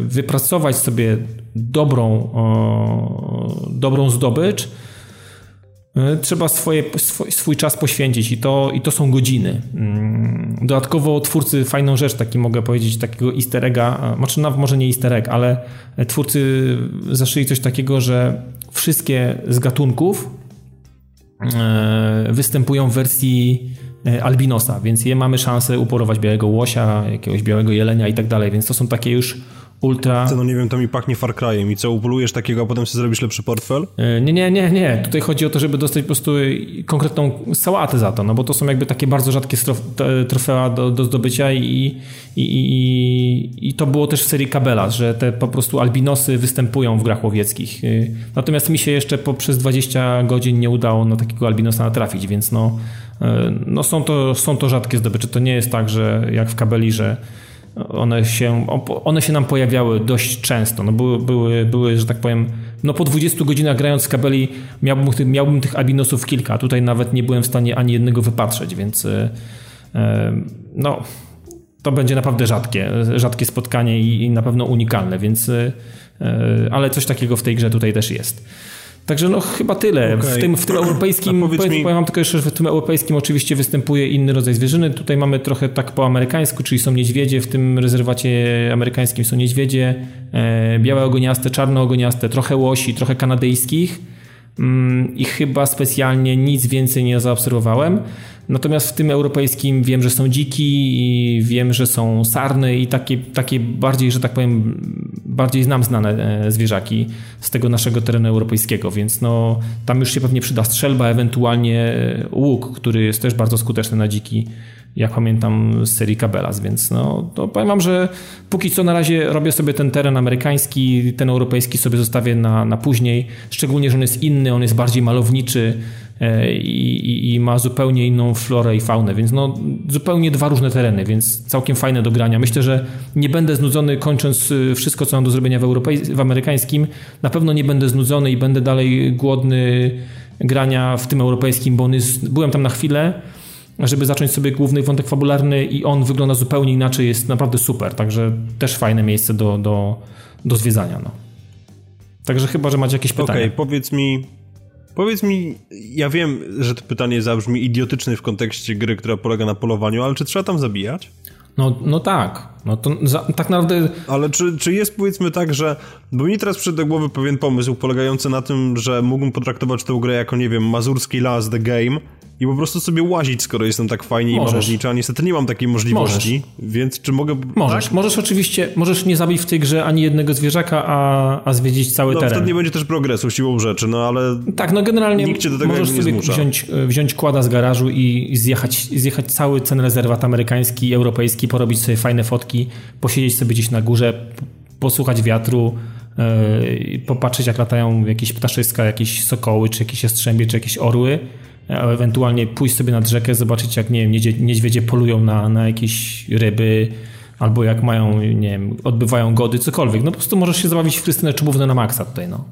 S2: wypracować sobie dobrą, dobrą zdobycz, trzeba swoje, swój, swój czas poświęcić i to, i to są godziny. Mm, dodatkowo twórcy fajną rzecz, taki mogę powiedzieć, takiego easter egga, znaczy może nie easter egg, ale twórcy zaszyli coś takiego, że wszystkie z gatunków e, występują w wersji e, albinosa, więc je mamy szansę uporować białego łosia, jakiegoś białego jelenia i tak dalej, więc to są takie już ultra...
S3: No nie wiem, to mi pachnie Far Cry'em i co, upolujesz takiego, a potem sobie zrobisz lepszy portfel?
S2: E, nie, nie, nie, nie. Tutaj chodzi o to, żeby dostać po prostu konkretną sałatę za to, no bo to są jakby takie bardzo rzadkie trofea do, do zdobycia i, i, i, i to było też w serii Kabela, że te po prostu albinosy występują w grach łowieckich. E, natomiast mi się jeszcze poprzez 20 godzin nie udało na takiego albinosa natrafić, więc no, e, no są, to, są to rzadkie zdobycze. To nie jest tak, że jak w Kabeli, że one się, one się nam pojawiały dość często. No były, były, były, że tak powiem, no po 20 godzinach grając z kabeli miałbym, miałbym tych albinosów kilka. Tutaj nawet nie byłem w stanie ani jednego wypatrzeć, więc e, e, no to będzie naprawdę rzadkie, rzadkie spotkanie i, i na pewno unikalne, więc e, ale coś takiego w tej grze tutaj też jest. Także no chyba tyle. Okay. W, tym, w tym europejskim, powiem, mi... powiem tylko jeszcze, że w tym europejskim oczywiście występuje inny rodzaj zwierzyny. Tutaj mamy trochę tak po amerykańsku, czyli są niedźwiedzie, w tym rezerwacie amerykańskim są niedźwiedzie, e, białe ogoniaste, czarne ogoniaste, trochę łosi, trochę kanadyjskich i chyba specjalnie nic więcej nie zaobserwowałem. Natomiast w tym europejskim wiem, że są dziki i wiem, że są sarny i takie, takie bardziej, że tak powiem, bardziej znam znane e, zwierzaki z tego naszego terenu europejskiego, więc no, tam już się pewnie przyda strzelba, ewentualnie łuk, który jest też bardzo skuteczny na dziki, jak pamiętam z serii Kabelas, więc no, to powiem wam, że póki co na razie robię sobie ten teren amerykański, ten europejski sobie zostawię na, na później, szczególnie, że on jest inny, on jest bardziej malowniczy, E, i, i, ma zupełnie inną florę i faunę, więc no zupełnie dwa różne tereny, więc całkiem fajne do grania. Myślę, że nie będę znudzony kończąc y, wszystko, co mam do zrobienia w, europej- w amerykańskim. Na pewno nie będę znudzony i będę dalej głodny grania w tym europejskim, bo jest, byłem tam na chwilę, żeby zacząć sobie główny wątek fabularny i on wygląda zupełnie inaczej, jest naprawdę super, także też fajne miejsce do, do, do zwiedzania. No. Także chyba, że macie jakieś pytania.
S3: Okej, okay, powiedz mi, Powiedz mi, ja wiem, że to pytanie zabrzmi idiotyczne w kontekście gry, która polega na polowaniu, ale czy trzeba tam zabijać?
S2: No, no tak. No to za, tak naprawdę.
S3: Ale czy, czy jest powiedzmy tak, że. Bo mi teraz przyszedł do głowy pewien pomysł polegający na tym, że mógłbym potraktować tę grę jako, nie wiem, mazurski las The Game i po prostu sobie łazić, skoro jestem tak fajnie możesz. i malownicza. A niestety nie mam takiej możliwości, możesz. więc czy mogę...
S2: Możesz, tak? możesz oczywiście, możesz nie zabić w tej grze ani jednego zwierzaka, a, a zwiedzić cały
S3: no,
S2: teren.
S3: wtedy nie będzie też progresu siłą rzeczy, no ale...
S2: Tak, no generalnie nikt cię do tego możesz nie sobie zmusza. wziąć, wziąć kłada z garażu i zjechać, zjechać cały ten rezerwat amerykański, europejski, porobić sobie fajne fotki, posiedzieć sobie gdzieś na górze, posłuchać wiatru, yy, popatrzeć jak latają jakieś ptaszyska, jakieś sokoły, czy jakieś jastrzębie, czy jakieś orły ewentualnie pójść sobie nad rzekę, zobaczyć jak, nie wiem, niedźwiedzie polują na, na jakieś ryby, albo jak mają, nie wiem, odbywają gody, cokolwiek. No po prostu możesz się zabawić w Krystynę Czubówne na maksa tutaj, no.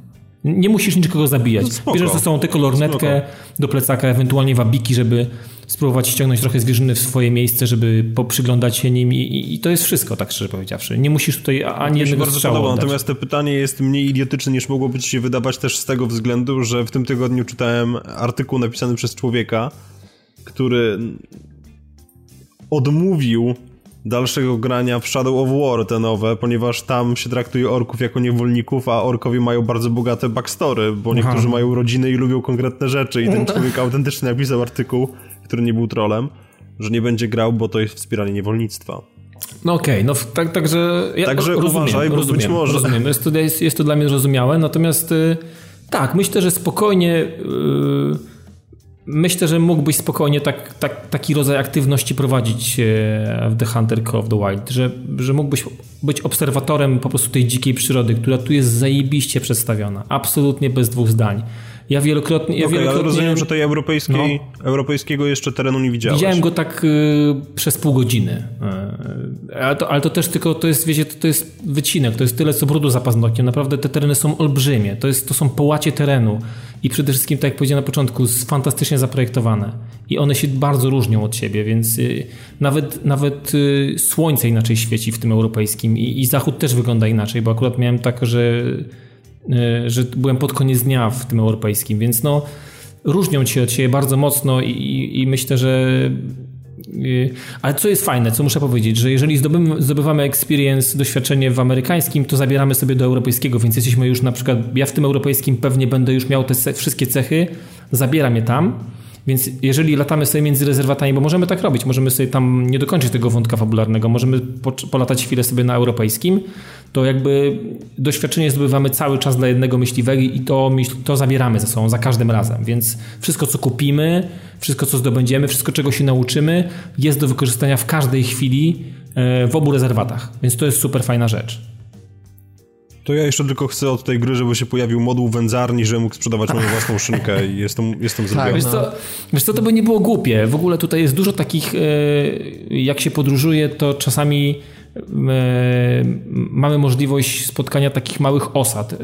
S2: Nie musisz niczego zabijać. No Bierzesz ze sobą tylko lornetkę spoko. do plecaka, ewentualnie wabiki, żeby spróbować ściągnąć trochę zwierzyny w swoje miejsce, żeby poprzyglądać się nim i, i to jest wszystko, tak szczerze powiedziawszy. Nie musisz tutaj ani jednego bardzo podoba,
S3: Natomiast to pytanie jest mniej idiotyczne niż mogłoby ci się wydawać też z tego względu, że w tym tygodniu czytałem artykuł napisany przez człowieka, który odmówił dalszego grania w Shadow of War te nowe, ponieważ tam się traktuje orków jako niewolników, a orkowie mają bardzo bogate backstory, bo niektórzy Aha. mają rodziny i lubią konkretne rzeczy i ten człowiek autentycznie napisał artykuł, który nie był trolem, że nie będzie grał, bo to jest wspieranie niewolnictwa.
S2: No okej, okay, no tak, także... Ja
S3: także rozumiem, uważaj, bo rozumiem, być może...
S2: Rozumiem, jest to, jest, jest to dla mnie zrozumiałe, natomiast y, tak, myślę, że spokojnie... Yy myślę, że mógłbyś spokojnie tak, tak, taki rodzaj aktywności prowadzić e, w The Hunter Call of the Wild, że, że mógłbyś być obserwatorem po prostu tej dzikiej przyrody, która tu jest zajebiście przedstawiona. Absolutnie bez dwóch zdań. Ja wielokrotnie... Ja
S3: okay,
S2: wielokrotnie...
S3: rozumiem, że tej europejskiej, no, europejskiego jeszcze terenu nie widziałeś.
S2: Widziałem go tak y, przez pół godziny. Y, ale, to, ale to też tylko, to jest, wiecie, to, to jest wycinek, to jest tyle co brudu za paznokciem. Naprawdę te tereny są olbrzymie. To, jest, to są połacie terenu i przede wszystkim, tak jak powiedziałem na początku, fantastycznie zaprojektowane. I one się bardzo różnią od siebie, więc y, nawet, nawet y, słońce inaczej świeci w tym europejskim i, i zachód też wygląda inaczej, bo akurat miałem tak, że że byłem pod koniec dnia w tym europejskim, więc no różnią się od siebie bardzo mocno i, i, i myślę, że e, ale co jest fajne, co muszę powiedzieć, że jeżeli zdobywamy, zdobywamy experience, doświadczenie w amerykańskim, to zabieramy sobie do europejskiego, więc jesteśmy już na przykład, ja w tym europejskim pewnie będę już miał te wszystkie cechy, zabieram je tam, więc jeżeli latamy sobie między rezerwatami, bo możemy tak robić, możemy sobie tam nie dokończyć tego wątka fabularnego, możemy polatać chwilę sobie na europejskim, to jakby doświadczenie zdobywamy cały czas dla jednego myśliwego i to, to zabieramy ze sobą za każdym razem. Więc wszystko, co kupimy, wszystko, co zdobędziemy, wszystko, czego się nauczymy, jest do wykorzystania w każdej chwili e, w obu rezerwatach. Więc to jest super fajna rzecz.
S3: To ja jeszcze tylko chcę od tej gry, żeby się pojawił moduł wędzarni, żeby mógł sprzedawać moją własną szynkę i jestem, jestem tak, zrobiony.
S2: Tak, wiesz co, wiesz co, to by nie było głupie. W ogóle tutaj jest dużo takich, e, jak się podróżuje, to czasami e, mamy możliwość spotkania takich małych osad e,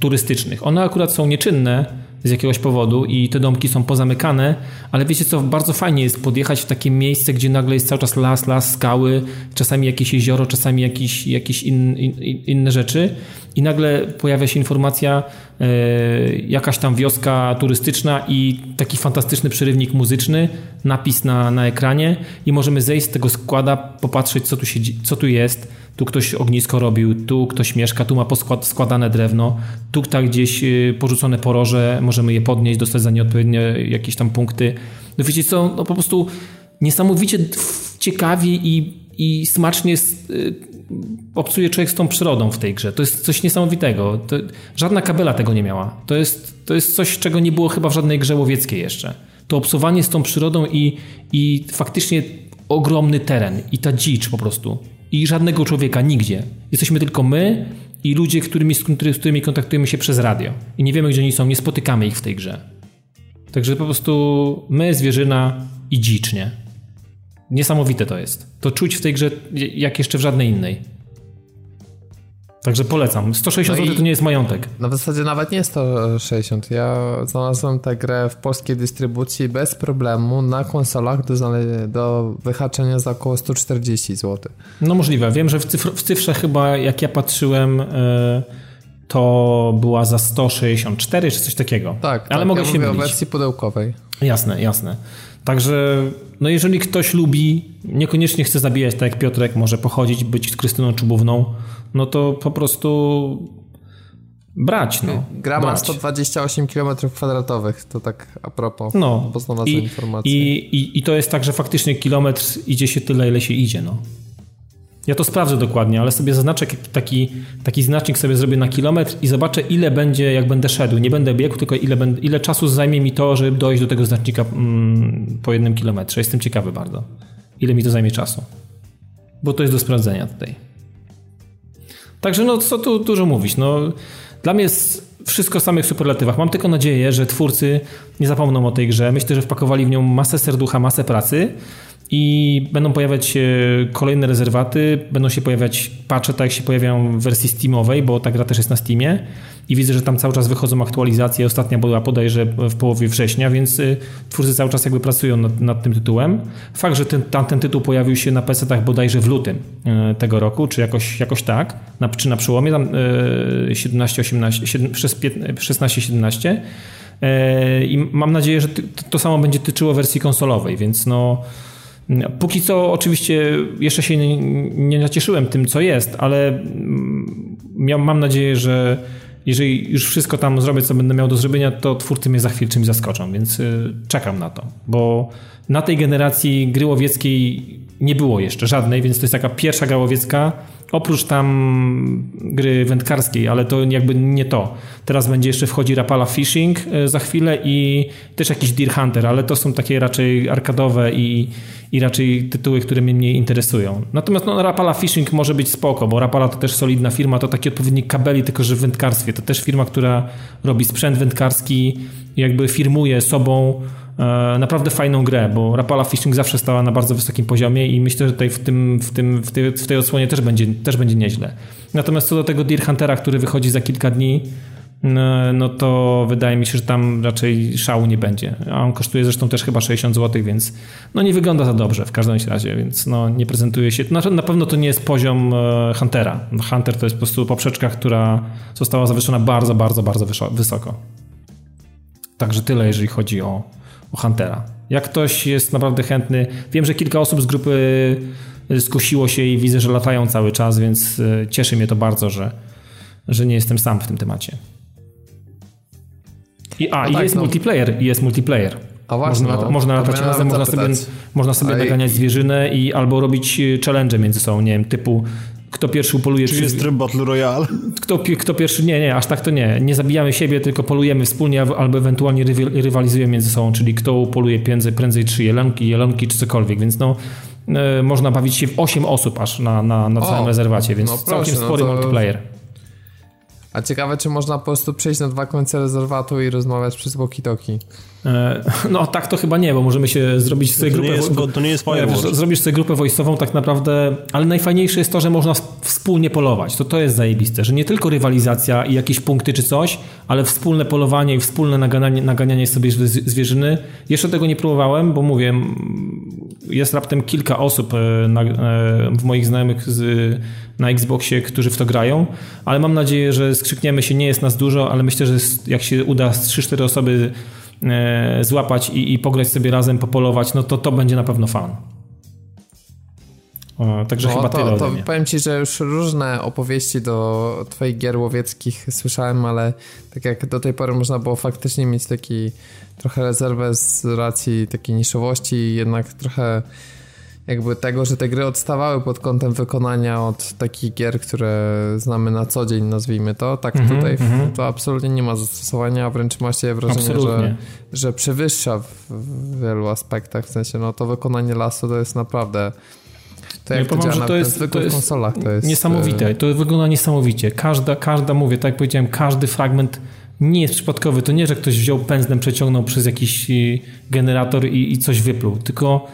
S2: turystycznych. One akurat są nieczynne, z jakiegoś powodu i te domki są pozamykane, ale wiecie co, bardzo fajnie jest podjechać w takie miejsce, gdzie nagle jest cały czas las, las, skały, czasami jakieś jezioro, czasami jakieś, jakieś in, in, inne rzeczy i nagle pojawia się informacja, e, jakaś tam wioska turystyczna i taki fantastyczny przerywnik muzyczny, napis na, na ekranie i możemy zejść z tego składa, popatrzeć co tu, się, co tu jest, tu ktoś ognisko robił, tu ktoś mieszka, tu ma poskładane drewno, tu tak gdzieś y, porzucone poroże, możemy je podnieść, dostać za nieodpowiednie jakieś tam punkty. No wiecie co, no po prostu niesamowicie ciekawie i, i smacznie y, obcuje człowiek z tą przyrodą w tej grze. To jest coś niesamowitego. To, żadna kabela tego nie miała. To jest, to jest coś, czego nie było chyba w żadnej grze łowieckiej jeszcze. To obsuwanie z tą przyrodą i, i faktycznie ogromny teren i ta dzicz po prostu i żadnego człowieka nigdzie. Jesteśmy tylko my i ludzie, którymi, z którymi kontaktujemy się przez radio. I nie wiemy, gdzie oni są, nie spotykamy ich w tej grze. Także po prostu my, zwierzyna i dzicz, nie? Niesamowite to jest. To czuć w tej grze jak jeszcze w żadnej innej. Także polecam. 160 no zł to nie jest majątek.
S1: No w zasadzie nawet nie 160. Ja znalazłem tę grę w polskiej dystrybucji bez problemu na konsolach do, do wyhaczenia za około 140 zł.
S2: No możliwe. Wiem, że w, cyfr w cyfrze chyba jak ja patrzyłem e, to była za 164 czy coś takiego.
S1: Tak, ale tak, mogę ja się mówię mylić. o wersji pudełkowej.
S2: Jasne, jasne. Także no jeżeli ktoś lubi, niekoniecznie chce zabijać tak jak Piotrek, może pochodzić, być z Krystyną Czubówną, no to po prostu brać. No.
S1: Gra ma 128 km kwadratowych, to tak a propos, no. bo znalazłem I, informację.
S2: I, i, I to jest tak, że faktycznie kilometr idzie się tyle, ile się idzie. No. Ja to sprawdzę dokładnie, ale sobie zaznaczę taki, taki znacznik sobie zrobię na kilometr i zobaczę ile będzie, jak będę szedł. Nie będę biegł, tylko ile, ile czasu zajmie mi to, żeby dojść do tego znacznika mm, po jednym kilometrze. Jestem ciekawy bardzo, ile mi to zajmie czasu. Bo to jest do sprawdzenia tutaj. Także no co tu dużo mówić. No, dla mnie jest wszystko w samych superlatywach. Mam tylko nadzieję, że twórcy nie zapomną o tej grze. Myślę, że wpakowali w nią masę serducha, masę pracy i będą pojawiać się kolejne rezerwaty, będą się pojawiać patche, tak jak się pojawiają w wersji Steamowej, bo ta gra też jest na Steamie i widzę, że tam cały czas wychodzą aktualizacje. Ostatnia była bodajże w połowie września, więc y, twórcy cały czas jakby pracują nad, nad tym tytułem. Fakt, że ten, tamten tytuł pojawił się na PC-tach bodajże w lutym y, tego roku, czy jakoś, jakoś tak, na, czy na przełomie tam 17-18, 16-17 i mam nadzieję, że to samo będzie tyczyło wersji konsolowej, więc no Póki co oczywiście jeszcze się nie, nacieszyłem tym, co jest, ale mam nadzieję, że jeżeli już wszystko tam zrobię, co będę miał do zrobienia, to twórcy mnie za chwilę czymś zaskoczą, więc y, czekam na to, bo na tej generacji gry łowieckiej nie było jeszcze żadnej, więc to jest taka pierwsza gra łowiecka, oprócz tam gry wędkarskiej, ale to jakby nie to. Teraz będzie jeszcze wchodzi Rapala Fishing y, za chwilę i też jakiś Deer Hunter, ale to są takie raczej arkadowe i, i raczej tytuły, które mnie mniej interesują. Natomiast no, Rapala Fishing może być spoko, bo Rapala to też solidna firma, to taki odpowiednik kabeli, tylko że w wędkarstwie. To też firma, która robi sprzęt wędkarski, jakby firmuje sobą e, naprawdę fajną grę, bo Rapala Fishing zawsze stała na bardzo wysokim poziomie i myślę, że tutaj w, tym, w, tym, w, tej, w tej odsłonie też będzie, też będzie nieźle. Natomiast co do tego Deer Huntera, który wychodzi za kilka dni, no, no to wydaje mi się, że tam raczej szału nie będzie. A on kosztuje zresztą też chyba 60 zł, więc no nie wygląda za dobrze w każdym razie, więc no nie prezentuje się. Na, na pewno to nie jest poziom e, Huntera. Hunter to jest po prostu poprzeczka, która została zawieszona bardzo, bardzo, bardzo wysoko. Także tyle, jeżeli chodzi o, o Huntera. Jak ktoś jest naprawdę chętny, wiem, że kilka osób z grupy skusiło się i widzę, że latają cały czas, więc e, cieszy mnie to bardzo, że, że nie jestem sam w tym temacie. I, a, no i tak, jest no. multiplayer, i jest multiplayer. A właśnie, można, no, można latać razem, można sobie, można sobie naganiać zwierzynę i albo robić e, challenge między sobą, nie wiem, typu kto pierwszy upoluje...
S3: Czy jest tryb Battle Royale?
S2: Kto, kto pierwszy... Nie, nie, aż tak to nie. Nie zabijamy siebie, tylko polujemy wspólnie albo ewentualnie rywalizujemy między sobą, czyli kto upoluje prędzej, prędzej trzy jelonki, jelonki czy cokolwiek, więc no e, można bawić się w 8 osób aż na, na, na całym o, rezerwacie, więc no proszę, całkiem spory no to... multiplayer.
S1: A ciekawe, czy można po prostu przejść na dwa końce rezerwatu i rozmawiać przez walkie-talkie.
S2: E, no tak to chyba nie, bo możemy się zrobić sobie grupę...
S3: To nie jest, to nie jest
S2: wiesz, Zrobisz sobie grupę wojskową tak naprawdę, ale najfajniejsze jest to, że można wspólnie polować. To to jest zajebiste, że nie tylko rywalizacja i jakieś punkty czy coś, ale wspólne polowanie i wspólne naganianie, naganianie sobie zwierzyny. Jeszcze tego nie próbowałem, bo mówię, jest raptem kilka osób e, na, e, w moich znajomych z, na Xboxie, którzy w to grają, ale mam nadzieję, że skrzykniemy się, nie jest nas dużo, ale myślę, że jak się uda z 3-4 osoby E, złapać i, i pograć sobie razem, popolować, no to to będzie na pewno fan. O, także no, chyba to, tyle to
S1: Powiem ci, że już różne opowieści do twoich gier łowieckich słyszałem, ale tak jak do tej pory można było faktycznie mieć taki trochę rezerwę z racji takiej niszowości, jednak trochę jakby tego, że te gry odstawały pod kątem wykonania od takich gier, które znamy na co dzień, nazwijmy to, tak mm -hmm, tutaj mm -hmm. to absolutnie nie ma zastosowania, a wręcz ma się wrażenie, że, że przewyższa w wielu aspektach, w sensie no to wykonanie lasu to jest naprawdę
S2: to jak ja powiem, to, że to jest, to jest konsolach, to jest niesamowite, e, to wygląda niesamowicie. Każda, każda, mówię, tak jak powiedziałem, każdy fragment nie jest przypadkowy. To nie, że ktoś wziął pędzlem, przeciągnął przez jakiś e, generator i, i coś wypluł, tylko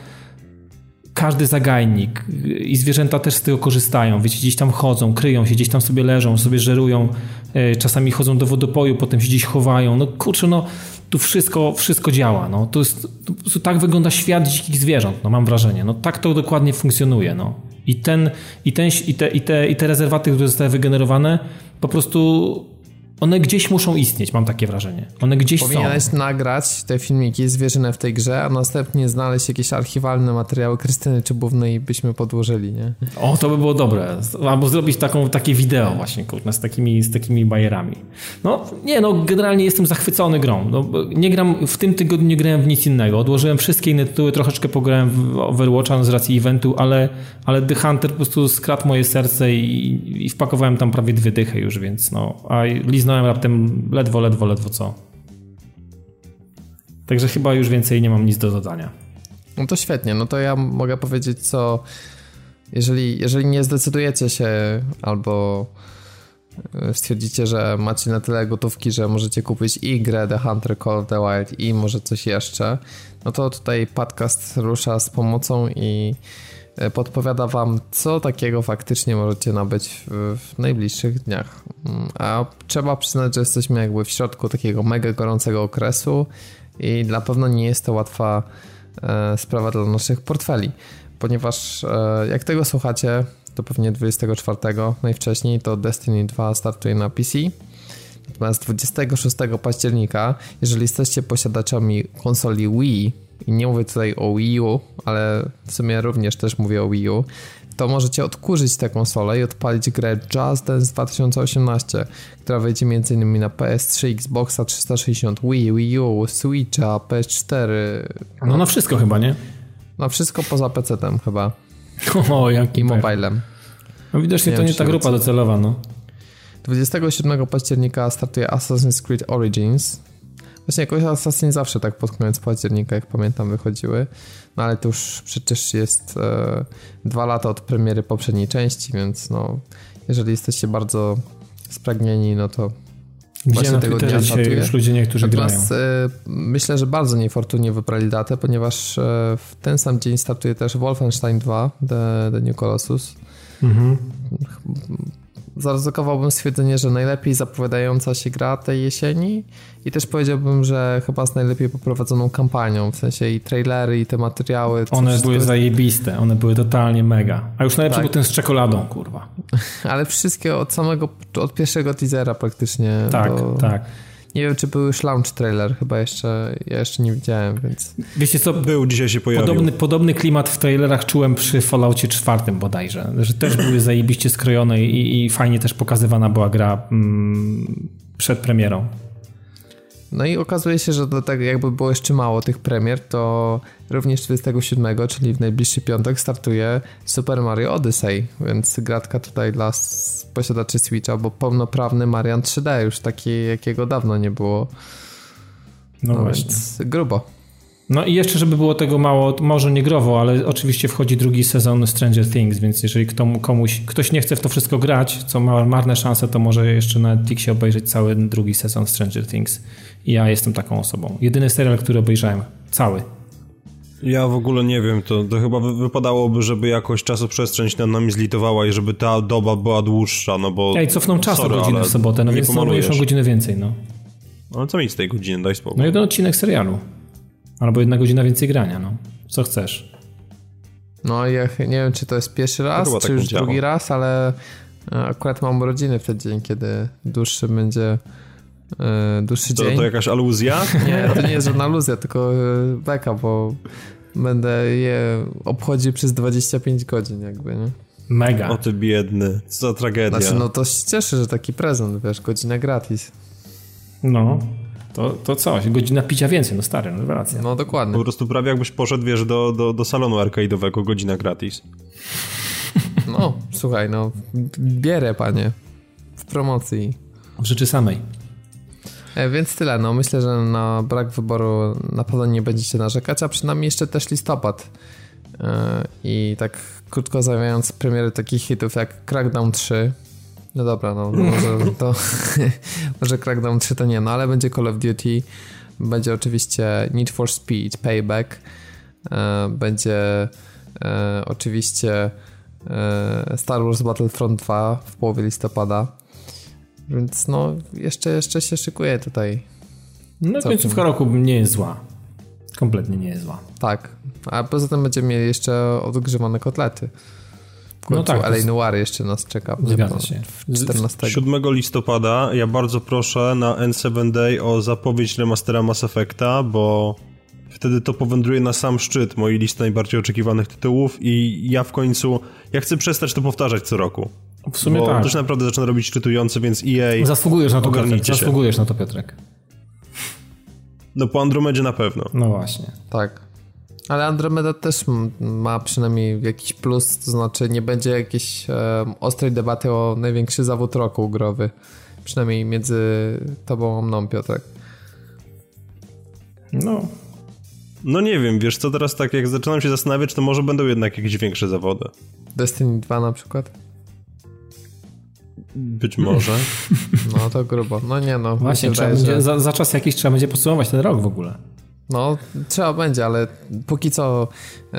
S2: każdy zagajnik i zwierzęta też z tego korzystają. Wiecie, gdzieś tam chodzą, kryją się, gdzieś tam sobie leżą, sobie żerują, e, czasami chodzą do wodopoju, potem się gdzieś chowają. No kurczę, no tu wszystko, wszystko działa. No. To jest, to tak wygląda świat dzikich zwierząt, no mam wrażenie. No tak to dokładnie funkcjonuje. No. I, ten, i, ten, i, te, i, te, I te rezerwaty, które zostały wygenerowane, po prostu one gdzieś muszą istnieć, mam takie wrażenie. One gdzieś
S1: Powinieneś są. nagrać te filmiki zwierzynę w tej grze, a następnie znaleźć jakieś archiwalne materiały Krystyny Czubównej i byśmy podłożyli, nie?
S2: O, to by było dobre. Albo zrobić taką, takie wideo właśnie, kurna, z takimi, z takimi bajerami. No, nie, no, generalnie jestem zachwycony grą. No, nie gram, w tym tygodniu nie grałem w nic innego. Odłożyłem wszystkie inne tytuły, troszeczkę pograłem w Overwatcha z racji eventu, ale, ale The Hunter po prostu skradł moje serce i, i wpakowałem tam prawie dwie dychy już, więc no, a Liz liznąłem raptem ledwo, ledwo, ledwo co. Także chyba już więcej nie mam nic do dodania.
S1: No to świetnie, no to ja mogę powiedzieć co, jeżeli, jeżeli nie zdecydujecie się albo e, stwierdzicie, że macie na tyle gotówki, że możecie kupić i grę The Hunter Call of the Wild i może coś jeszcze, no to tutaj podcast rusza z pomocą i podpowiada wam, co takiego faktycznie możecie nabyć w, w najbliższych dniach. Mm, a trzeba przyznać, że jesteśmy jakby w środku takiego mega gorącego okresu i na pewno nie jest to łatwa e, sprawa dla naszych portfeli, ponieważ e, jak tego słuchacie, to pewnie 24 najwcześniej to Destiny 2 startuje na PC. Natomiast 26 października, jeżeli jesteście posiadaczami konsoli Wii, i nie mówię tutaj o Wii U, ale w sumie również też mówię o Wii U, to możecie odkurzyć tę konsolę i odpalić grę Just Dance 2018, która wejdzie m.in. na PS3, Xboxa 360, Wii, Wii U, Switcha, PS4.
S2: No na wszystko chyba, nie?
S1: Na wszystko poza PC-tem chyba.
S2: O, jaki
S1: I mobilem.
S2: No widocznie nie to nie ta grupa docelowa, no.
S1: 27 października startuje Assassin's Creed Origins. Właśnie jakoś Assassin zawsze tak pod koniec października, jak pamiętam, wychodziły. No ale to już przecież jest e, dwa lata od premiery poprzedniej części, więc no, jeżeli jesteście bardzo spragnieni, no to
S2: Gdzie na tego dnia dzisiaj już ludzie niektórzy Natomiast, grają.
S1: E, myślę, że bardzo niefortunnie wybrali datę, ponieważ e, w ten sam dzień startuje też Wolfenstein 2, The, The New Colossus. Mhm zaryzykowałbym stwierdzenie, że najlepiej zapowiadająca się gra tej jesieni i też powiedziałbym, że chyba z najlepiej poprowadzoną kampanią, w sensie i trailery, i te materiały.
S2: One były jest... zajebiste, one były totalnie mega. A już najlepszy tak. był ten z czekoladą, kurwa.
S1: Ale wszystkie od samego, od pierwszego teasera praktycznie.
S2: Tak, do... tak.
S1: Nie wiem, czy był już launch trailer, chyba jeszcze, ja jeszcze nie widziałem, więc...
S2: Wiecie co?
S3: Był, dzisiaj się pojawił.
S2: Podobny, podobny klimat w trailerach czułem przy Falloutie 4 bodajże, że też były zajebiście skrojone i, i fajnie też pokazywana była gra mm, przed premierą.
S1: No i okazuje się, że do tego jakby było jeszcze mało tych premier, to również 27, czyli w najbliższy piątek startuje Super Mario Odyssey, więc gratka tutaj dla posiadaczy Switcha, bo pełnoprawny Marian 3D już taki, jakiego dawno nie było. No, no właśnie. Więc grubo.
S2: No i jeszcze, żeby było tego mało, może nie growo, ale oczywiście wchodzi drugi sezon Stranger Things, więc jeżeli komuś, ktoś nie chce w to wszystko grać, co ma marne szanse, to może jeszcze na Netflixie obejrzeć cały drugi sezon Stranger Things. Ja jestem taką osobą. Jedyny serial, który obejrzałem. Cały.
S3: Ja w ogóle nie wiem, to, to chyba wypadałoby, żeby jakoś czasoprzestrzeń nad nami zlitowała i żeby ta doba była dłuższa, no bo...
S2: Ej, cofną czas o godzinę w sobotę, no więc planujesz o godzinę więcej, no.
S3: Ale co mi z tej godziny, daj spokój.
S2: No jeden odcinek serialu. Albo jedna godzina więcej grania, no. Co chcesz.
S1: No ja nie wiem, czy to jest pierwszy raz, czy tak już drugi raz, ale e, akurat mam urodziny w ten dzień, kiedy dłuższy będzie dłuższy
S3: to,
S1: dzień.
S3: To jakaś aluzja?
S1: Nie, to nie jest żadna aluzja, tylko e, beka, bo będę je obchodził przez 25 godzin jakby, nie?
S2: Mega.
S3: O ty biedny, co za tragedia.
S1: Znaczy, no to się cieszę, że taki prezent, wiesz, godzina gratis.
S2: No, to, to coś, godzina picia więcej, no stary, no racja.
S1: No dokładnie.
S3: Po prostu prawie jakbyś poszedł, wiesz, do, do, do salonu arcade'owego, godzina gratis.
S1: No, słuchaj, no, bierę, panie, w promocji.
S2: W rzeczy samej.
S1: E, więc tyle, no myślę, że na brak wyboru na pewno nie będziecie narzekać, a przynajmniej jeszcze też listopad. E, I tak krótko zamawiając premiery takich hitów jak Crackdown 3, no dobra, no może to może Crackdown 3 to nie, no ale będzie Call of Duty, będzie oczywiście Need for Speed, Payback, e, będzie oczywiście Star Wars Battlefront 2 w połowie listopada. Więc no, jeszcze, jeszcze się szykuje tutaj.
S2: No końcówka roku nie jest zła. Kompletnie nie jest zła.
S1: Tak. A poza tym będziemy mieli jeszcze odgrzewane kotlety no tak, LA Noir jeszcze nas czeka.
S2: Zgadza się.
S3: 14. 7 listopada ja bardzo proszę na N7 Day o zapowiedź remastera Mass Effecta, bo wtedy to powędruje na sam szczyt mojej listy najbardziej oczekiwanych tytułów i ja w końcu, ja chcę przestać to powtarzać co roku.
S2: W sumie
S3: bo
S2: tak.
S3: to się naprawdę zaczyna robić szczytujące, więc EA
S2: Zasługujesz na to, Piotrek. Zasługujesz na to, Piotrek.
S3: No po Andromedzie na pewno.
S2: No właśnie.
S1: Tak. Ale Andromeda też ma przynajmniej jakiś plus, to znaczy nie będzie jakiejś um, ostrej debaty o największy zawód roku growy. Przynajmniej między tobą a mną, Piotrek.
S2: No.
S3: No nie wiem, wiesz co, teraz tak jak zaczynam się zastanawiać, to może będą jednak jakieś większe zawody.
S1: Destiny 2 na przykład?
S3: Być może.
S1: No to grubo. No nie no.
S2: Właśnie, trzeba będzie, że... za, za czas jakiś trzeba będzie podsumować ten rok w ogóle.
S1: No, trzeba będzie, ale póki co y,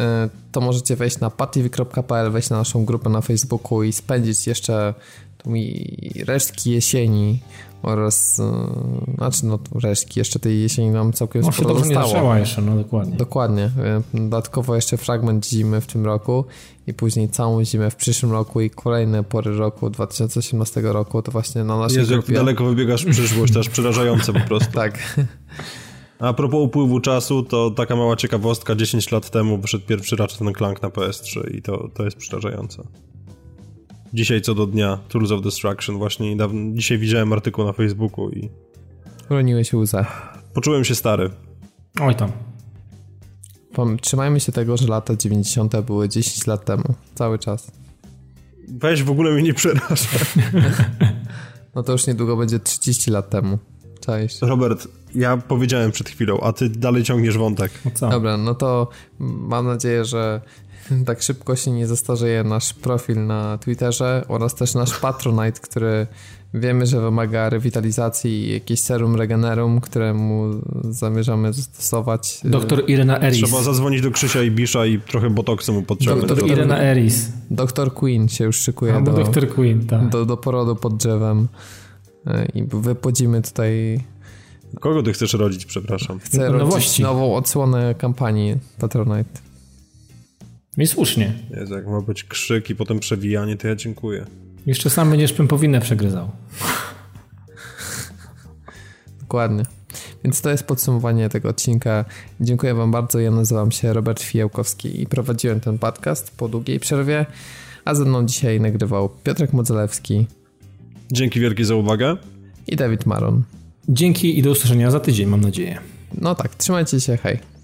S1: to możecie wejść na patv.pl, wejść na naszą grupę na Facebooku i spędzić jeszcze tu mi resztki jesieni oraz, yy, znaczy no resztki jeszcze tej jesieni nam całkiem
S2: Może sporo zostało. Nie jeszcze, no dokładnie.
S1: Dokładnie. Dodatkowo jeszcze fragment zimy w tym roku i później całą zimę w przyszłym roku i kolejne pory roku 2018 roku to właśnie na naszej
S3: Jezu,
S1: grupie.
S3: jak daleko wybiegasz w przyszłość, to aż przerażające po prostu.
S1: tak.
S3: A propos upływu czasu, to taka mała ciekawostka, 10 lat temu wyszedł pierwszy Ratchet Clank na PS3 i to, to jest przerażające. Dzisiaj co do dnia, Tools of Destruction, właśnie niedawno, dzisiaj widziałem artykuł na Facebooku i...
S1: Uroniłeś łzę.
S3: Poczułem się stary.
S2: Oj tam.
S1: Trzymajmy się tego, że lata 90. były 10 lat temu. Cały czas.
S3: Weź w ogóle mnie nie przeraża.
S1: no to już niedługo będzie 30 lat temu. Cześć.
S3: Robert, ja powiedziałem przed chwilą, a ty dalej ciągniesz wątek.
S1: No Dobra, no to mam nadzieję, że tak szybko się nie zastarzeje nasz profil na Twitterze oraz też nasz Patronite, który wiemy, że wymaga rewitalizacji i jakieś serum regenerum, któremu zamierzamy zastosować.
S2: Doktor Irena Eris.
S3: Trzeba zadzwonić do Krzysia i Bisza i trochę botoksu mu podciągnąć.
S2: Doktor Irena Eris.
S1: Doktor Queen się już szykuje
S2: Albo do, Doktor Queen, tak.
S1: do, do porodu pod drzewem e, i wypłodzimy tutaj
S3: Kogo ty chcesz rodzić, przepraszam?
S1: Chcę no rodzić nową odsłonę kampanii Patronite.
S2: I słusznie.
S3: Jezu, jak ma być krzyk i potem przewijanie, to ja dziękuję.
S2: Jeszcze sam będziesz pępowinę przegryzał.
S1: Dokładnie. Więc to jest podsumowanie tego odcinka. Dziękuję Wam bardzo. Ja nazywam się Robert Fijałkowski i prowadziłem ten podcast po długiej przerwie, a ze mną dzisiaj nagrywał Piotrek Modzelewski.
S3: Dzięki wielkie za uwagę.
S1: I Dawid Maron.
S2: Dzięki i do usłyszenia za tydzień, mam nadzieję.
S1: No tak, trzymajcie się, hej.